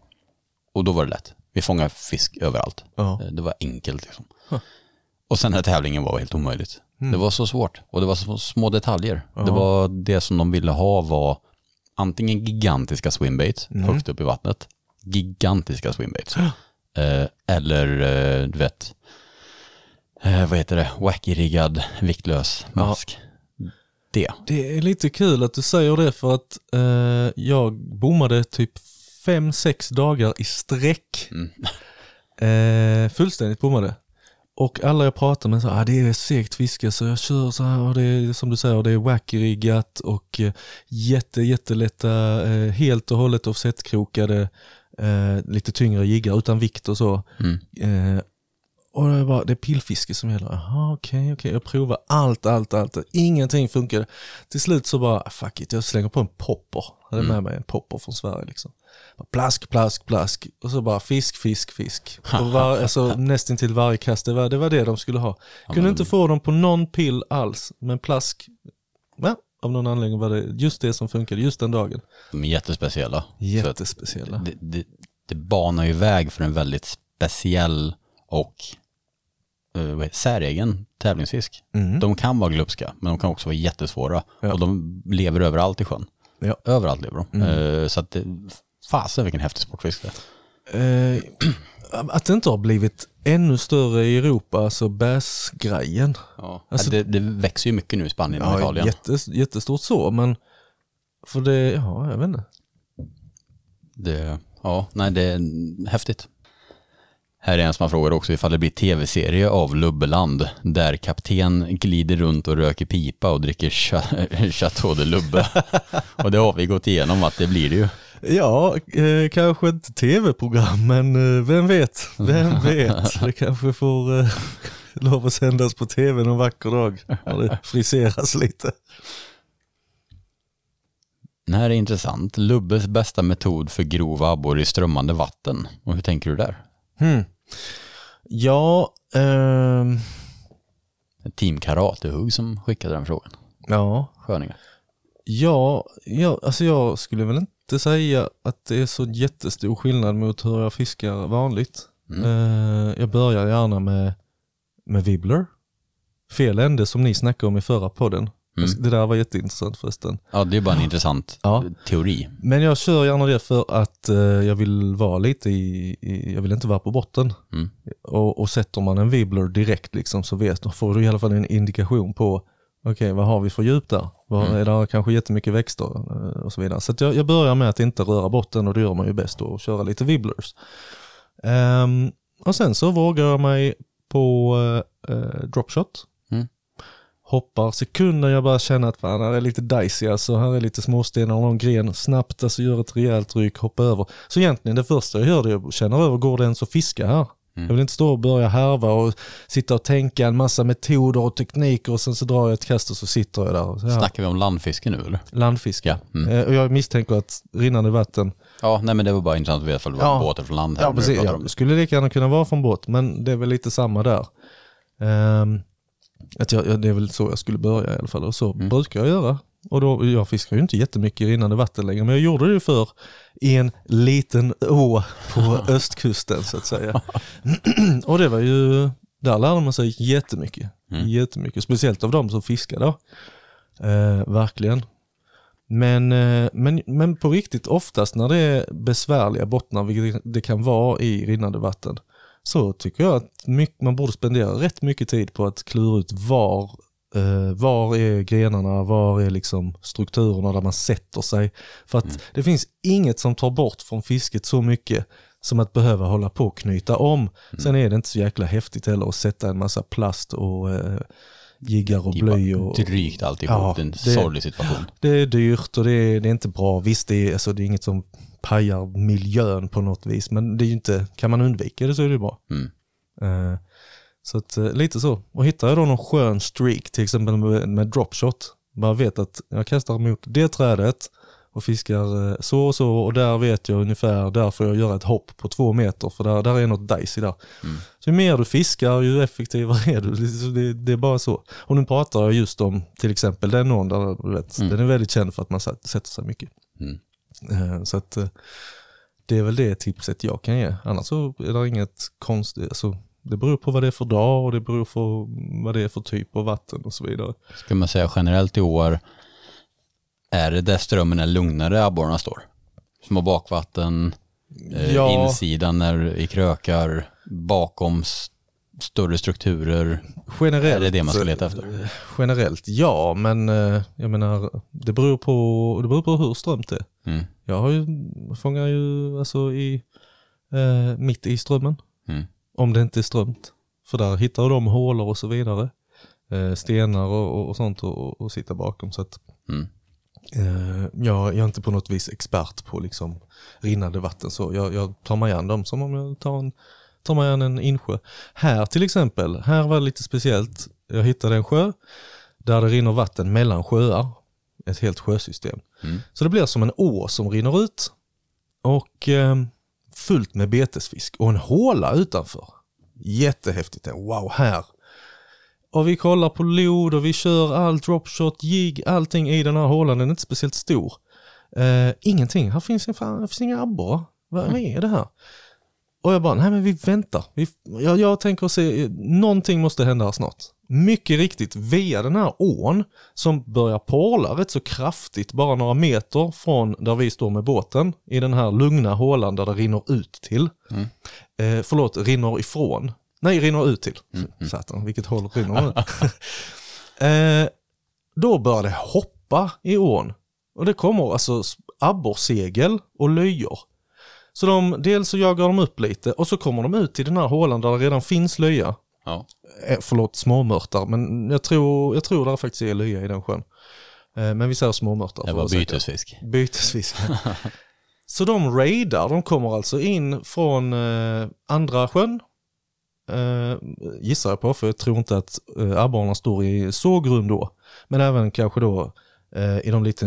och då var det lätt. Vi fångade fisk överallt. Ja. Eh, Det var enkelt liksom. Och sen när tävlingen var helt omöjligt. Det var så svårt och det var så små detaljer. Det var det som de ville ha var antingen gigantiska swimbaits högt upp i vattnet. Gigantiska swimbaits. Eh, eller eh, du vet, eh, vad heter det, wacky-riggad viktlös mask. Det. Det är lite kul att du säger det för att eh, jag bommade typ fem, sex dagar i sträck. Eh, fullständigt bommade. Och alla jag pratar med sa ah, det är segt fiske så jag kör så här och det är som du säger det är wacky-riggat och eh, jätte, jättelätta, eh, helt och hållet offsetkrokade, eh, lite tyngre jiggar utan vikt och så. Eh, och det var det är pillfiske som gäller. Jaha, okej, okej. Jag provar allt, allt, allt. Ingenting funkade. Till slut så bara, fuck it, jag slänger på en popper. Jag hade med mig en popper från Sverige liksom. Bara Plask, plask, plask. Och så bara fisk, fisk, fisk. Och var, alltså, nästan till varje kast, det var, det var det de skulle ha. Kunde inte få dem på någon pill alls, men plask, ja, av någon anledning var det just det som funkade just den dagen. De är jättespeciella. Jättespeciella. det, det, det banar ju väg för en väldigt speciell och heter, säregen tävlingsfisk. De kan vara glupska, men de kan också vara jättesvåra. Ja. Och de lever överallt i sjön. Ja. Överallt lever de. Eh, så att fasen vilken häftig sportfisk det är. Eh, att det inte har blivit ännu större i Europa, alltså bassgrejen. Ja. Alltså- det, det växer ju mycket nu i Spanien och Ja, Italien. jättes, jättestort så, men för det, ja, jag vet inte. Det, ja, nej det är häftigt. Här är en som har frågat också ifall det blir tv-serie av Lubbeland där kapten glider runt och röker pipa och dricker Cha- Chateau de Lubbe. och det har vi gått igenom att det blir det ju. Ja, eh, kanske inte tv-program, men eh, vem vet? Vem vet? Det kanske får eh, lov att sändas på tv någon vacker dag när det friseras lite. Den här är intressant. Lubbes bästa metod för grov abborre i strömmande vatten. Och hur tänker du där? Hmm. Ja, ehm, Team Karatehugg som skickade den frågan. ja, Sköningar. Ja, ja, alltså jag skulle väl inte säga att det är så jättestor skillnad mot hur jag fiskar vanligt. Eh, jag börjar gärna med, med Wibbler. Fel ände som ni snackade om i förra podden. Det där var jätteintressant förresten. Ja, det är bara en intressant Ja. teori. Men jag kör gärna det för att eh, jag vill vara lite i, i, jag vill inte vara på botten. Mm. Och, och sätter man en Wibbler direkt liksom så vet, då får du i alla fall en indikation på okej vad har vi för djup där? Vad, Är det kanske jättemycket växter eh, och så vidare. Så att jag, jag börjar med att inte röra botten och det gör man ju bäst då, och köra lite Wibblers. Ehm, och sen så vågar jag mig på uh, dropshot. Mm. Hoppar sekunder jag bara känner att fan, här är lite dicey alltså, här är lite småstenar och någon gren. Snabbt alltså gör ett rejält ryck, hoppa över. Så egentligen det första jag gör det att känna över, går det ens att fiska här? Jag vill inte stå och börja härva och sitta och tänka en massa metoder och tekniker och sen så drar jag ett kast och så sitter jag där. Så här, Snackar vi om landfiske nu eller? landfiske. Ja. Mm. Eh, Och jag misstänker att rinnande vatten, Ja, nej men det var bara intressant att veta ifall det var Ja. båten från land här. ja precis, ja, om det skulle lika gärna kunna vara från båt men det är väl lite samma där. Ehm, att jag, ja, det är väl så jag skulle börja i alla fall och så brukar jag göra. Och då, jag fiskar ju inte jättemycket i rinnande vatten längre men jag gjorde det för i en liten å på östkusten så att säga. och det var ju, där lärde man sig jättemycket. Jättemycket, speciellt av de som fiskar då. Eh, verkligen. Men, eh, men, men på riktigt oftast när det är besvärliga bottnar, vilket det kan vara i rinnande vatten, så tycker jag att mycket, man borde spendera rätt mycket tid på att klura ut var, eh, var är grenarna, var är liksom strukturerna där man sätter sig. För att det finns inget som tar bort från fisket så mycket som att behöva hålla på och knyta om. Sen är det inte så jäkla häftigt heller att sätta en massa plast och eh, jiggar och bly. Och, Drygt alltihop, Ja, det är en sorglig situation. det är dyrt och det är, det är inte bra. Visst, det är, alltså, det är inget som pajar miljön på något vis. Men det är ju inte, kan man undvika det så är det bra. Mm. Eh, så att, eh, lite så. Och hittar jag då någon skön streak, till exempel med, med dropshot, bara vet att jag kastar mot det trädet och fiskar eh, så och så och där vet jag ungefär, där får jag göra ett hopp på två meter för där, där är något dicey där. Så ju mer du fiskar ju effektivare är du. Det, det, det är bara så. Och nu pratar jag just om till exempel den ån där du vet, den är väldigt känd för att man sätter sig mycket. Mm. Eh, Så att eh, det är väl det tipset jag kan ge. Annars så är det inget konstigt. Alltså, det beror på vad det är för dag och det beror på vad det är för typ av vatten och så vidare. Ska man säga generellt i år, är det där strömmen är lugnare abborrarna står? Små bakvatten, eh, Ja. insidan är i krökar, bakom större strukturer. Generellt, Är det det man ska leta efter? Generellt ja, men jag menar det beror på, det beror på hur strömt det är. Mm. Jag har ju, fångar ju alltså i, eh, mitt i strömmen. Mm. Om det inte är strömt. För där hittar de hålor och så vidare. Eh, stenar och, och, sånt och, och sitta bakom. Så att Mm. eh, jag, jag är inte på något vis expert på liksom rinnande vatten. Så jag, jag tar mig an dem som om jag tar, en, tar mig an en insjö. Här till exempel, här var det lite speciellt. Jag hittade en sjö där det rinner vatten mellan sjöar. Ett helt sjösystem. Mm. Så det blir som en å som rinner ut och eh, fullt med betesfisk och en håla utanför. Jättehäftigt. Wow, här. Och vi kollar på lod och vi kör allt, dropshot, jigg, allting i den här hålan. Den är inte speciellt stor. Eh, ingenting. Här finns, fan, här finns inga abborrar. Vad, vad är det här? Och jag bara, nej men vi väntar. Vi, jag, jag tänker se, någonting måste hända här snart. Mycket riktigt, via den här ån som börjar porla rätt så kraftigt, bara några meter från där vi står med båten, i den här lugna hålan där det rinner ut till. Eh, förlåt, rinner ifrån. Nej, rinner ut till. Satan, vilket håll rinner eh, då börjar det hoppa i ån. Och det kommer alltså abborrsegel och löjor. Så de, dels så jagar de upp lite och så kommer de ut i den här hålan där det redan finns löja. Ja. Eh, förlåt, småmörtar, men jag tror, jag tror där faktiskt är löja i den sjön. Eh, men vi säger småmörtar. Det var bytesfisk. Bytesfisk. så de raidar, de kommer alltså in från eh, andra sjön. Gissar jag på, för jag tror inte att eh, abborrarna står i så grund då. Men även kanske då i de lite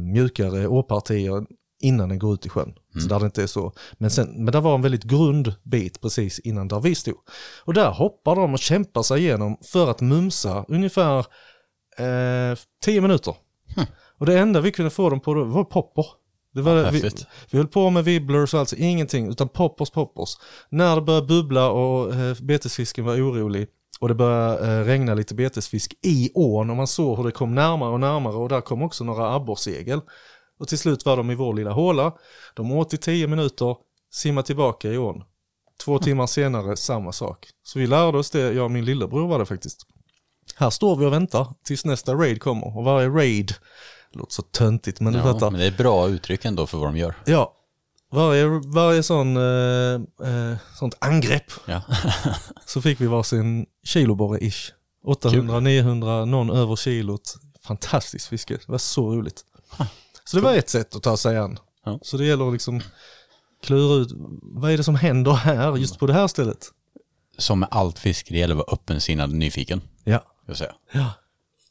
mjukare åpartier innan den går ut i sjön. Så där det inte är så. Men, sen, men där var en väldigt grund bit precis innan där vi stod. Och där hoppar de och kämpar sig igenom för att mumsa ungefär eh, 10 minuter. Och det enda vi kunde få dem på var popper. Det var, vi, vi höll på med wibblers och alltså ingenting, utan poppers, poppers. När det började bubbla och eh, betesfisken var orolig och det började eh, regna lite betesfisk i ån och man såg hur det kom närmare och närmare och där kom också några abborrsegel. Och till slut var de i vår lilla håla. De åt i tio minuter, simmade tillbaka i ån. Två timmar senare, samma sak. Så vi lärde oss det, jag och min lillebror var det faktiskt. Här står vi och väntar tills nästa raid kommer. Och varje raid, det låter så töntigt men du Ja, fattar. men det är bra uttryck ändå för vad de gör. Ja, varje, varje sån, eh, eh, sånt angrepp Ja. så fick vi varsin kiloborre-ish. 800, 900, någon över kilot. Fantastiskt fiske, det var så roligt. Så det var ett sätt att ta sig an. Ja. Så det gäller att liksom klura ut, vad är det som händer här, just på det här stället? Som med allt fiske, det gäller att vara öppensinnad och nyfiken. Ja. Jag säga. Ja.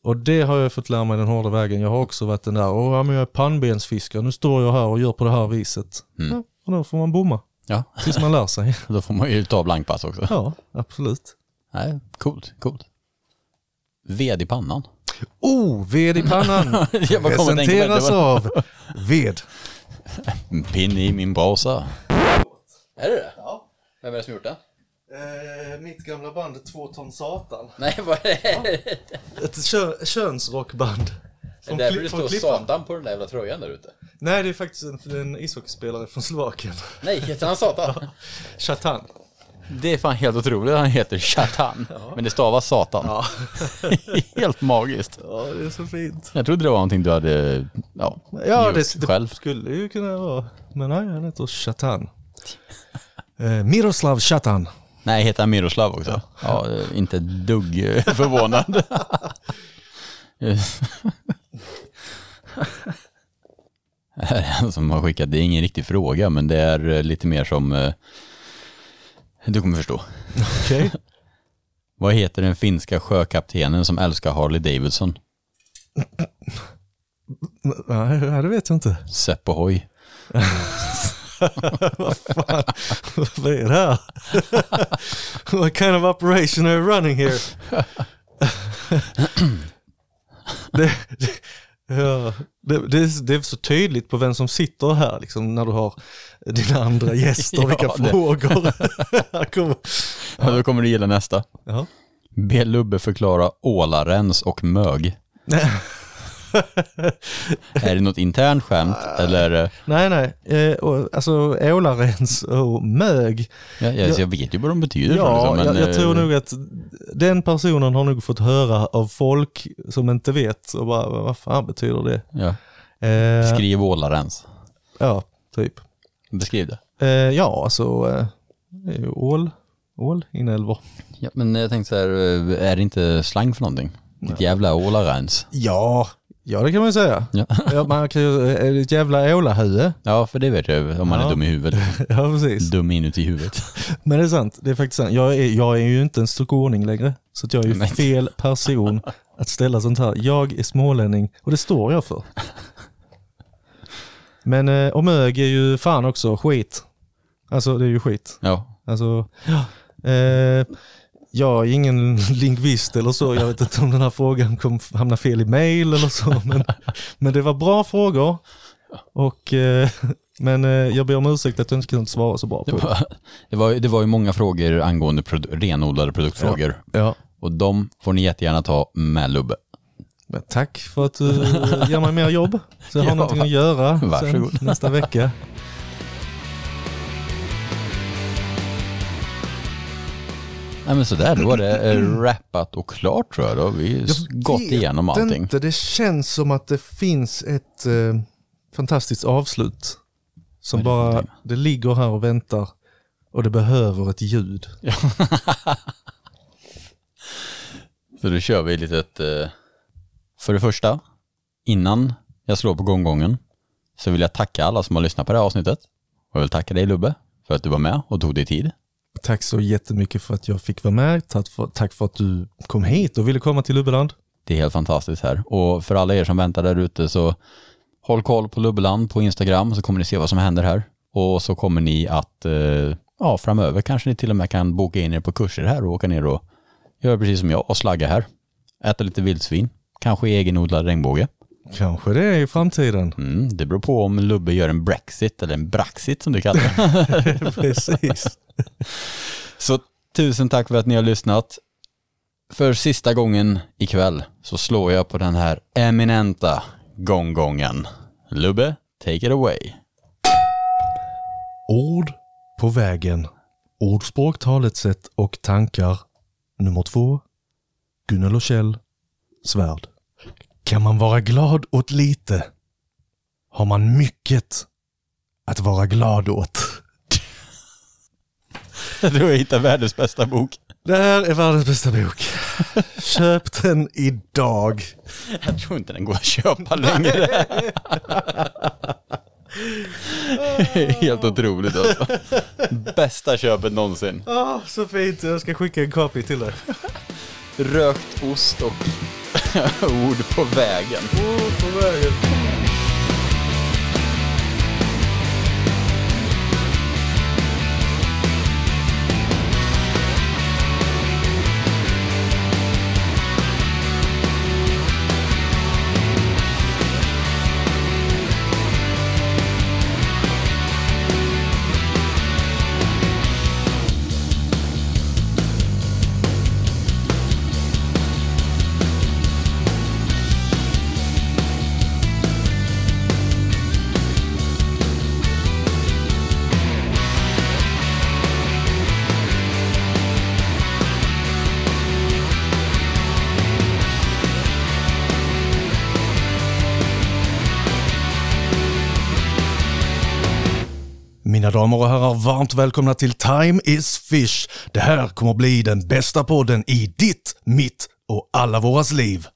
Och det har jag fått lära mig den hårda vägen. Jag har också varit den där, åh ja, men jag är pannbensfiskare, nu står jag här och gör på det här viset. Ja, och då får man bomma, Ja, tills man lär sig. då får man ju ta blankpass också. Ja, absolut. Nej, coolt, coolt. Ved i pannan. Oh, ved i pannan! Det. Presenteras Det av ved. En pinne i min brasa. Är det det? Ja. Vem är det som gjort det? Eh, mitt gamla band Två ton satan. Nej, vad är det? Ett kö- könsrockband. Från, Därför Kli- det från står. Satan på den där jävla tröjan där ute. Nej, det är faktiskt en, en ishockeyspelare från Slovakien. Nej, heter han Satan? Chatan. Det är fan helt otroligt. Han heter Chatan. Men det stavas Satan. Ja. helt magiskt. ja, det är så fint. Jag trodde det var någonting du hade ja, Ja, det, det själv. skulle ju kunna vara. Men nej, han heter Chatan. Eh, Miroslav Chatan. Nej, heter han Miroslav också? Ja, inte ett dugg eh, förvånad. Här är en som har skickat, det är ingen riktig fråga, men det är eh, lite mer som, eh, du kommer förstå. Okej. Vad heter den finska sjökaptenen som älskar Harley Davidson? Nej, det vet jag inte. Seppo Hoy. Vad fan, vad är det här? What kind of operation are you running here? det, det, ja, det, det, är, det är så tydligt på vem som sitter här liksom, när du har dina andra gäster, Ja, vilka det- frågor. Kommer- Ja. Då kommer du gilla nästa. ja. Be Lubbe förklara ålarens och mög. är det något internt skämt eller? eh, Nej, nej, eh, och, alltså ålarens och mög. Ja, jag, jag vet ju vad de betyder. Ja, liksom, men, jag, jag eh, tror nog att den personen har nog fått höra av folk som inte vet och bara, vad fan betyder det? Ja. Eh, Skriv ålarens. ja, typ. Beskriv det. Eh, ja, alltså eh, ål, ål, inälvor. Ja, men jag tänkte så här, eh, är det inte slang för någonting? Ditt jävla ålarens. Ja, ja det kan man ju säga. Ja. Ja, man kan ju, det ett jävla ålahuvud? ja, för det vet jag om man Ja. är dum i huvudet. Ja, precis. Dum inuti huvudet. Men det är sant, det är faktiskt sant. Jag är, jag är ju inte en skåning längre, så att jag är ju fel person att ställa sånt här. Jag är smålänning och det står jag för. Men, eh, och mög är ju fan också skit. Alltså det är ju skit. Ja, Alltså, eh, jag är ingen lingvist eller så. Jag vet inte om den här frågan kommer hamna fel i mail eller så. Men, men det var bra frågor. Och, eh, men eh, jag ber om ursäkt att jag inte kunde svara så bra på det. var, det var, det var ju många frågor angående produ- renodlade produktfrågor. Ja. Och de får ni jättegärna ta med Lubbe. Men tack för att du ger mig mer jobb. Så jag har Ja, någonting att göra nästa vecka. Nej men sådär, då var det eh, rappat och klart tror jag. Då har vi s- gått igenom allting. Inte. Det känns som att det finns ett eh, fantastiskt avslut. Som det bara, det ligger här och väntar. Och det behöver ett ljud. Så då kör vi ett litet... Eh, för det första, innan jag slår på gånggången så vill jag tacka alla som har lyssnat på det här avsnittet. Och jag vill tacka dig Lubbe för att du var med och tog dig tid. Tack så jättemycket för att jag fick vara med. Tack för, tack för att du kom hit och ville komma till Lubbeland. Det är helt fantastiskt här. Och för alla er som väntar där ute så håll koll på Lubbeland på Instagram så kommer ni se vad som händer här. Och så kommer ni att, eh, ja framöver kanske ni till och med kan boka in er på kurser här och åka ner och göra precis som jag och slagga här. Äta lite vildsvin, kanske egenodlad regnbåge. Kanske det är i framtiden. Mm, det beror på om Lubbe gör en Brexit eller en Braxit som du kallar det. Precis. Så tusen tack för att ni har lyssnat. För sista gången ikväll så slår jag på den här eminenta gånggången. Lubbe, take it away. Ord på vägen. Ordspråk, talesätt och tankar. Nummer två. Gunnel och Kjell. Svärd. Kan man vara glad åt lite har man mycket att vara glad åt. Tror jag hittar världens bästa bok. Det här är världens bästa bok. Köp den idag. Jag tror inte den går att köpa längre. Helt otroligt alltså. Bästa köpet någonsin. Ah, så fint. Jag ska skicka en copy till dig. Rökt ost och ord på vägen. Ord på vägen. Damer och herrar, varmt välkomna till Time is Fish. Det här kommer bli den bästa podden i ditt, mitt och alla våras liv.